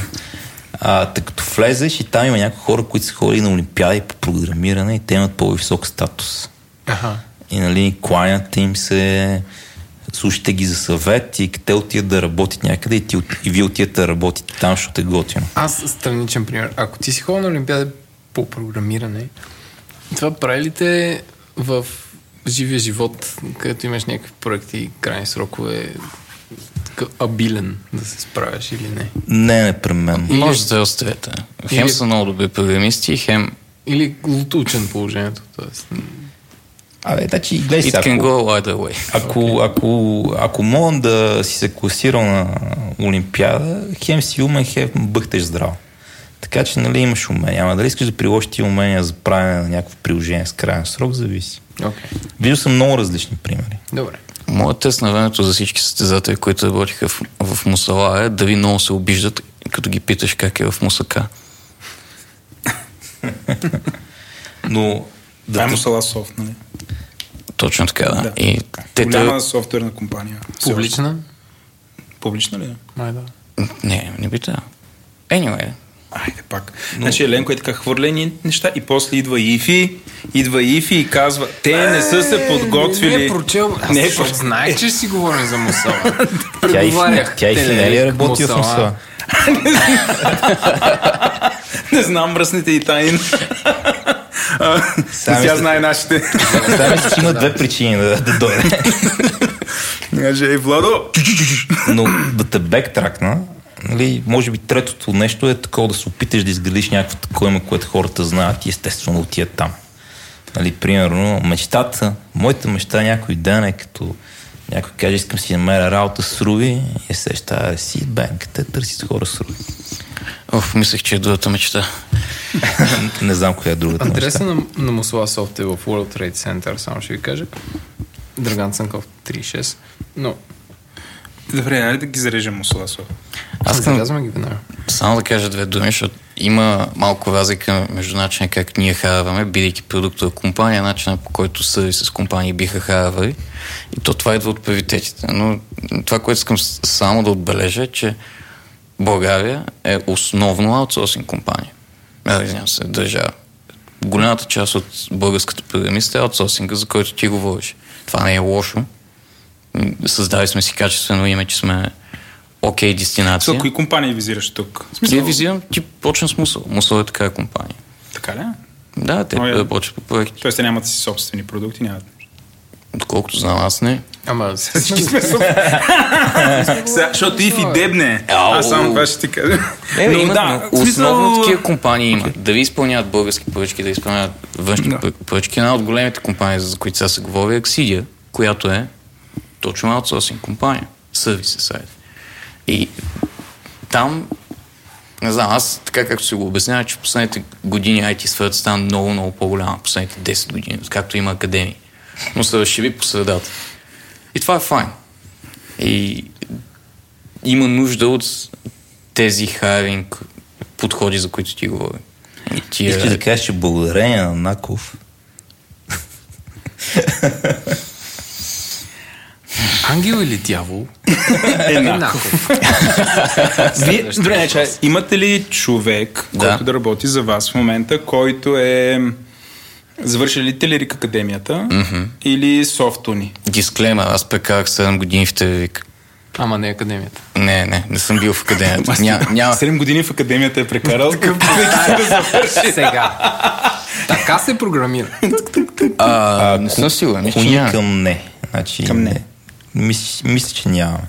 А, тъй като влезеш и там има някои хора, които са ходили на олимпиади по програмиране и те имат по-висок статус. Аха. И нали, кланят им се, слушате ги за съвет и те отиват да работят някъде и, ти, и вие отивате да работите там, защото е готино. Аз страничен пример. Ако ти си ходил на Олимпиада по програмиране, това прави ли те в живия живот, където имаш някакви проекти крайни срокове, абилен да се справяш или не? Не непременно. Или- Може да е острията. Хем Или- са много добри програмисти, хем Или лутучен положението. Тоест. Абе, значи, гледай it сега, can ако- go either way. Ако, ако, ако мога да си се класирал на Олимпиада, хем си умен, хем бъхтеш здраво. Така че, нали, имаш умения. Ама дали искаш да приложиш ти умения за правене на някакво приложение с крайен срок, зависи. Окей. Виждал съм много различни примери. Добре. Моят тест на времето за всички състезатели, които работиха в, в Мусала е дали много се обиждат, като ги питаш как е в Мусака. Но Това е да, Мусала Софт, нали? Точно така, да. Да. И те, Голяма те... софтуерна компания. Публична? Публична ли е? Май да. Не, не би трябвало. Anyway, Айде пак. Но... Значи Еленко е така хвърлени неща и после идва Ифи, идва Ифи и казва, те не са се подготвили. Не е прочел. Аз Не не е е прочел. знаех, че си говорим за Мусала. тя и, Преговарях. тя и Телерик, Хинели е работил в. Мусала. не знам мръсните и тайни. А, Сами Тя знае нашите. Мисля, че има две причини да, да дойде. Каже, ей, Владо, Но да те бектракна, нали, може би третото нещо е такова да се опиташ да изградиш някакво такова което хората знаят и естествено да отидат там. Нали, примерно, мечтата, моята мечта някой ден е като някой каже, искам си намеря работа с Руби и се сеща си банк, те търсят хора с Руби. Оф, мислех, че е другата мечта. Не знам коя е другата Адреса мечта. на, на Мусула Софт е в World Trade Center, само ще ви кажа. Драган Цанков 36. Но, Добре, нали да ги зарежем Мусуласо? аз искам- казвам ги веднага. Само да кажа две думи, защото има малко разлика между начина как ние хараваме, бидейки продуктова компания, начина по който са с компании биха харавали. И то това идва от приоритетите. Но това, което искам само да отбележа е, че България е основно аутсорсинг компания. А, извинявам се, държава. Голямата част от българската програмиста е аутсорсинга, за който ти говориш. Това не е лошо. Създали сме си качествено име, че сме окей дестинация. So, кои компании визираш тук? В Ти визирам, ти почна с Мусъл. Мусъл е такава компания. Така ли? Да, те О, е. работят по проекти. Тоест, те нямат си собствени продукти, нямат. Доколкото знам, аз не. Ама, Всички сме Защото и в и дебне. Аз само това ще ти кажа. Е, Но има, да, основно такива компании има. Дали изпълняват български поръчки, да изпълняват външни Да. да. поръчки. Една от големите компании, за които сега се говори, е Expedia, която е точно аутсорсинг компания. Сервиси сайт. И там, не знам, аз така както си го обяснявам, че в последните години IT сферата стана много, много по-голяма. Последните 10 години, както има академии. Но се разшири по средата. И това е файн. И има нужда от тези хайринг подходи, за които ти говори. И тия... Искаш да кажеш, че благодарение на Наков ангел или дявол? Еднакъв. Вие, добре, имате ли човек, Да. който да работи за вас в момента, който е завършил ли Телерик Академията mm-hmm. или Софтуни? Дисклеймер, аз прекарах 7 години в телевик. Ама не академията. Не, не, не съм бил в академията. Ня, няма. 7 години в Академията е прекарал. Сега. Така се програмира. А, не съм сигурен. Няма. към не. Значи, Към не. Мисля, мисля, че нямаме.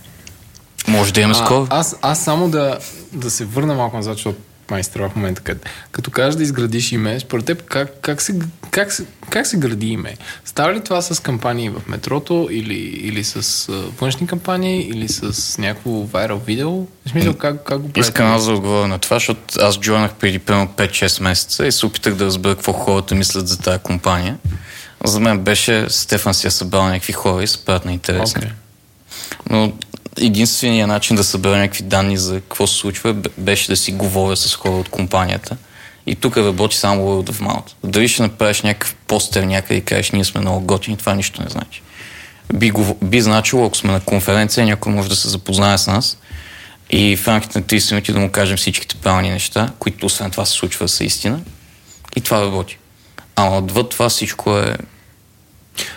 Може да има скоро. А, аз, аз само да, да се върна малко назад, защото майстра в момента, като, като кажеш да изградиш име, според теб как, как, се, как, се, как се гради име? Става ли това с кампании в метрото или, или с а, външни кампании или с някакво вайрал видео? В смисъл, как, как го правите? Искам аз да отговоря на това, защото аз джойнах преди примерно 5-6 месеца и се опитах да разбера какво хората мислят за тази компания. За мен беше Стефан си е събрал някакви хора и се правят на интересни. Окей. Но единственият начин да събера някакви данни за какво се случва беше да си говоря с хора от компанията. И тук работи само World of Mouth. Дали ще направиш някакъв постер някъде и кажеш, ние сме много готини, това нищо не значи. Би, го, би значило, ако сме на конференция, някой може да се запознае с нас и в рамките на 30 минути да му кажем всичките правилни неща, които освен това се случва са истина. И това работи. Ама отвъд това всичко е...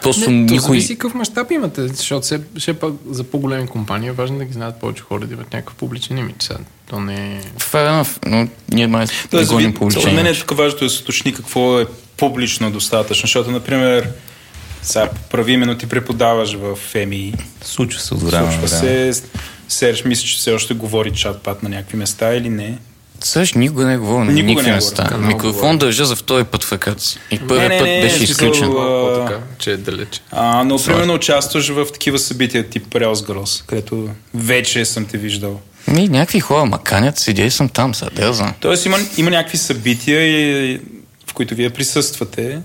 Просто Не, то никой... зависи какъв мащаб имате, защото все, все пак за по-големи компании е важно да ги знаят повече хора, да имат някакъв публичен имидж. Сега, То не е... Fair enough, но ние май не Тоест, гоним по за мен е тук важното да се уточни какво е публично достатъчно, защото, например, сега прави именно ти преподаваш в ФМИ, Случва се от време случва се, Серж, мисля, че все още говори чат-пат на някакви места или не? Съж никога не говоря на Никога никакви не места. говоря. Канал Микрофон държа за втори път в ръката си. И първият не, път не, беше изключен. а, че е далеч. А, но примерно участваш в такива събития тип Girls, където вече съм те виждал. Ми, някакви хора маканят, седя и съм там, сега, да знам. Тоест има, има някакви събития, и, в които вие присъствате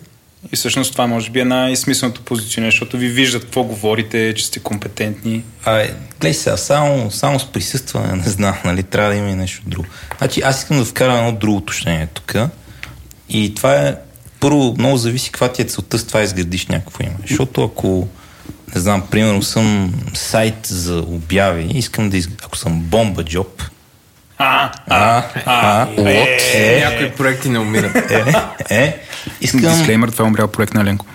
и всъщност това може би е най-смисленото позициониране, защото ви виждат какво говорите, че сте компетентни. Абе, гледай сега, само, само с присъстване, не знам, нали, трябва да има и нещо друго. Значи аз искам да вкарам едно друго уточнение тук. И това е, първо, много зависи каква ти е целта с това изградиш някакво име. Защото ако, не знам, примерно съм сайт за обяви, искам да изградя, ако съм бомба джоб, А, а, а, What? е, Някои проекти не умират. е, е, искам, Дисклеймер, това е умрял проект на Ленко.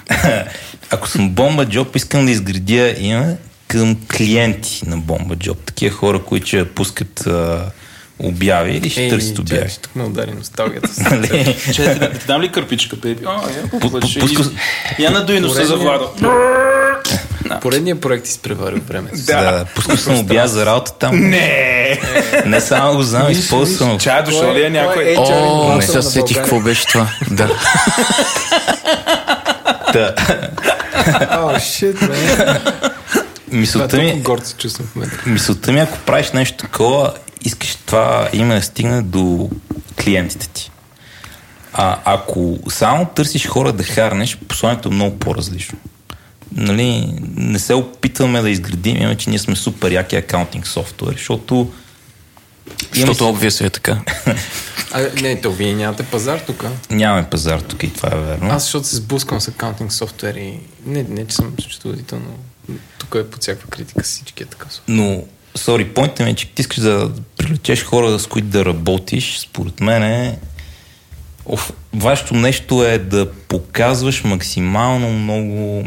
ако съм бомба джоб, искам да изградя име към клиенти на бомба джоб. Такива хора, които ще пускат а, обяви или ще търсите обяви? тук ме удари носталгията. Нали? Ти- да ти дам ли кърпичка, беби? Я надуй носа за Владо. Поредният проект изпреварил времето. Да, пускал съм обяв за работа там. Не! Не само го знам, използвам. Чая дошъл ли е някой? О, не се сетих какво беше това. Да. Да. О, шит. Мисълта ми, Толкова горд се чувствам в момента. мисълта ми, ако правиш нещо такова, искаш това име да стигне до клиентите ти. А ако само търсиш хора да харнеш, посланието е много по-различно. Нали, не се опитваме да изградим, име, че ние сме супер яки акаунтинг софтуер, защото Защото обвия е така. А, не, то вие нямате пазар тук. нямаме пазар тук и това е верно. Аз защото се сблъсквам с акаунтинг софтуер и не, не че съм счетоводител, но тук е под всякаква критика с всички е така. Но, сори, поинтът ми е, че ти искаш да привлечеш хора, с които да работиш, според мен е... Оф, вашето нещо е да показваш максимално много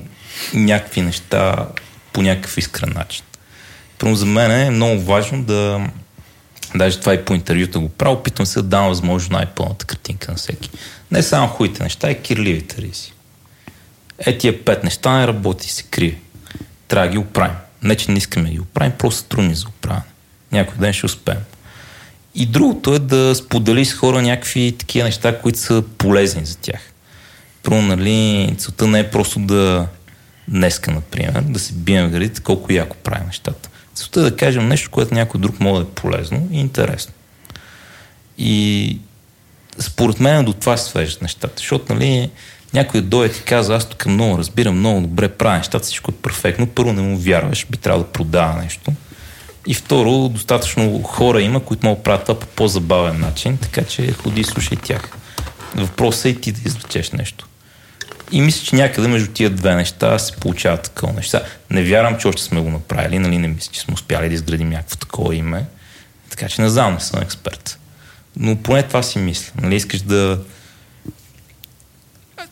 някакви неща по някакъв искрен начин. Първо за мен е много важно да... Даже това и по интервюта го правя, опитвам се да дам възможно най-пълната картинка на всеки. Не само хубавите неща, и кирливите риси. Е, тия пет неща не работи се крие. Трябва да ги оправим. Не, че не искаме да ги оправим, просто трудни за оправяне. Някой ден ще успеем. И другото е да споделиш с хора някакви такива неща, които са полезни за тях. Първо, нали, целта не е просто да днеска, например, да се бием в градите, колко яко правим нещата. Целта е да кажем нещо, което някой друг може да е полезно и интересно. И според мен до това се свеждат нещата, защото нали, някой дойде и ти казва, аз тук много разбирам, много добре правя нещата, всичко е перфектно. Първо не му вярваш, би трябвало да продава нещо. И второ, достатъчно хора има, които могат да правят това по по-забавен начин, така че ходи и слушай тях. Въпросът е и ти да извлечеш нещо. И мисля, че някъде между тия две неща се получават такова неща. Не вярвам, че още сме го направили, нали? Не мисля, че сме успяли да изградим някакво такова име. Така че не знам, не съм експерт. Но поне това си мисля. Нали? Искаш да...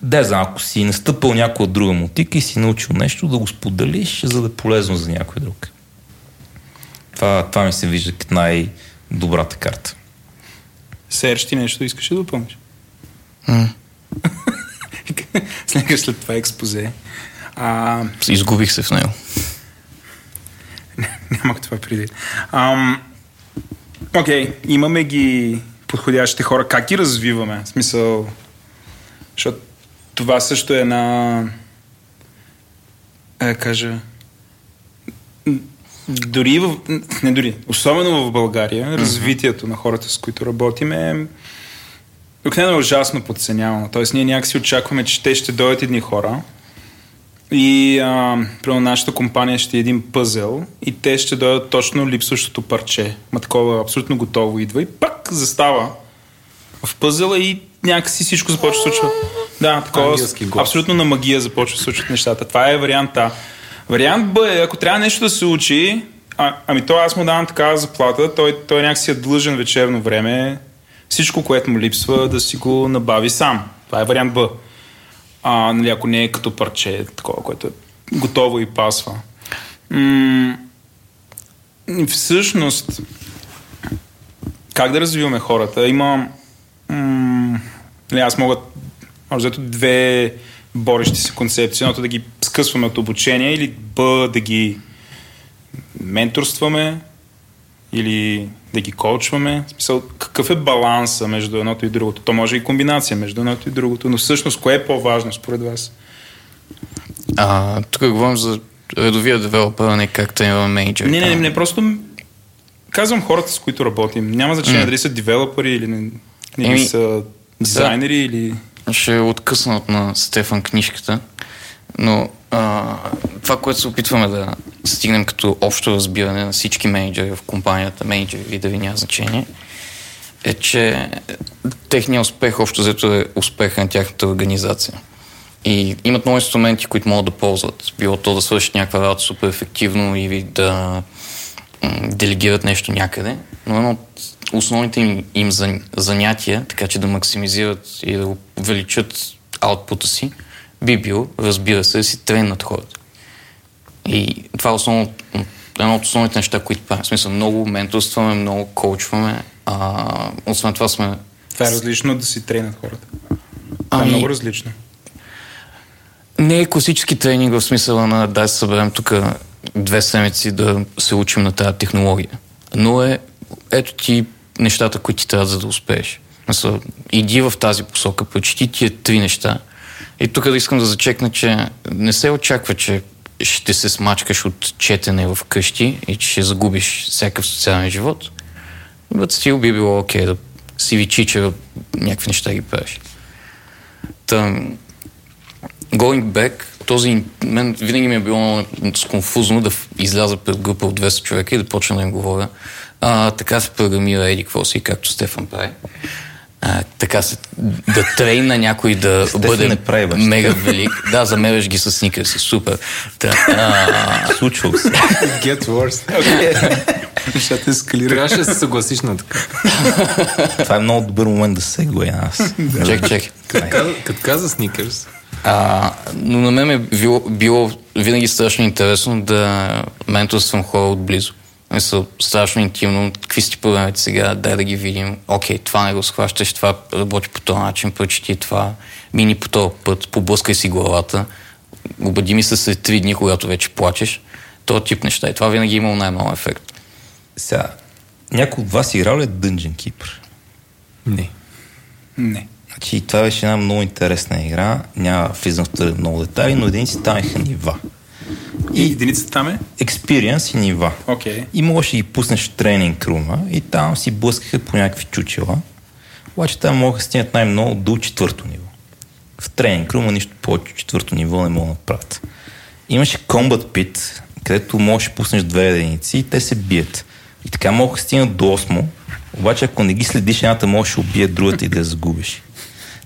Да, знам, ако си настъпал някоя друга мотика и си научил нещо, да го споделиш, за да е полезно за някой друг. Това, това ми се вижда като най-добрата карта. Серж, ти нещо искаш да допълниш? След след това експозе. А, Изгубих се в него. Нямах това преди. Ам, Окей, имаме ги подходящите хора. Как ги развиваме? В смисъл, защото това също е една... Е, кажа... Дори в... Не дори. Особено в България, развитието на хората, с които работим е обикновено е ужасно подценявано. Тоест, ние някакси очакваме, че те ще дойдат едни хора, и а, примерно нашата компания ще е един пъзел и те ще дойдат точно липсващото парче. Ма такова абсолютно готово идва и пак застава в пъзела и някакси всичко започва да случва. Да, такова. Абсолютно на магия започва да случват нещата. Това е вариант А. Вариант Б е, ако трябва нещо да се учи, а, ами то аз му давам такава заплата, той, той някакси е длъжен вечерно време, всичко, което му липсва, да си го набави сам. Това е вариант Б а, нали, ако не е като парче, такова, което е готово и пасва. М- всъщност, как да развиваме хората? Има... М- нали, аз мога общо взето две борещи се концепции. Едното да ги скъсваме от обучение или Б да ги менторстваме или да ги коучваме. В смисъл, какъв е баланса между едното и другото? То може и комбинация между едното и другото, но всъщност кое е по-важно според вас? А, тук говорим за редовия девелопер, а не как тренираме менеджер. Не, не, не, не, просто казвам хората, с които работим. Няма значение дали са девелопери или, не, или Еми, са дизайнери или... ще откъсна от на Стефан книжката, но това, което се опитваме да стигнем като общо разбиране на всички менеджери в компанията, менеджери и да ви няма значение, е, че техният успех общо взето е успеха на тяхната организация. И имат много инструменти, които могат да ползват. Било то да свършат някаква работа супер ефективно или да делегират нещо някъде. Но едно от основните им, им зан- занятия, така че да максимизират и да увеличат аутпута си, би бил, разбира се, да си треннат хората. И това е основно, едно от основните неща, които правим. В смисъл, много менторстваме, много коучваме А, освен това сме... Това е различно да си тренят хората. Това е Ами- много различно. Не е класически тренинг в смисъла на да се съберем тук две седмици да се учим на тази технология. Но е, ето ти нещата, които ти трябва за да успееш. Иди в тази посока, прочети тия три неща. И тук да искам да зачекна, че не се очаква, че ще се смачкаш от четене в къщи и че ще загубиш всякакъв социален живот. But still би било окей да си ви чича някакви неща ги правиш. Та, going back, този, мен винаги ми е било много сконфузно да изляза пред група от 200 човека и да почна да им говоря. А, така се програмира Еди какво както Стефан прави. А, така се, да трейна някой да бъде не прави, бе. мега велик. Да, замеряш ги с сникърси, супер. Та, а, Случва се. Get worse. Нещата ескалират. Трябваше да се съгласиш на така. Това е много добър момент да се гледа аз. чек, чек. Като каза сникърс, А, но на мен е било, било винаги страшно интересно да менторствам хора отблизо. Мисля, страшно интимно. Какви си ти проблемите сега? Дай да ги видим. Окей, това не го схващаш, това работи по този начин, прочети това. Мини по този път, поблъскай си главата. Обади ми се след три дни, когато вече плачеш. Това тип неща. И това винаги е имало най-много ефект. Сега, някой от вас играл ли е Dungeon Keeper? не. Не. Значи, това беше една много интересна игра. Няма влизам в много детайли, но единици станаха нива. И единицата там е? Експириенс и нива. Окей. И можеш да ги пуснеш в тренинг рума и там си блъскаха по някакви чучела. Обаче там могат да стигнат най-много до четвърто ниво. В тренинг рума нищо повече четвърто ниво не могат да направят. Имаше Combat Pit, където можеш да пуснеш две единици и те се бият. И така могат да стигнат до 8, обаче ако не ги следиш, едната можеш да убие другата и да я загубиш.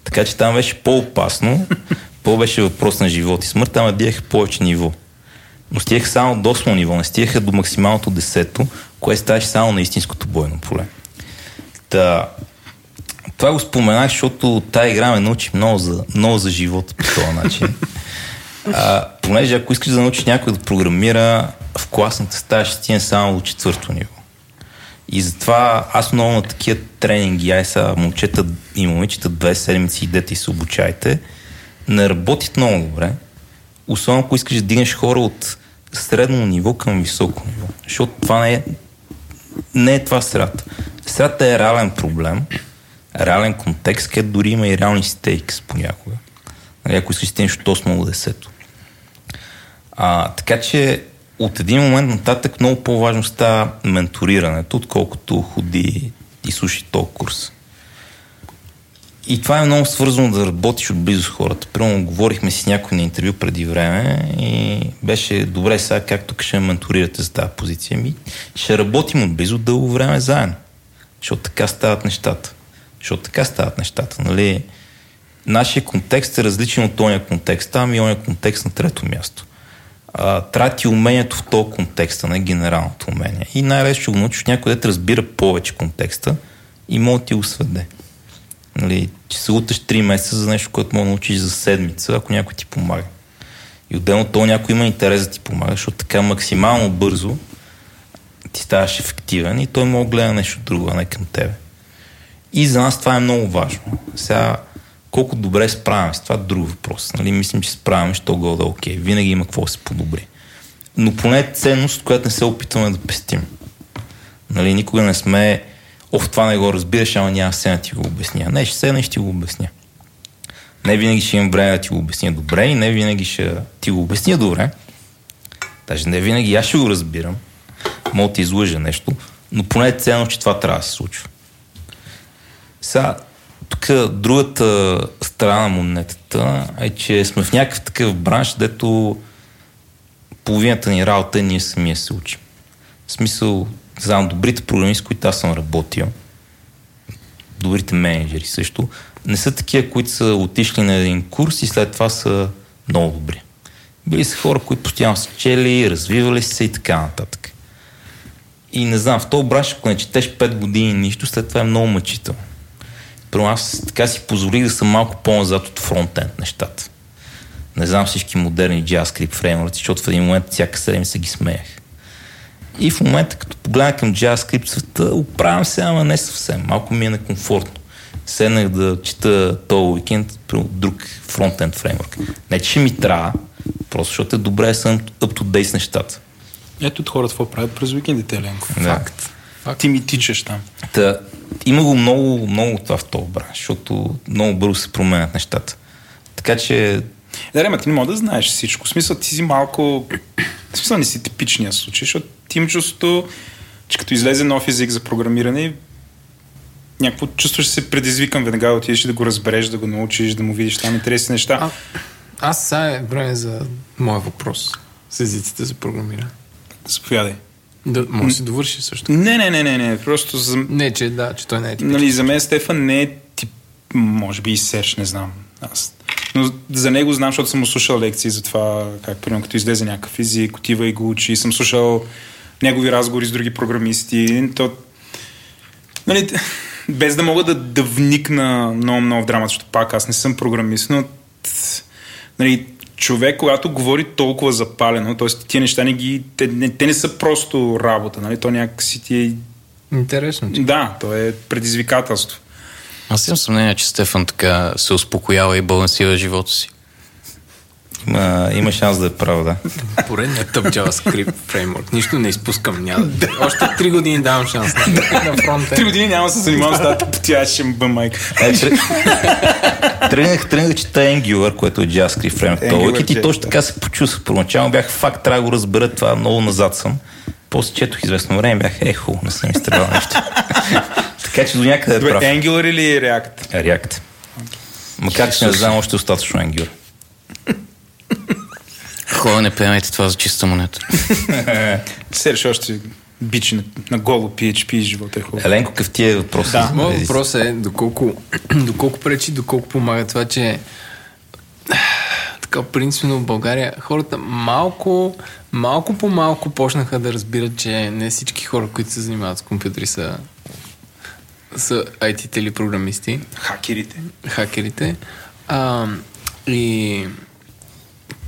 Така че там беше по-опасно, по беше въпрос на живот и смърт, там биеха повече ниво. Но стигаха само до 8 ниво, не стигаха до максималното 10, което ставаше само на истинското бойно поле. Та, това го споменах, защото тази игра ме научи много за, много за живота по този начин. А, понеже ако искаш да научиш някой да програмира, в класната стая ще стигне само до четвърто ниво. И затова аз много на такива тренинги, ай са момчета и момичета две седмици идете и се обучайте, не работят много добре. Особено ако искаш да дигнеш хора от средно ниво към високо ниво. Защото това не е, не е това средата. Средата е реален проблем, реален контекст, където дори има и реални стейкс понякога. Нали, ако искаш стигнеш от 8 до 10. А, така че от един момент нататък много по-важно става менторирането, отколкото ходи и слушай този курс. И това е много свързано да работиш отблизо с хората. Примерно говорихме си някой на интервю преди време и беше добре сега как тук ще ме менторирате за тази позиция. Ми, ще работим отблизо дълго време заедно. Защото така стават нещата. Защото така стават нещата. Нали? Нашия контекст е различен от този контекст. Там и ония контекст на трето място. А, трябва ти умението в този контекст, а не генералното умение. И най-лесно ще го научиш някой, да разбира повече контекста и може да ти го сведе. Нали, че се луташ 3 месеца за нещо, което може да научиш за седмица, ако някой ти помага. И отделно то някой има интерес да ти помага, защото така максимално бързо ти ставаш ефективен и той може да гледа нещо друго, а не към тебе. И за нас това е много важно. Сега, колко добре справяме с това, друг въпрос. Нали? Мислим, че справяме, що го да е окей. Винаги има какво да се подобри. Но поне е ценност, която не се опитваме да пестим. Нали? Никога не сме Ох, това не го разбираш, ама няма сега да ти го обясня. Не, ще седна и ще ти го обясня. Не винаги ще имам време да ти го обясня добре и не винаги ще ти го обясня добре. Даже не винаги аз ще го разбирам. Мога да ти излъжа нещо, но поне е ценно, че това трябва да се случва. Сега, тук другата страна на монетата е, че сме в някакъв такъв бранш, дето половината ни работа е ние самия се учим. В смисъл, знам, добрите програмисти, с които аз съм работил, добрите менеджери също, не са такива, които са отишли на един курс и след това са много добри. Били са хора, които постоянно са чели, развивали се и така нататък. И не знам, в този бранш, ако не четеш 5 години нищо, след това е много мъчително. Първо аз така си позволих да съм малко по-назад от фронтенд нещата. Не знам всички модерни JavaScript фреймворци, защото в един момент всяка седмица ги смеях. И в момента, като погледна към JavaScript света, оправям се, ама не съвсем. Малко ми е некомфортно. Седнах да чета този уикенд при друг фронтенд фреймворк. Не, че ми трябва, просто защото е добре да съм up to date с нещата. Ето от хората какво правят през уикендите, Еленко. Да. Ти ми тичаш там. Та, има го много, много това в този бранш, защото много бързо се променят нещата. Така че Да, ма ти не мога да знаеш всичко. В смисъл, ти си малко... В смисъл, не си типичния случай, защото ти има чувството, че като излезе нов език за програмиране, някакво чувство ще се предизвикам веднага да отидеш да го разбереш, да го научиш, да му видиш там интересни неща. А, аз сега е време за моя въпрос с езиците за програмиране. Заповядай. Да, може да си довърши също. Не, не, не, не, не. Просто за, Не, че да, че той не е типичен. нали, за мен Стефан не е тип, може би и Серж, не знам. Аз. Но за него знам, защото съм слушал лекции за това, как примерно като излезе някакъв език, отива и го учи. Съм слушал негови разговори с други програмисти. То, нали, без да мога да, да вникна много, много в драмата, защото пак аз не съм програмист, но нали, човек, когато говори толкова запалено, т.е. тия неща не ги, те, не, те не са просто работа, нали? то някакси ти е Интересно. Че. да, то е предизвикателство. Аз имам съмнение, че Стефан така се успокоява и балансира живота си. има, има шанс да е прав, да. Поредният тъп JavaScript фреймворк. Нищо не изпускам. Няма. Още три години давам шанс на, на Три фронта. години няма да се занимавам с тази потяща майка. Е, тръ- тръгнах, тръгнах, чета Angular, което е JavaScript уикенд и JS, точно така се почувствах. Първоначално бях факт, трябва да го разбера това, много назад съм. После четох известно време, бях ехо, не съм изтребал нещо. Така че до някъде е Добре, прав. Angular или React? React. Макар че не знам още достатъчно Angular. Хора, не приемайте това за чиста монета. Серж още бичи на, на голо PHP и живота е хубаво. Еленко, какъв ти е въпрос? Да, моят въпрос е доколко, доколко пречи, доколко помага това, че така принципно в България хората малко, малко по малко почнаха да разбират, че не всички хора, които се занимават с компютри са, са IT-те или програмисти, Хакерите. хакерите. А, и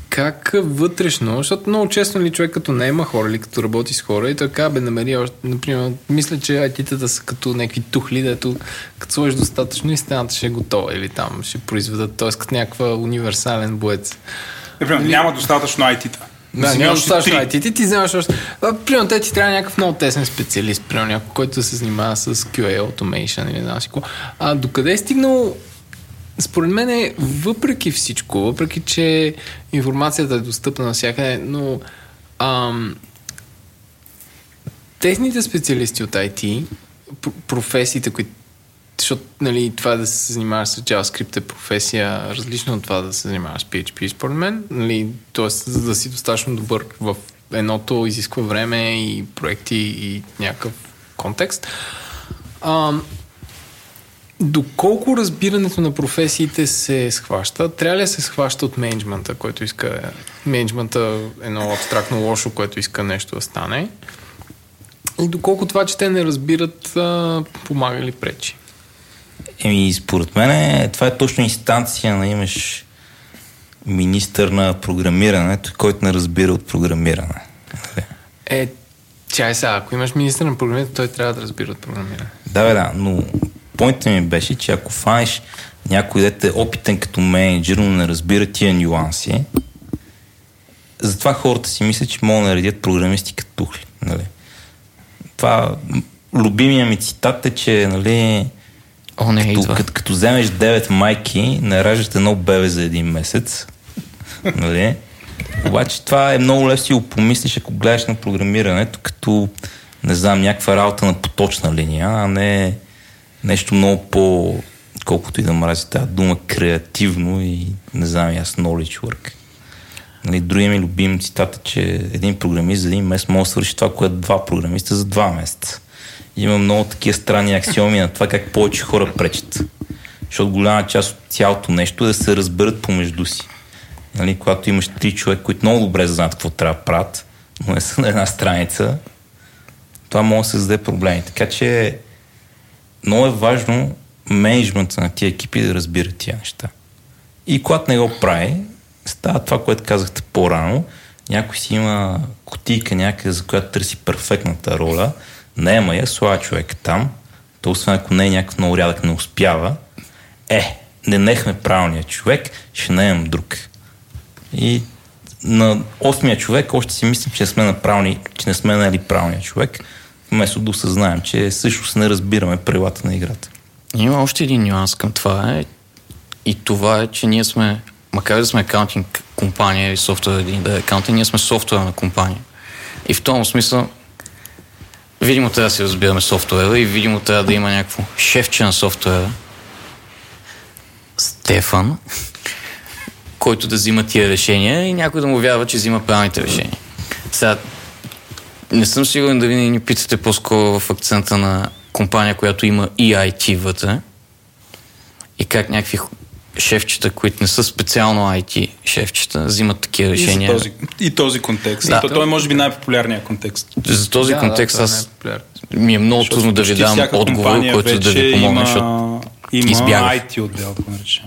как вътрешно, защото много често ли човек като не има хора или като работи с хора и така бе намери още, например, мисля, че IT-тата са като някакви тухли, дето като сложиш достатъчно и стената ще е готова или там ще произведат, т.е. като някаква универсален боец. Например, няма достатъчно IT-та. Да, Вземи няма още достатъчно. IT. Ти, ти вземаш още... Примерно, те ти трябва някакъв много тесен специалист, примерно някой, който се занимава с QA automation или знам си. А докъде е стигнал според мен е, въпреки всичко, въпреки че информацията е достъпна навсякъде, но ам, техните специалисти от IT, пр- професиите, които защото нали, това да се занимаваш с JavaScript е професия различна от това да се занимаваш с PHP, според мен. Нали, тоест, за да си достатъчно добър в едното изисква време и проекти и някакъв контекст. Ам, доколко разбирането на професиите се схваща? Трябва ли да се схваща от менеджмента, който иска... Менеджмента е едно абстрактно лошо, което иска нещо да стане. И доколко това, че те не разбират, а, помага или пречи? Еми, според мен е, това е точно инстанция на имаш министър на програмирането, който не разбира от програмиране. Е, чай сега, ако имаш министър на програмирането, той трябва да разбира от програмиране. Да, бе, да, но поинтът ми беше, че ако фанеш някой дете е опитен като менеджер, но не разбира тия нюанси, затова хората си мислят, че могат да наредят програмисти като тухли. Нали? Това, любимия ми цитат е, че нали, О, не, като, идва. като, като вземеш 9 майки, не раждат едно бебе за един месец. нали? Обаче това е много лесно си го помислиш, ако гледаш на програмирането, като, не знам, някаква работа на поточна линия, а не нещо много по, колкото и да мрази тази дума, креативно и, не знам, аз knowledge work. Нали, другия ми любим цитат е, че един програмист за един месец може да свърши това, което два програмиста за два месеца. Има много такива странни аксиоми на това как повече хора пречат. Защото голяма част от цялото нещо е да се разберат помежду си. Нали, когато имаш три човека, които много добре знаят какво трябва да правят, но не са на една страница, това може да създаде проблеми. Така че много е важно менеджмента на тия екипи да разбира тия неща. И когато не го прави, става това, което казахте по-рано, някой си има кутийка някъде, за която търси перфектната роля, наема я, слага човек там, то освен ако не е някакъв много рядък, не успява, е, не нехме правилния човек, ще наемам друг. И на осмия човек още си мислим, че не сме направени, че не сме нали правилния човек, вместо да осъзнаем, че също не разбираме правилата на играта. Има още един нюанс към това е, и това е, че ние сме, макар да сме акаунтинг компания или софтуер да е акаунтинг, ние сме софтуерна компания. И в този смисъл, видимо трябва да си разбираме софтуера и видимо трябва да има някакво шефче на софтуера, Стефан, който да взима тия решения и някой да му вярва, че взима правилните решения. Сега, не съм сигурен дали ни питате по-скоро в акцента на компания, която има и IT вътре и как някакви шефчета, които не са специално IT шефчета, взимат такива решения. И, този, и този контекст. Да. Да. той е може би най-популярният контекст. За този Да, контекст да, аз това е ми е много трудно да ви дам отговор, който да ви помогне, има, защото има избягах. IT отдел, да го наречем.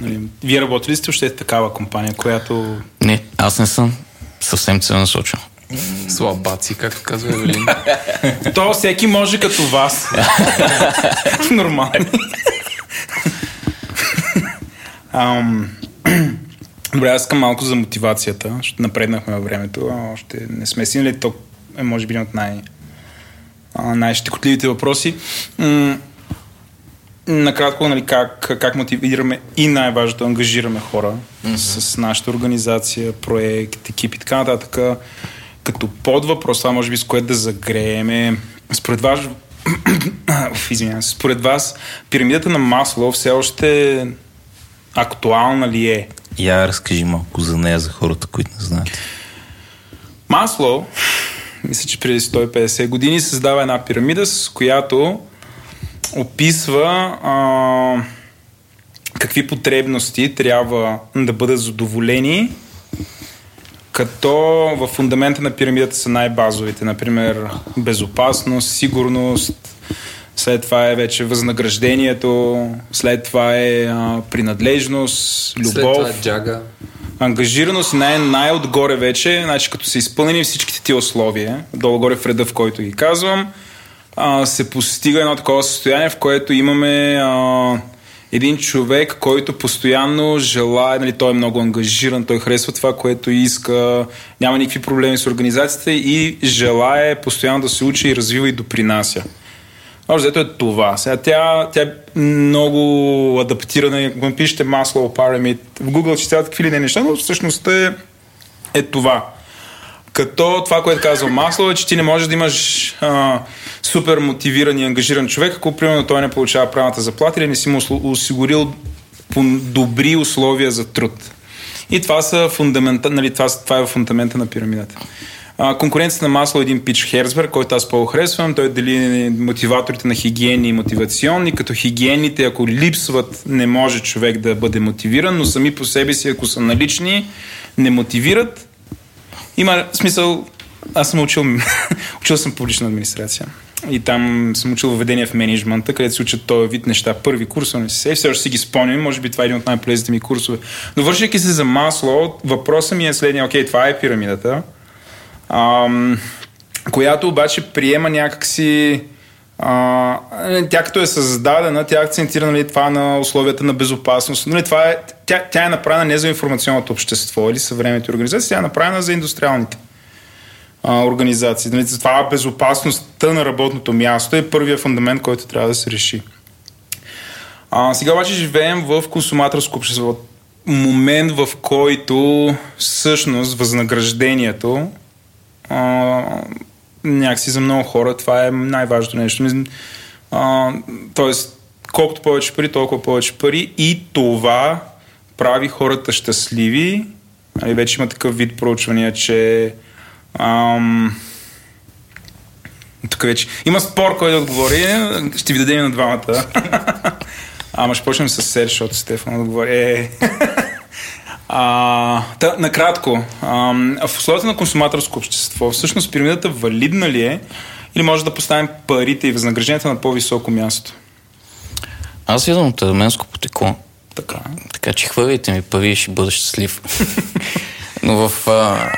Нали, Вие работили сте още такава компания, която... не, аз не съм съвсем целенасочен. Слабаци, както казва Евелин. То всеки може като вас. Нормално. Ам, Добре, аз искам малко за мотивацията, защото напреднахме във времето, а още не сме стигнали, то е може би от най- най-щекотливите въпроси. М- накратко, нали, как, как мотивираме и най-важното, ангажираме хора mm-hmm. с нашата организация, проект, екип и така нататък. Като под въпрос, това може би с което да загрееме. Според вас, извинявам според вас, пирамидата на Масло все още актуална ли е? Я разкажи малко за нея, за хората, които не знаят. Масло, мисля, че преди 150 години създава една пирамида, с която описва а, какви потребности трябва да бъдат задоволени, като в фундамента на пирамидата са най-базовите, например безопасност, сигурност, след това е вече възнаграждението, след това е а, принадлежност, любов. След това е джага. ангажираност най- най-отгоре вече, значи като са изпълнени всичките ти условия, долу-горе в реда, в който ги казвам, а, се постига едно такова състояние, в което имаме а, един човек, който постоянно желая, нали, той е много ангажиран, той харесва това, което иска, няма никакви проблеми с организацията и желая постоянно да се учи и развива и допринася. Общо взето е това. Сега тя, тя е много адаптирана. Ако пишете Maslow Pyramid, в Google ще стават какви ли не неща, но всъщност е, е това. Като това, което казва Масло е, че ти не можеш да имаш а, супер мотивиран и ангажиран човек, ако примерно той не получава правилната заплата или не си му осигурил добри условия за труд. И това, са фундамента, нали, това, това е фундамента на пирамидата. Конкуренцията на масло е един пич Херцберг, който аз по-харесвам. Той дели мотиваторите на хигиени и мотивационни, като хигиените, ако липсват, не може човек да бъде мотивиран, но сами по себе си, ако са налични, не мотивират. Има смисъл, аз съм учил, учил съм публична администрация. И там съм учил въведение в менеджмента, където се учат този вид неща. Първи курс, не се, все още си ги спомням, може би това е един от най-полезните ми курсове. Но вършайки се за масло, въпросът ми е следния, окей, това е пирамидата, ам, която обаче приема някакси а, тя като е създадена, тя акцентира нали, това на условията на безопасност. Нали, това е, тя, тя е направена не за информационното общество или съвременните организации, тя е направена за индустриалните а, организации. Нали, това безопасността на работното място е първия фундамент, който трябва да се реши. А, сега обаче живеем в консуматорско общество. Момент, в който всъщност възнаграждението а, някакси за много хора това е най-важното нещо. А, тоест, колкото повече пари, толкова повече пари и това прави хората щастливи. Али вече има такъв вид проучвания, че ам, тук вече има спор, който да отговори. Ще ви дадем на двамата. Ама ще почнем с Сер, защото Стефан отговори. Е. А, та, накратко, а, в условията на консуматорско общество, всъщност пирамидата валидна ли е или може да поставим парите и възнагражденията на по-високо място? Аз идвам от арменско потекло, Така. така че хвърляйте ми пари и ще бъда щастлив. Но в, а,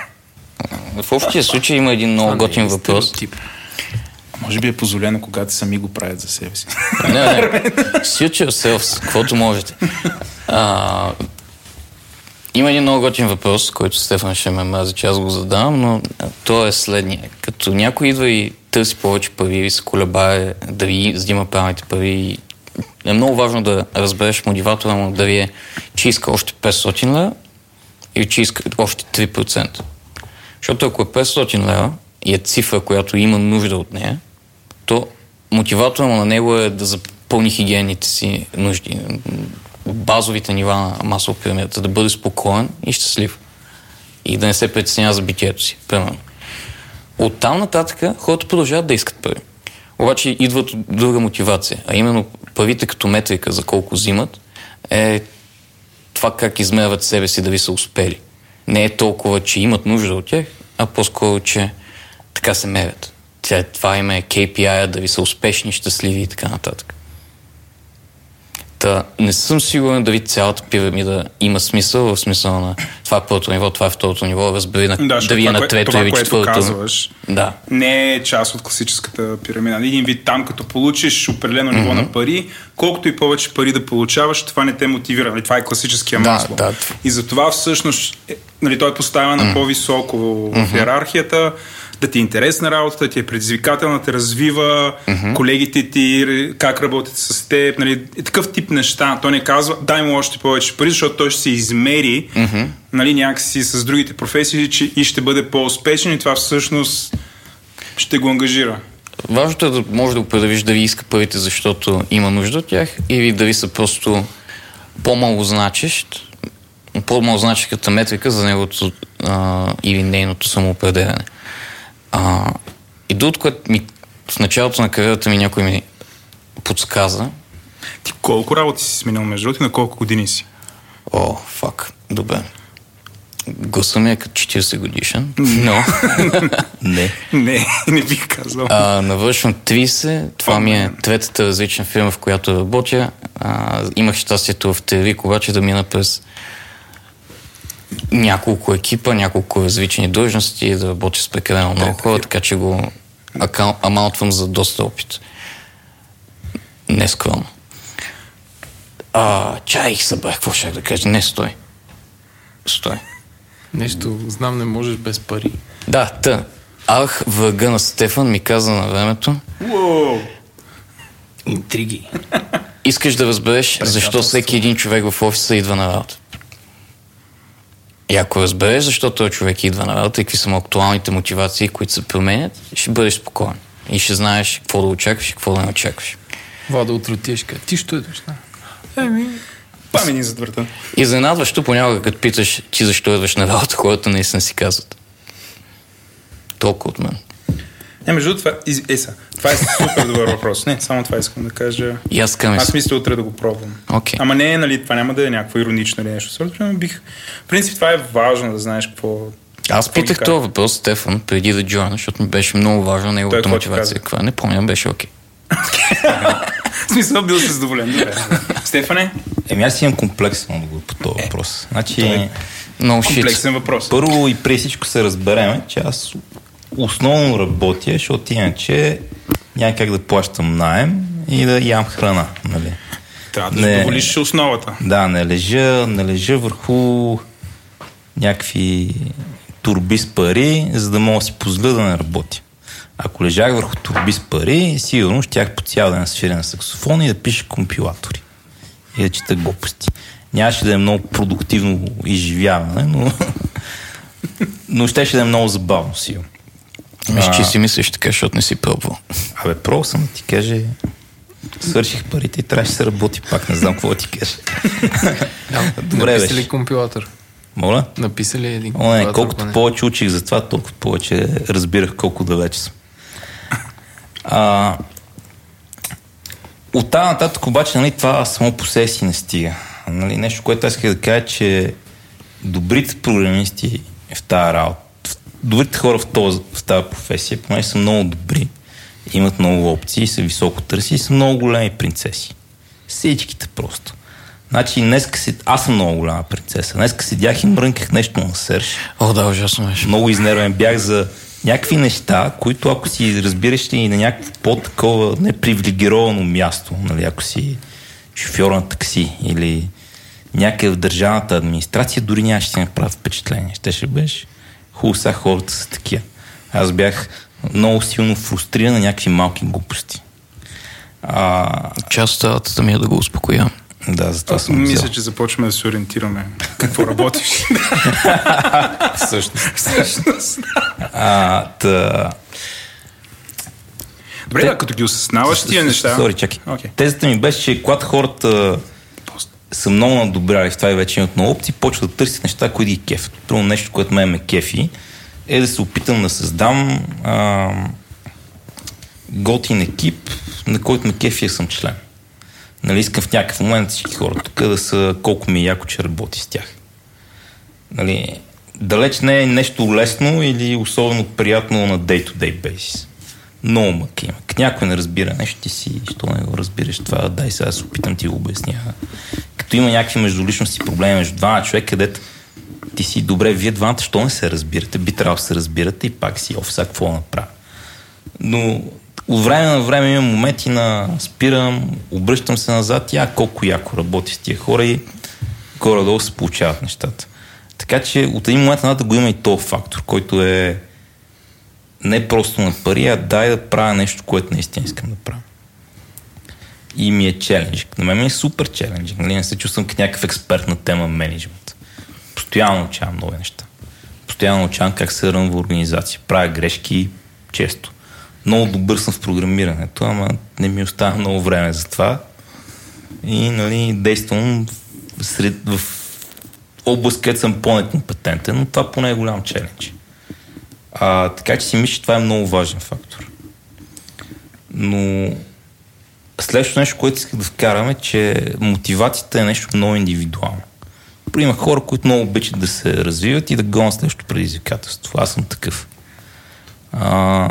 в общия случай има един много готин въпрос. Може би е позволено, когато сами го правят за себе си. Не, не. Suit yourselves, каквото можете. А, има един много готин въпрос, който Стефан ще ме мрази, че аз го задавам, но то е следния. Като някой идва и търси повече пари или се колебае дали взима правилните пари, е много важно да разбереш мотиватора му дали е, че иска още 500 лева или че иска още 3%. Защото ако е 500 лева и е цифра, която има нужда от нея, то мотиватора му на него е да запълни хигиените си нужди, базовите нива на масово пирамидата, да бъде спокоен и щастлив. И да не се притеснява за битието си, примерно. От там нататък хората продължават да искат пари. Обаче идват друга мотивация, а именно парите като метрика за колко взимат е това как измерват себе си дали са успели. Не е толкова, че имат нужда от тях, а по-скоро, че така се мерят. Това им е KPI, дали са успешни, щастливи и така нататък. Та, не съм сигурен дали цялата пирамида има смисъл, в смисъл на това е първото ниво, това е второто ниво, разбери на, Да, дали е на трето това, или четвърто. казваш, Да. не е част от класическата пирамида. Един вид там, като получиш определено ниво на пари, колкото и повече пари да получаваш, това не те мотивира. Нали? Това е класическия Да, масло. да. И затова всъщност е, нали, той е поставен на по-високо в иерархията, да ти е интересна работата, ти е предизвикателна, те развива, колегите ти, как работят с теб, нали, и такъв тип неща. Той не казва, дай му още повече пари, защото той ще се измери нали, някакси с другите професии че и ще бъде по-успешен и това всъщност ще го ангажира. Важното е да може да определиш дали иска парите, защото има нужда от тях, или дали са просто по-малко значещ, по-малко значещата метрика за неговото а, или нейното самоопределяне. А, и другото, което ми в началото на кариерата ми някой ми подсказа, Ти колко работи си сменил между другото и на колко години си? о, фак, добре. Гласа ми е като 40 годишен, но Не. Не, не бих казал. А, навършвам 30. Това ми е третата различна фирма, в която работя. А, имах щастието в Телевик, обаче да мина през няколко екипа, няколко различни длъжности и да работя с прекалено много хора, така че го акал- амаутвам за доста опит. Не скромно. А, чай събрах, какво ще да кажа? Не, стой. Стой. Нещо, знам, не можеш без пари. Да, та. Ах, врага на Стефан ми каза на времето, Уоу! Интриги. Искаш да разбереш защо всеки един човек в офиса идва на работа. И ако разбереш защо този човек идва на работа и какви са му актуалните мотивации, които се променят, ще бъдеш спокоен. И ще знаеш какво да очакваш и какво да не очакваш. Влада утре отиваш, къде? ти що идваш? Да? Памени за врата. Изненадващо понякога, като питаш ти защо идваш на работа, хората наистина си казват. Толкова от мен. Не, между това, из- е, са, това е супер добър въпрос. Не, само това искам да кажа. И аз така Аз мисля. утре да го пробвам. Окей. Ама не, нали, това няма да е някакво иронично или нещо. Също, но бих... В принцип, това е важно да знаеш какво... Аз какво питах този въпрос Стефан преди да джойна, защото ми беше много важно неговата мотивация. Каква? Не помня, беше окей. В смисъл, бил си задоволен. Добре. Стефане, Еми аз имам комплексен отговор по този въпрос. Значи, Много шит. комплексен въпрос. първо и преди всичко се разбереме, че аз основно работя, защото иначе няма как да плащам найем и да ям храна. Нали? Трябва да Не. задоволиш основата. Да, не лежа, не лежа върху някакви турби с пари, за да мога да си позволя да не работя. Ако лежах върху турби с пари, сигурно щях по цял ден свиря на саксофон и да пиша компилатори. И да чета глупости. Нямаше да е много продуктивно изживяване, но, но щеше да е много забавно, сигурно. Мисля, че си мислиш така, защото не си пробвал. Абе, пробвал съм да ти кажа, свърших парите и трябваше да се работи пак, не знам какво ти кажа. Добре Написа ли беше. компилатор? Моля? Написа ли един О, не, компилатор? колкото поне? повече учих за това, толкова повече разбирах колко далече съм. А, от тази нататък обаче, нали, това само по себе си не стига. Нали, нещо, което аз исках да кажа, че добрите програмисти в тази работа, добрите хора в, този, в тази професия, поне са много добри, имат много опции, са високо търси и са много големи принцеси. Всичките просто. Значи днес си... Аз съм много голяма принцеса. Днес седях и мрънках нещо на Серж. О, да, ужасно беше. Много изнервен бях за някакви неща, които ако си разбираш и на някакво по-такова непривилегировано място, нали, ако си шофьор на такси или някъде в държавната администрация, дори нямаше да си направи впечатление. Ще ще беше хубаво сега хората са такива. Аз бях много силно фрустриран на някакви малки глупости. А, Част от работата ми е да го успокоя. да, затова Аз съм мисля, взел. че започваме да се ориентираме какво работиш. Всъщност. А, та... Добре, да, като ги осъзнаваш тия неща. Сори, чакай. Окей. Тезата ми беше, че когато хората са много надобряли в това и вече имат много опции, почват да търсят неща, които ги кефят. Първо нещо, което ме ме кефи, е да се опитам да създам а, готин екип, на който ме кефи, съм член. Нали, искам в някакъв момент всички хора тук да са колко ми е яко, че работи с тях. Нали, далеч не е нещо лесно или особено приятно на day-to-day basis. Много мък има. Някой не разбира нещо, ти си, що не го разбираш това, дай сега се опитам ти го обясня. Като има някакви междуличности проблеми между двама човека, където ти си добре, вие двамата, що не се разбирате, би трябвало да се разбирате и пак си офса, какво направя. Но от време на време имам моменти на спирам, обръщам се назад и а колко яко работи с тия хора и горе-долу се получават нещата. Така че от един момент нататък го има и този фактор, който е не просто на пари, а дай да правя нещо, което наистина искам да правя. И ми е челендж. На мен ми е супер челендж. Нали? Не се чувствам като някакъв експерт на тема менеджмент. Постоянно учавам много неща. Постоянно учавам как се рънва организация. Правя грешки често. Много добър съм в програмирането, ама не ми остава много време за това. И нали, действам в, сред, в област, където съм по-некомпетентен, но това поне е голям челендж. А, така че си мисля, че това е много важен фактор. Но следващото нещо, което исках да вкарам е, че мотивацията е нещо много индивидуално. Има хора, които много обичат да се развиват и да гонят следващото предизвикателство. Аз съм такъв. А,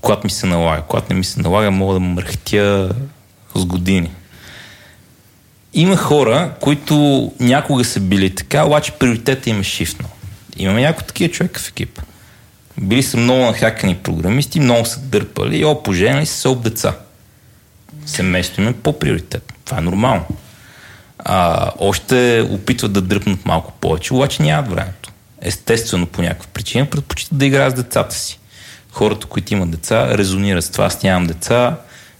когато ми се налага. Когато не ми се налага, мога да мръхтя с години. Има хора, които някога са били така, обаче приоритета им е шифнал. Имаме някои такива човека в екипа. Били са много нахакани програмисти, много са дърпали и о, поженили са об деца. Семейството им е по-приоритетно. Това е нормално. А, още опитват да дръпнат малко повече, обаче нямат времето. Естествено, по някаква причина предпочитат да играят с децата си. Хората, които имат деца, резонират с това. Аз нямам деца,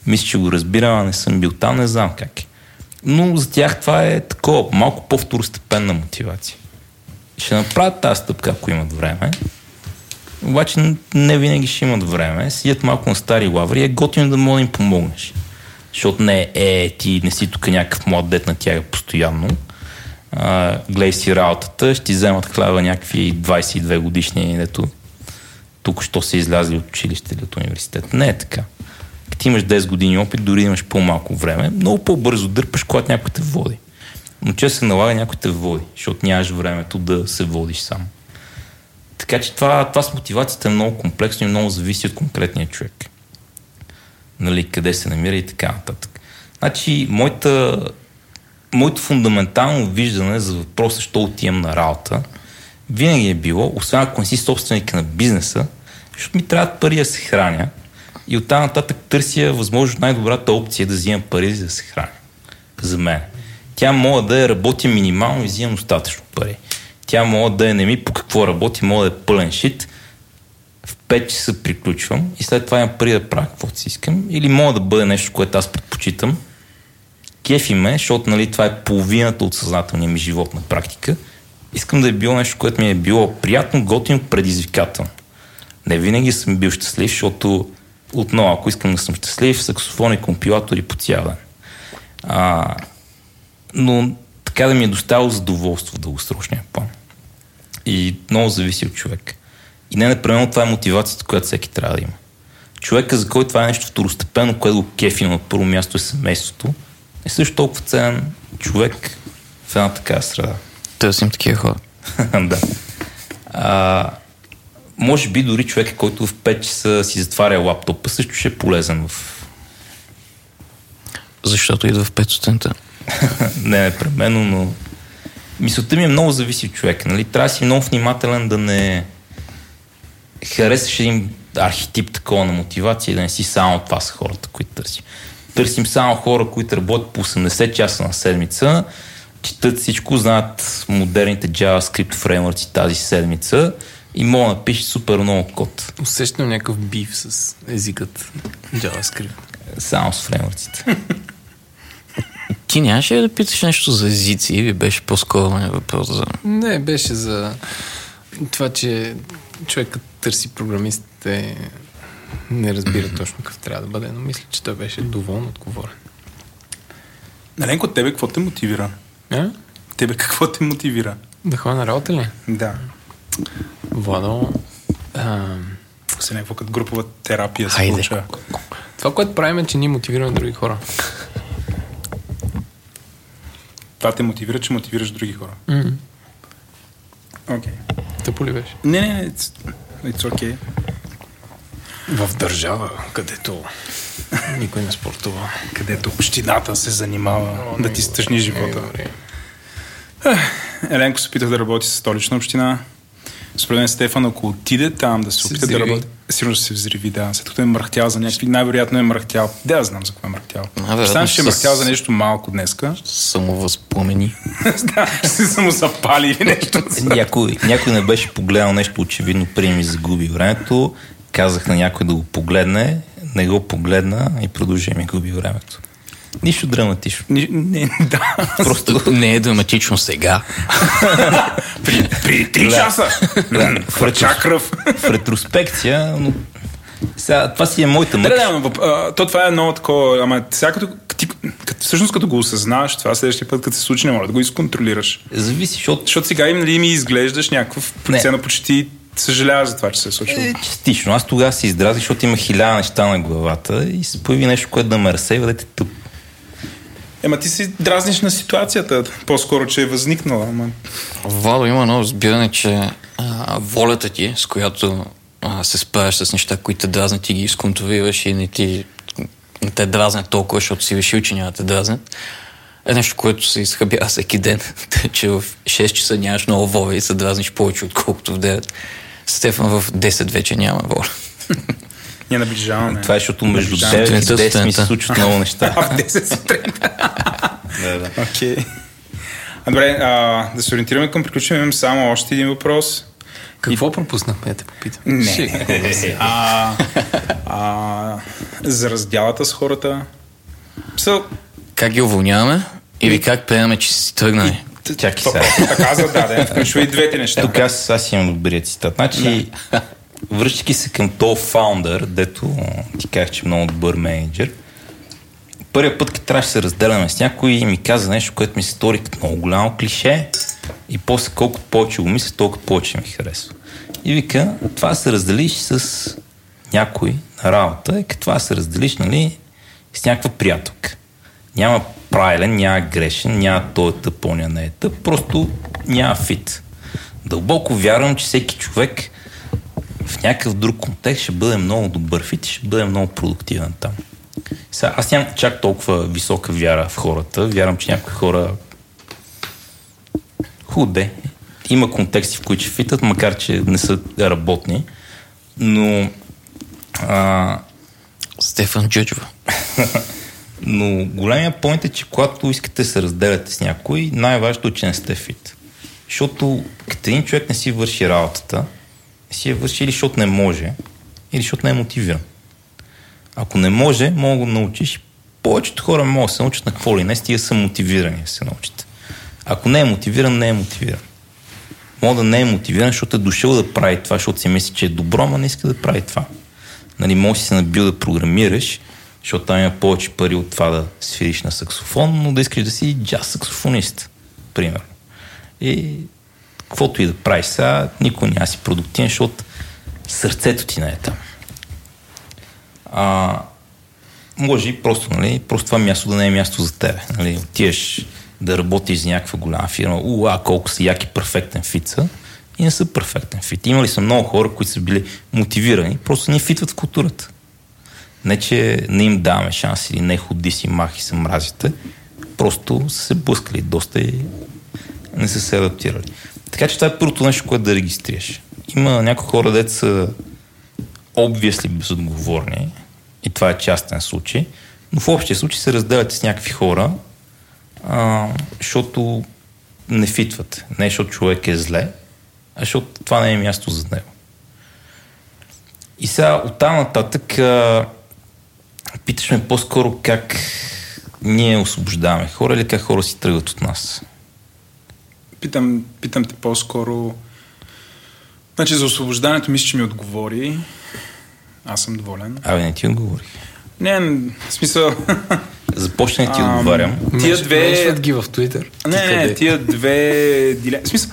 мисля, че го разбирам, а не съм бил там, не знам как е. Но за тях това е такова, малко по-второстепенна мотивация. Ще направят тази стъпка, ако имат време, обаче не винаги ще имат време. Сидят малко на стари лаври и е готино да мога да им помогнеш. Защото не е, ти не си тук някакъв млад дет на тяга постоянно. А, гледай си работата, ще ти вземат хляба някакви 22 годишни, дето тук що са излязли от училище или от университет. Не е така. Като имаш 10 години опит, дори имаш по-малко време, много по-бързо дърпаш, когато някой те води. Но че се налага някой те води, защото нямаш времето да се водиш сам. Така че това, това с мотивацията е много комплексно и много зависи от конкретния човек. Нали, къде се намира и така нататък. Значи, моята, моето фундаментално виждане за въпроса, що отивам на работа, винаги е било, освен ако не си собственик на бизнеса, защото ми трябват пари да се храня и оттам нататък търся възможно най-добрата опция да взимам пари за да се храня. За мен. Тя мога да е работя минимално и взимам достатъчно пари. Тя мога да е не ми по какво работи, мога да е пълен шит. В 5 часа приключвам и след това имам пари да правя каквото си искам. Или мога да бъде нещо, което аз предпочитам. Кефи ме, защото нали, това е половината от съзнателния ми живот на практика. Искам да е било нещо, което ми е било приятно, готино, предизвикателно. Не винаги съм бил щастлив, защото отново, ако искам да съм щастлив, саксофон и компилатори по цял ден. А, но така да ми е доставило задоволство дългосрочния план. И много зависи от човек. И не непременно това е мотивацията, която всеки трябва да има. Човека, за който това е нещо второстепенно, което го кефи на първо място е семейството, е също толкова ценен човек в една такава среда. Търсим такива хора. да. А, може би дори човек, който в 5 часа си затваря лаптопа, също ще е полезен в... Защото идва в 5 сутринта. не непременно, но мисълта ми е много зависи от човека. Нали? Трябва да си много внимателен да не харесаш един архетип такова на мотивация и да не си само това са хората, които търсим. Търсим само хора, които работят по 80 часа на седмица, четат всичко, знаят модерните JavaScript фреймворци тази седмица и могат да напишат супер много код. Усещам някакъв бив с езикът JavaScript. Само с фреймворците. Ти нямаше ли да питаш нещо за езици или беше по-скоро въпрос за... Не, беше за това, че човекът търси програмистите, не разбира точно какъв трябва да бъде, но мисля, че той беше доволно отговорен. Наленко, тебе какво те мотивира? А? Тебе какво те мотивира? Да ходя на работа ли? Да. Владо, а, Се някаква като групова терапия се Хайде. получава. това, което правим е, че ние мотивираме други хора. Това те мотивира, че мотивираш други хора. Mm. Окей. Тъпо ли беше? Не, не, не. It's, it's okay. В държава, където никой не спортува. Където общината се занимава О, да ти стъжни живота. Е. Еленко се опитах да работи с столична община. Според мен Стефан, ако отиде там да се Се опита да работи, сигурно ще се взриви, да. След като е мръхтял за някакви, най-вероятно е мръхтял. Да, аз знам за какво е мръхтял. Представям, че е мръхтял за нещо малко днеска. Самовъзпомени. да, ще се само запали или нещо. някой, някой не беше погледнал нещо очевидно при ми загуби времето. Казах на някой да го погледне, не го погледна и продължи ми губи времето. Нищо драматично. Не, не, да. Просто не е драматично сега. При, при три Да. часа. Да, Хвърча кръв. В ретроспекция, но сега, това си е моята Да, мъка. да, но, въп- а, то това е едно такова, ама сега като, ти, като, всъщност като го осъзнаваш, това следващия път, като се случи, не може да го изконтролираш. Зависи, защото Защото сега им, нали, ми изглеждаш някакъв процент почти съжаляваш за това, че се е случило. е, частично. Аз тогава се издразих, защото има хиляда неща на главата и се появи нещо, което да ме разсейва, да те тъп. Ема ти си дразниш на ситуацията, по-скоро, че е възникнала. Ама... Владо има едно разбиране, че а, волята ти, с която а, се справяш с неща, които те дразнят и ги изконтролираш и не ти не те дразнят толкова, защото си решил, че няма те дразнят, е нещо, което се изхъбява всеки ден. Че в 6 часа нямаш много воля и се дразниш повече, отколкото в 9. Стефан в 10 вече няма воля. Ние наближаваме. Това е, защото между Наближаваме. 9 и Сутринта, 10 ми се случват много неща. А, в 10 сутринта. да, да. Окей. А, добре, а, да се ориентираме към приключване. Имам само още един въпрос. Какво пропуснахме, да те попитам? Не. А, а, за раздялата с хората. So, Как ги уволняваме? Или как приемаме, че си тръгнали? Чакай сега. така за да, включва и двете неща. Тук аз, аз имам добрия цитат. Значи, връщайки се към този фаундър, дето ти казах, че е много добър менеджер, първият път, като трябваше да се разделяме с някой, ми каза нещо, което ми се стори като много голямо клише и после колкото повече го мисля, толкова повече ми харесва. И вика, това се разделиш с някой на работа е като това се разделиш, нали, с някаква приятелка. Няма правилен, няма грешен, няма той е тъп, оня не е тъп, просто няма фит. Дълбоко вярвам, че всеки човек в някакъв друг контекст ще бъде много добър фит и ще бъде много продуктивен там. Сега, аз нямам чак толкова висока вяра в хората. Вярвам, че някои хора худе. Има контексти, в които фитат, макар че не са работни. Но а, Стефан Джуджва. но големия поинт е, че когато искате да се разделяте с някой, най-важното е, че не сте фит. Защото като един човек не си върши работата, си я върши или защото не може, или защото не е мотивиран. Ако не може, мога да го научиш. Повечето хора могат да се научат на какво ли не, стига са мотивирани да се научат. Ако не е мотивиран, не е мотивиран. Мога да не е мотивиран, защото е дошъл да прави това, защото си мисли, че е добро, ама не иска да прави това. Нали, може си набил да програмираш, защото там има повече пари от това да свириш на саксофон, но да искаш да си джаз саксофонист, примерно. И каквото и да правиш сега, никой няма си продуктивен, защото сърцето ти не е там. А, може и просто, нали, просто това място да не е място за тебе. Нали, отиеш да работиш за някаква голяма фирма, уа, колко са яки перфектен фица и не са перфектен фит. Имали са много хора, които са били мотивирани, просто не фитват в културата. Не, че не им даваме шанс или не ходи си, махи се, мразите. просто са се блъскали доста и не са се адаптирали. Така че това е първото нещо, което да регистрираш. Има някои хора, деца са обвисли безотговорни и това е частен случай, но в общия случай се разделят с някакви хора, а, защото не фитват. Не защото човек е зле, а защото това не е място за него. И сега оттам нататък а, питаш ме по-скоро как ние освобождаваме хора или как хора си тръгват от нас. Питам, питам те по-скоро... Значи за освобождането мисля, че ми отговори. Аз съм доволен. Абе, не ти отговорих. Не, в смисъл... Започна да ти Ам, отговарям. Тия две... Ги в Twitter. Не, Ти не, тия две. В смисъл,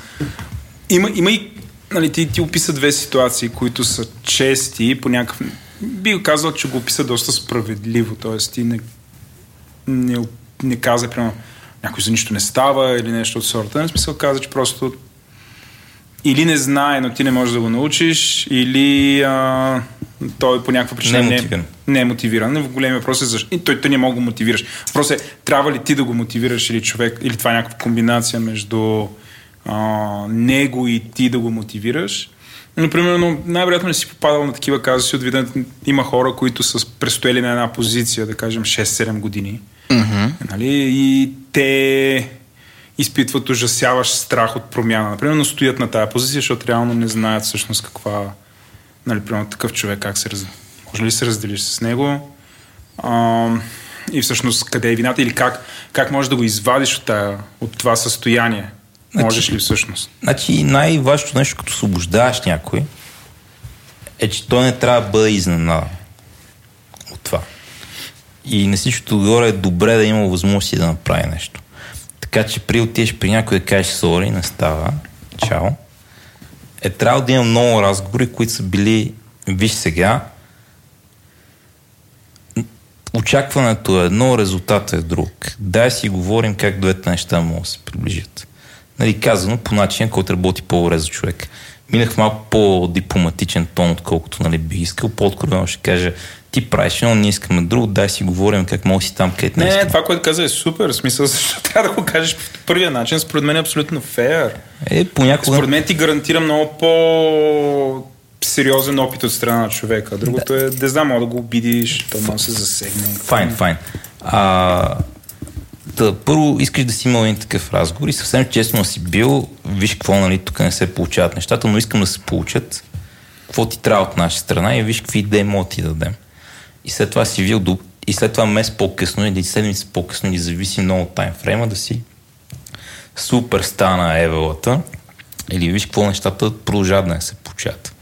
има, има и, нали, ти, ти описа две ситуации, които са чести по някакъв... Би го казал, че го описа доста справедливо, т.е. ти не, не, не каза, примерно, някой за нищо не става или нещо от сорта. Не смисъл каза, че просто или не знае, но ти не можеш да го научиш, или а, той по някаква причина Не е не, мотивиран. не е мотивиран. В големи въпрос е защо. И той, той не мога да го мотивираш. Въпросът е, трябва ли ти да го мотивираш или човек, или това е някаква комбинация между а, него и ти да го мотивираш. Но, примерно, най-вероятно не си попадал на такива казуси от вида, има хора, които са престояли на една позиция, да кажем 6-7 години. Мгм. Нали? И те изпитват ужасяващ страх от промяна. Например, но стоят на тази позиция, защото реално не знаят всъщност каква... Нали, примерно такъв човек, как се раз... Може ли се разделиш с него? А, и всъщност къде е вината или как, как можеш да го извадиш от, тая, от това състояние? Можеш ли всъщност? Значи най-важното нещо, като освобождаваш някой, е, че той не трябва да бъде изненадан от това. И на всичкото отгоре е добре да има възможност да направи нещо. Така че при отидеш при някой да кажеш сори, не става, чао, е трябвало да има много разговори, които са били, виж сега, очакването е едно, резултатът е друг. Дай си говорим как двете неща могат да се приближат. Нали, казано по начин, който работи по-добре за човек. Минах в малко по-дипломатичен тон, отколкото нали, бих искал. По-откровено ще кажа, ти правиш едно, ние искаме друго, дай си говорим как може си там, където не, Не, искам. това, което каза е супер. Смисъл, защо трябва да го кажеш по първия начин? Според мен е абсолютно фейер. Е, понякога... Според мен ти гарантира много по сериозен опит от страна на човека. Другото е, не знам, мога да го обидиш, то може да се засегне. Файн, файн. А, да, първо искаш да си имал един такъв разговор и съвсем честно си бил, виж какво, нали, тук не се получават нещата, но искам да се получат. Какво ти трябва от наша страна и виж какви идеи мога ти дадем. И след това си вил, до- и след това месец по-късно или седмица по-късно, или зависи много от таймфрейма, да си супер стана евелата или виж какво нещата продължават да не се получават.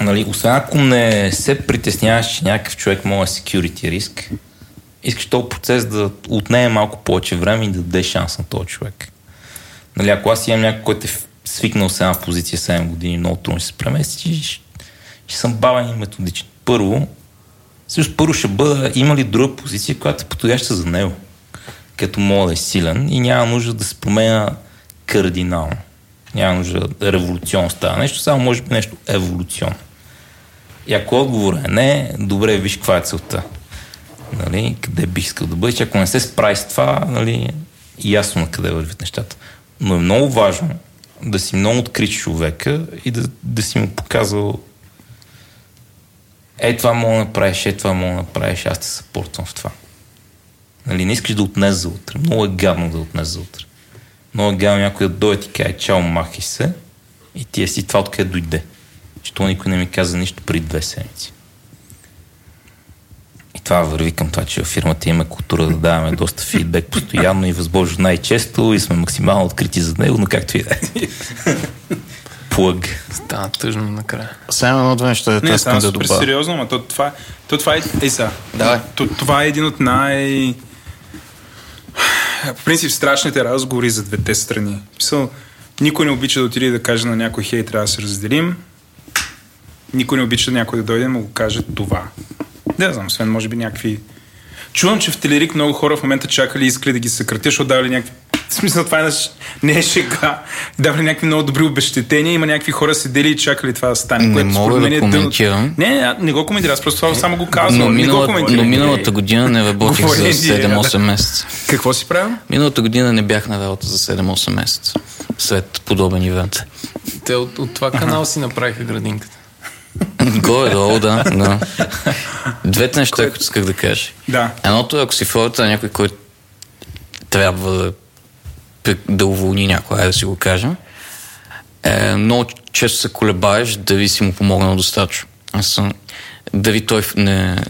Нали, освен ако не се притесняваш, че някакъв човек може да security риск, искаш този процес да отнеме малко повече време и да даде шанс на този човек. Нали, ако аз имам някой, който е свикнал с една позиция 7 години, много трудно ще се премести, ще съм бавен и методичен. Първо, също първо ще бъда, има ли друга позиция, която е подходяща за него, като мога да е силен и няма нужда да се променя кардинално. Няма нужда да революционно става нещо, само може би нещо еволюционно. И ако отговорът е не, добре, виж каква е целта. Нали, къде бих искал да бъдеш. Ако не се справи с това, нали, ясно на къде вървят нещата. Но е много важно да си много открит човека и да, да си му показал е, това мога да направиш, е, това мога да направиш, аз те съпортвам в това. Нали, не искаш да отнес за утре. Много е гадно да отнес за утре. Много е гадно някой да дойде и каже, чао, махай се. И ти е си това откъде дойде. Че то никой не ми каза нищо преди две седмици. Това върви към това, че в фирмата има култура да даваме доста фидбек постоянно и възможно най-често и сме максимално открити за него, но както и да е. Плъг. Стана тъжно накрая. Само едно-две неща, да Не, искам да супер добавя. сериозно, ама то това, то това е... Ей сега, Давай. то, това е един от най... В принцип, страшните разговори за двете страни. Мисъл, никой не обича да отиде да каже на някой, хей, трябва да се разделим. Никой не обича някой да дойде и му го каже това. Не знам, освен може би някакви... Чувам, че в Телерик много хора в момента чакали и искали да ги съкратят, защото давали някакви В смисъл, това е, не е шега. Давали някакви много добри обещетения, има някакви хора седели и чакали това да стане. Не което мога да е коментирам. Не, не, не го коментирам, аз просто това само го казвам. Но, не го но миналата година не работих за Говорение, 7-8 да. месеца. Какво си правил? Миналата година не бях на работа за 7-8 месеца. След подобен ивент. Те от, от това канал си направиха градинката. Горе-долу, да. да. Двете неща, които исках да кажа. Да. Едното е, ако си в ролята на някой, който трябва да, да уволни някой, да си го кажем, е, много често се колебаеш дали си му помогнал достатъчно. Аз съм, дали той не,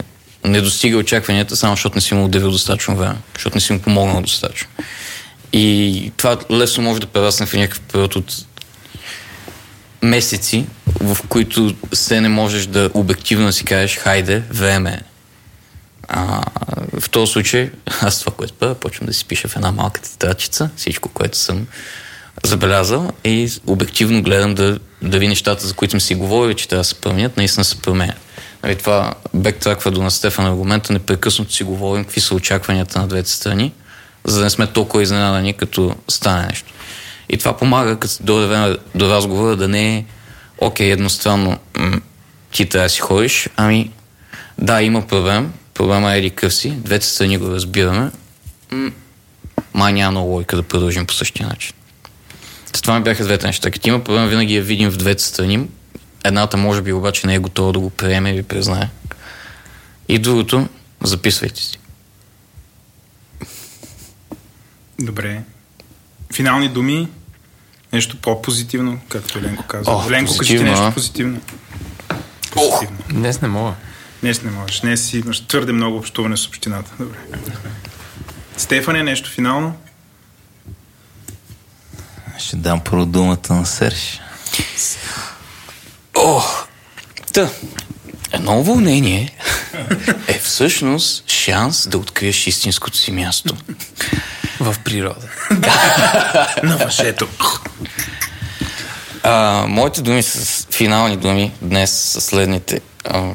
не достига очакванията, само защото не си му отделил достатъчно време, защото не си му помогнал достатъчно. И това лесно може да прерасне в някакъв период от месеци, в които се не можеш да обективно си кажеш, хайде, време е. А, в този случай, аз това, което правя, почвам да си пиша в една малка тетрадчица, всичко, което съм забелязал и обективно гледам да, дали нещата, за които сме си говорили, че трябва да се променят, наистина се променят. Нали, това бектраква до на Стефан аргумента, непрекъснато си говорим какви са очакванията на двете страни, за да не сме толкова изненадани, като стане нещо. И това помага, като дойде до разговора, да не е окей, едностранно ти трябва да си ходиш, ами да, има проблем, проблема е еди къв си, двете страни го разбираме, май няма много логика да продължим по същия начин. Това ми бяха двете неща. Като има проблем, винаги я видим в двете страни. Едната може би обаче не е готова да го приеме или признае. И другото, записвайте си. Добре. Финални думи, нещо по-позитивно, както Ленко каза. О, Ленко, кажи ти позитивно, нещо позитивно. Позитивно. Днес не мога. Днес не можеш. Днес си имаш твърде много общуване с общината. Добре. Стефане, нещо финално? Ще дам първо думата на Серж. О, та, едно уволнение е всъщност шанс да откриеш истинското си място. В природа. На въшето. А, моите думи са финални думи днес са следните. А,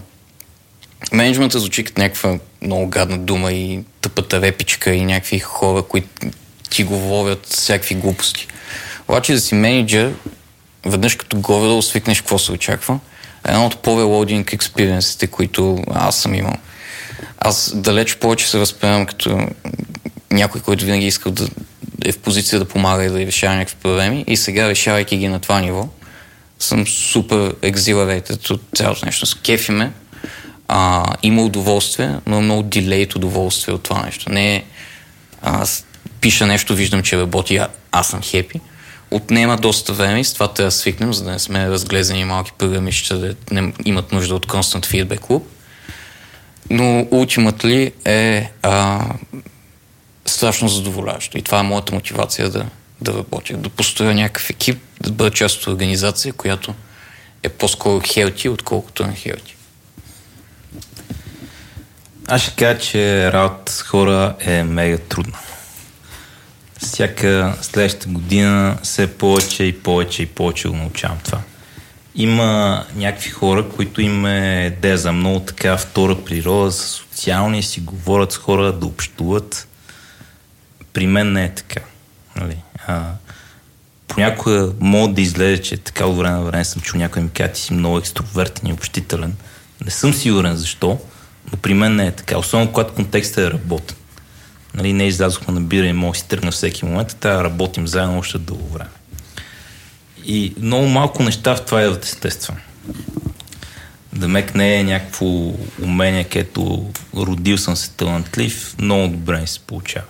менеджмента звучи като някаква много гадна дума и тъпата репичка и някакви хора, които ти говорят всякакви глупости. Обаче да си менеджер, веднъж като горе свикнеш какво се очаква, е едно от по-велодинг експириенсите, които аз съм имал. Аз далеч повече се възприемам като някой, който винаги искал да е в позиция да помага и да решава някакви проблеми и сега, решавайки ги на това ниво, съм супер exhilarated от цялото нещо. С кефи ме, а, има удоволствие, но е много дилейт удоволствие от това нещо. Не е аз пиша нещо, виждам, че работи, а, аз съм хепи. Отнема доста време и с това трябва да свикнем, за да не сме разглезени малки програмища, да не имат нужда от constant feedback loop. Но ultimately е а, страшно задоволяващо. И това е моята мотивация да, да работя. Да построя някакъв екип, да бъда част от организация, която е по-скоро хелти, отколкото не хелти. Аз ще кажа, че работа с хора е мега трудна. Всяка следващата година все повече и повече и повече го научавам това. Има някакви хора, които им е идея за много така втора природа, са социални, си говорят с хора, да общуват. При мен не е така. Нали? А, понякога мога да излезе, че така от време на време съм чул някой ми каже, ти си много екстровертен и общителен. Не съм сигурен защо, но при мен не е така. Особено когато контекстът е работен. Нали, не излязохме на бира и мога да си тръгна всеки момент, трябва да работим заедно още дълго време. И много малко неща в това идват естествено. Демек не е някакво умение, където родил съм се талантлив, много добре ми се получава.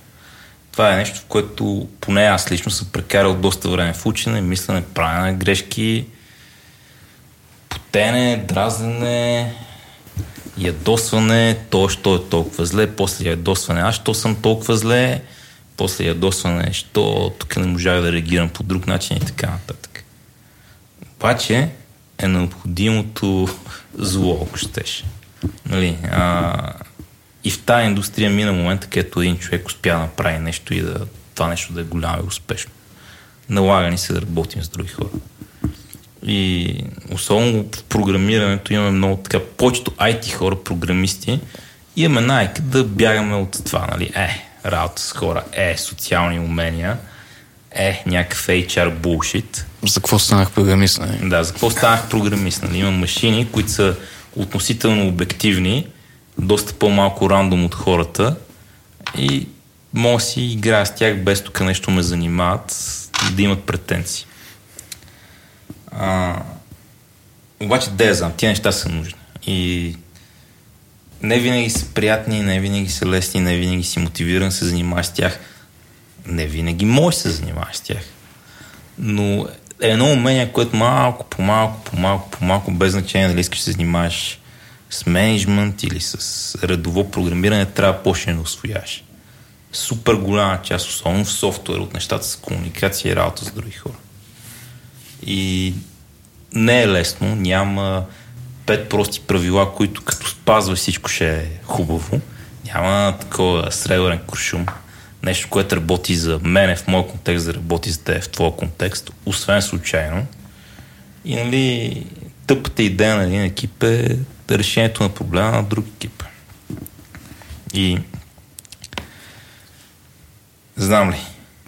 Това е нещо, в което поне аз лично съм прекарал доста време в учене, мислене, правене на грешки, потене, дразнене, ядосване, то, що е толкова зле, после ядосване, аз що съм толкова зле, после ядосване, що тук не можах да реагирам по друг начин и така нататък. Обаче е необходимото зло, ако щеш. Нали, а, и в тази индустрия мина момента, където един човек успя да направи нещо и да, това нещо да е голямо и успешно. Налага ни се да работим с други хора. И особено в програмирането имаме много така, повечето IT хора, програмисти, имаме найка да бягаме от това, нали, е, работа с хора, е, социални умения. е някакъв HR bullshit. За какво станах програмист? нали? Да, за какво станах програмист? Нали? Има машини, които са относително обективни, доста по-малко рандом от хората и мога си играя с тях без тук нещо ме занимават да имат претенции. А, обаче, да я знам, тия неща са нужни. И не винаги са приятни, не винаги са лесни, не винаги си мотивиран се занимаваш с тях. Не винаги можеш да се занимаваш с тях. Но е едно умение, което малко по малко, по малко, по малко, без значение дали искаш да се занимаваш с менеджмент или с редово програмиране, трябва да почне да освояваш. Супер голяма част, особено в софтуер, от нещата с комуникация и работа с други хора. И не е лесно, няма пет прости правила, които като спазваш всичко ще е хубаво. Няма такова сребърен куршум. Нещо, което работи за мене в моят контекст, да работи за те в твоя контекст, освен случайно. И нали, тъпата идея на един екип е решението на проблема на друг екип. И знам ли,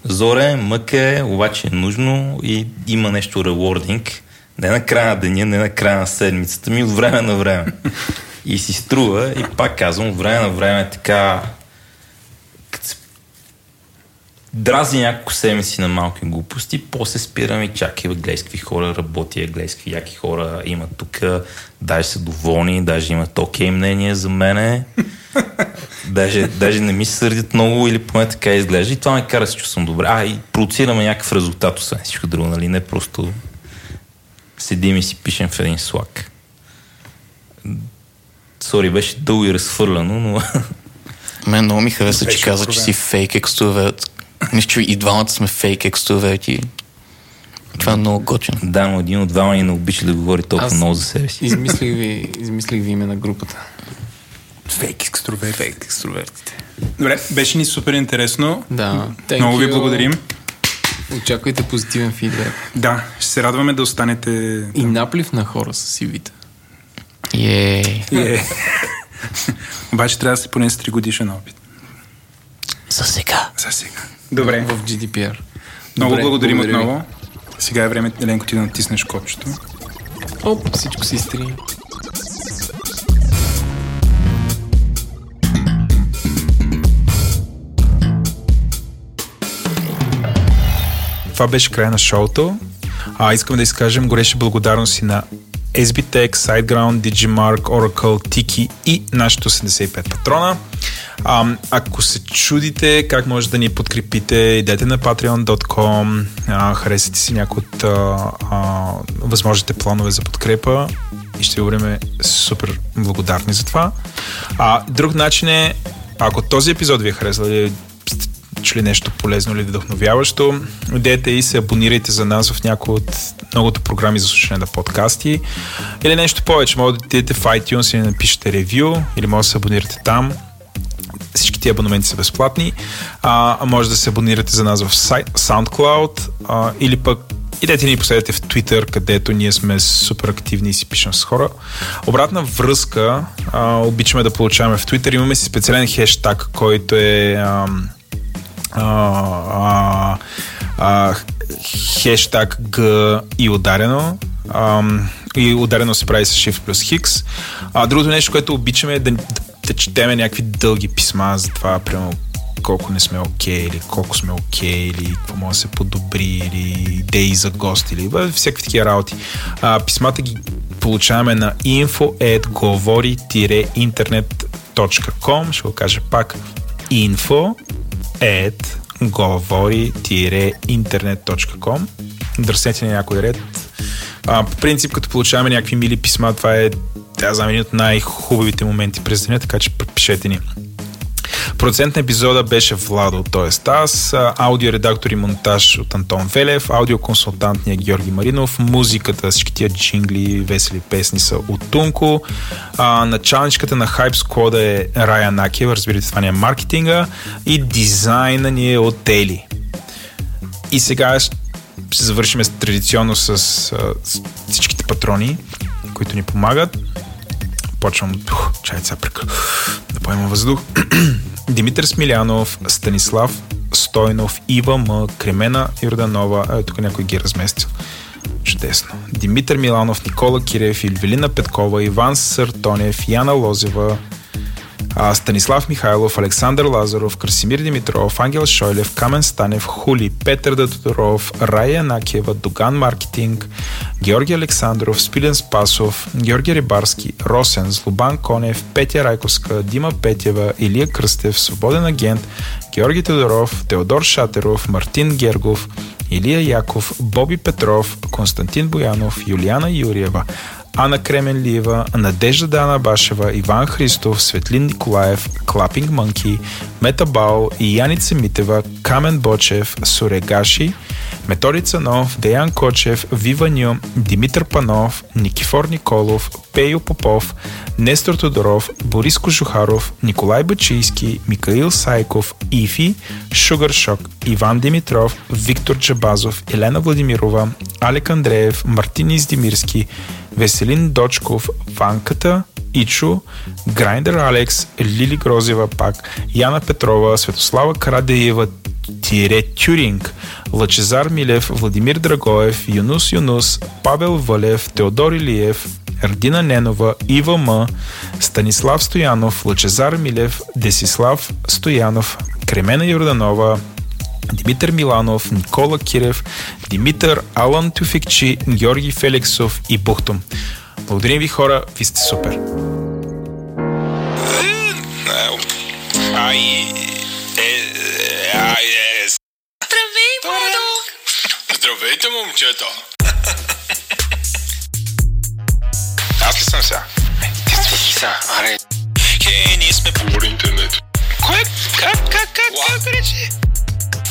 зоре, мъка е, обаче е нужно и има нещо рewarding. Не на края на деня, не на края на седмицата ми, от време на време. И си струва, и пак казвам, от време на време така като се дразни няколко седмици на малки глупости, после спирам и чакай, гледай с какви хора работи, гледай с какви яки хора имат тук, даже са доволни, даже имат окей мнение за мене, даже, даже не ми се сърдят много или поне така изглежда и това ме кара се чувствам добре. А, и продуцираме някакъв резултат, освен всичко друго, нали, не просто седим и си пишем в един слаг. Сори, беше дълго и разхвърляно, но Мен много ми хареса, че каза, че си фейк екстроверт. Мисля, че и двамата сме фейк екстроверти. Това е много готино. да, но един от двама ни не обича да говори толкова Аз- много за себе си. Измислих ви, измислих ви име на групата. Фейк екстроверт. Фейк екстровертите. Добре, беше ни супер интересно. Да. thank Много ви you. благодарим. Очаквайте позитивен фидбек. Да, ще се радваме да останете... И наплив на хора с CV-та. Ей, Е. Обаче трябва да се поне с 3 годишен опит. За сега. За сега. Добре. В GDPR. Много Добре, благодарим благодаря ви. отново. Сега е време, Еленко, ти да натиснеш копчето. Оп, всичко се изтри. Това беше края на шоуто. А, искам да изкажем горещи благодарности на SBTech, SiteGround, Digimark, Oracle, Tiki и нашите 85 патрона. А, ако се чудите как може да ни подкрепите, идете на patreon.com, а, харесате си някои от а, а, възможните планове за подкрепа и ще бъдем супер благодарни за това. А, друг начин е, ако този епизод ви е харесал или чули нещо полезно или вдъхновяващо, идете и се абонирайте за нас в някои от многото програми за слушане на подкасти или нещо повече. Може да отидете в iTunes и напишете ревю или може да се абонирате там. Всички ти абонаменти са безплатни. А, а може да се абонирате за нас в SoundCloud а, или пък идете ни последете в Twitter, където ние сме супер активни и си пишем с хора. Обратна връзка а, обичаме да получаваме в Twitter. Имаме си специален хештаг, който е а, а, а, хештаг Г и ударено. Ам, и ударено се прави с Shift плюс Хикс. А, другото нещо, което обичаме е да, да четеме някакви дълги писма за това, примерно колко не сме окей, или колко сме окей, или какво може да се подобри, или идеи за гост, или бе, всякакви такива работи. А, писмата ги получаваме на info.govori-internet.com Ще го кажа пак. info at говори-интернет.com Дръснете някой ред. А, по принцип, като получаваме някакви мили писма, това е, да знам, един от най-хубавите моменти през деня, така че пишете ни. Процент на епизода беше Владо, т.е. аз, аудиоредактор и монтаж от Антон Велев, аудиоконсултантния Георги Маринов, музиката, всички тия джингли, весели песни са от Тунко, а, началничката на Hype Squad е Рая Накиева, разбирате, това ни е маркетинга и дизайна ни е от Тели. И сега ще завършим традиционно с, с всичките патрони, които ни помагат. Почвам, ух, чай сега да поема въздух. Димитър Смилянов, Станислав Стойнов, Ива М, Кремена Йорданова, а тук някой ги е разместил. Чудесно. Димитър Миланов, Никола Кирев, Илвелина Петкова, Иван Съртонев, Яна Лозева, Станислав Михайлов, Александър Лазаров, Красимир Димитров, Ангел Шойлев, Камен Станев, Хули, Петър Дадоров, Рая Накиева, Доган Маркетинг, Георги Александров, Спилен Спасов, Георги Рибарски, Росен, Злобан Конев, Петя Райковска, Дима Петева, Илия Кръстев, Свободен агент, Георги Тодоров, Теодор Шатеров, Мартин Гергов, Илия Яков, Боби Петров, Константин Боянов, Юлиана Юриева, Ана Кременлиева, Надежда Дана Башева, Иван Христов, Светлин Николаев, Клапинг Мънки, Мета Бао и Яница Митева, Камен Бочев, Сурегаши, Методи Цанов, Деян Кочев, Вива Ню, Димитър Панов, Никифор Николов, Пейо Попов, Нестор Тодоров, Борис Кожухаров, Николай Бачийски, Микаил Сайков, Ифи, Шугър Шок, Иван Димитров, Виктор Джабазов, Елена Владимирова, Алек Андреев, Мартин Издимирски, Веселин Дочков, Ванката, Ичо, Грайндер Алекс, Лили Грозева пак, Яна Петрова, Светослава Карадеева, Тире Тюринг, Лъчезар Милев, Владимир Драгоев, Юнус Юнус, Павел Валев, Теодор Илиев, Ардина Ненова, Ива М, Станислав Стоянов, Лъчезар Милев, Десислав Стоянов, Кремена Йорданова, Димитър Миланов, Никола Кирев, Димитър, Алан Тюфикчи, Георги Феликсов и Бухтом. Благодарим ви хора, ви сте супер. Ай, е, ай, е. Здравей, Бодо! Здравейте, момчета! Аз ли съм сега? Ти свърши са, аре. Хей, ние сме по интернет. Кое? Как, как, как, как речи?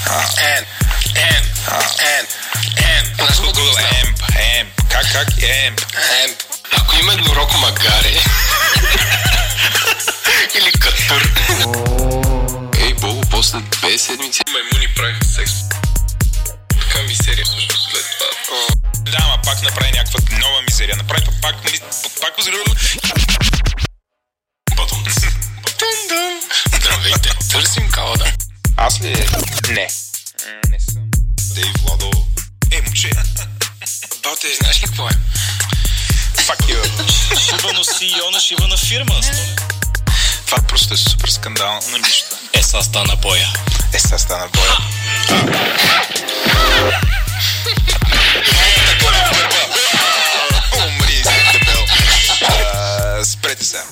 Ен, ен, ен, ен. Аз го Google, емп, емп. Как, как, емп. Емп. Ако има еднорог магаре. Или катър. Ей, Бобо, после две седмици маймуни правиха секс. Така мистерия всъщност след това. Да, ама пак направи някаква нова мизерия. Направи пак, пак, нали, пак възгръвна. Батон. Здравейте, търсим калада. Аз ли? Не. Не съм. Дей, Владо. Ей, момче. Бате. Знаеш ли какво е? Fuck you. Йона, шива на фирма. Това просто е супер скандал на нищо. Е, са стана боя. Е, сега стана боя. Умри, дебел. Спрете се.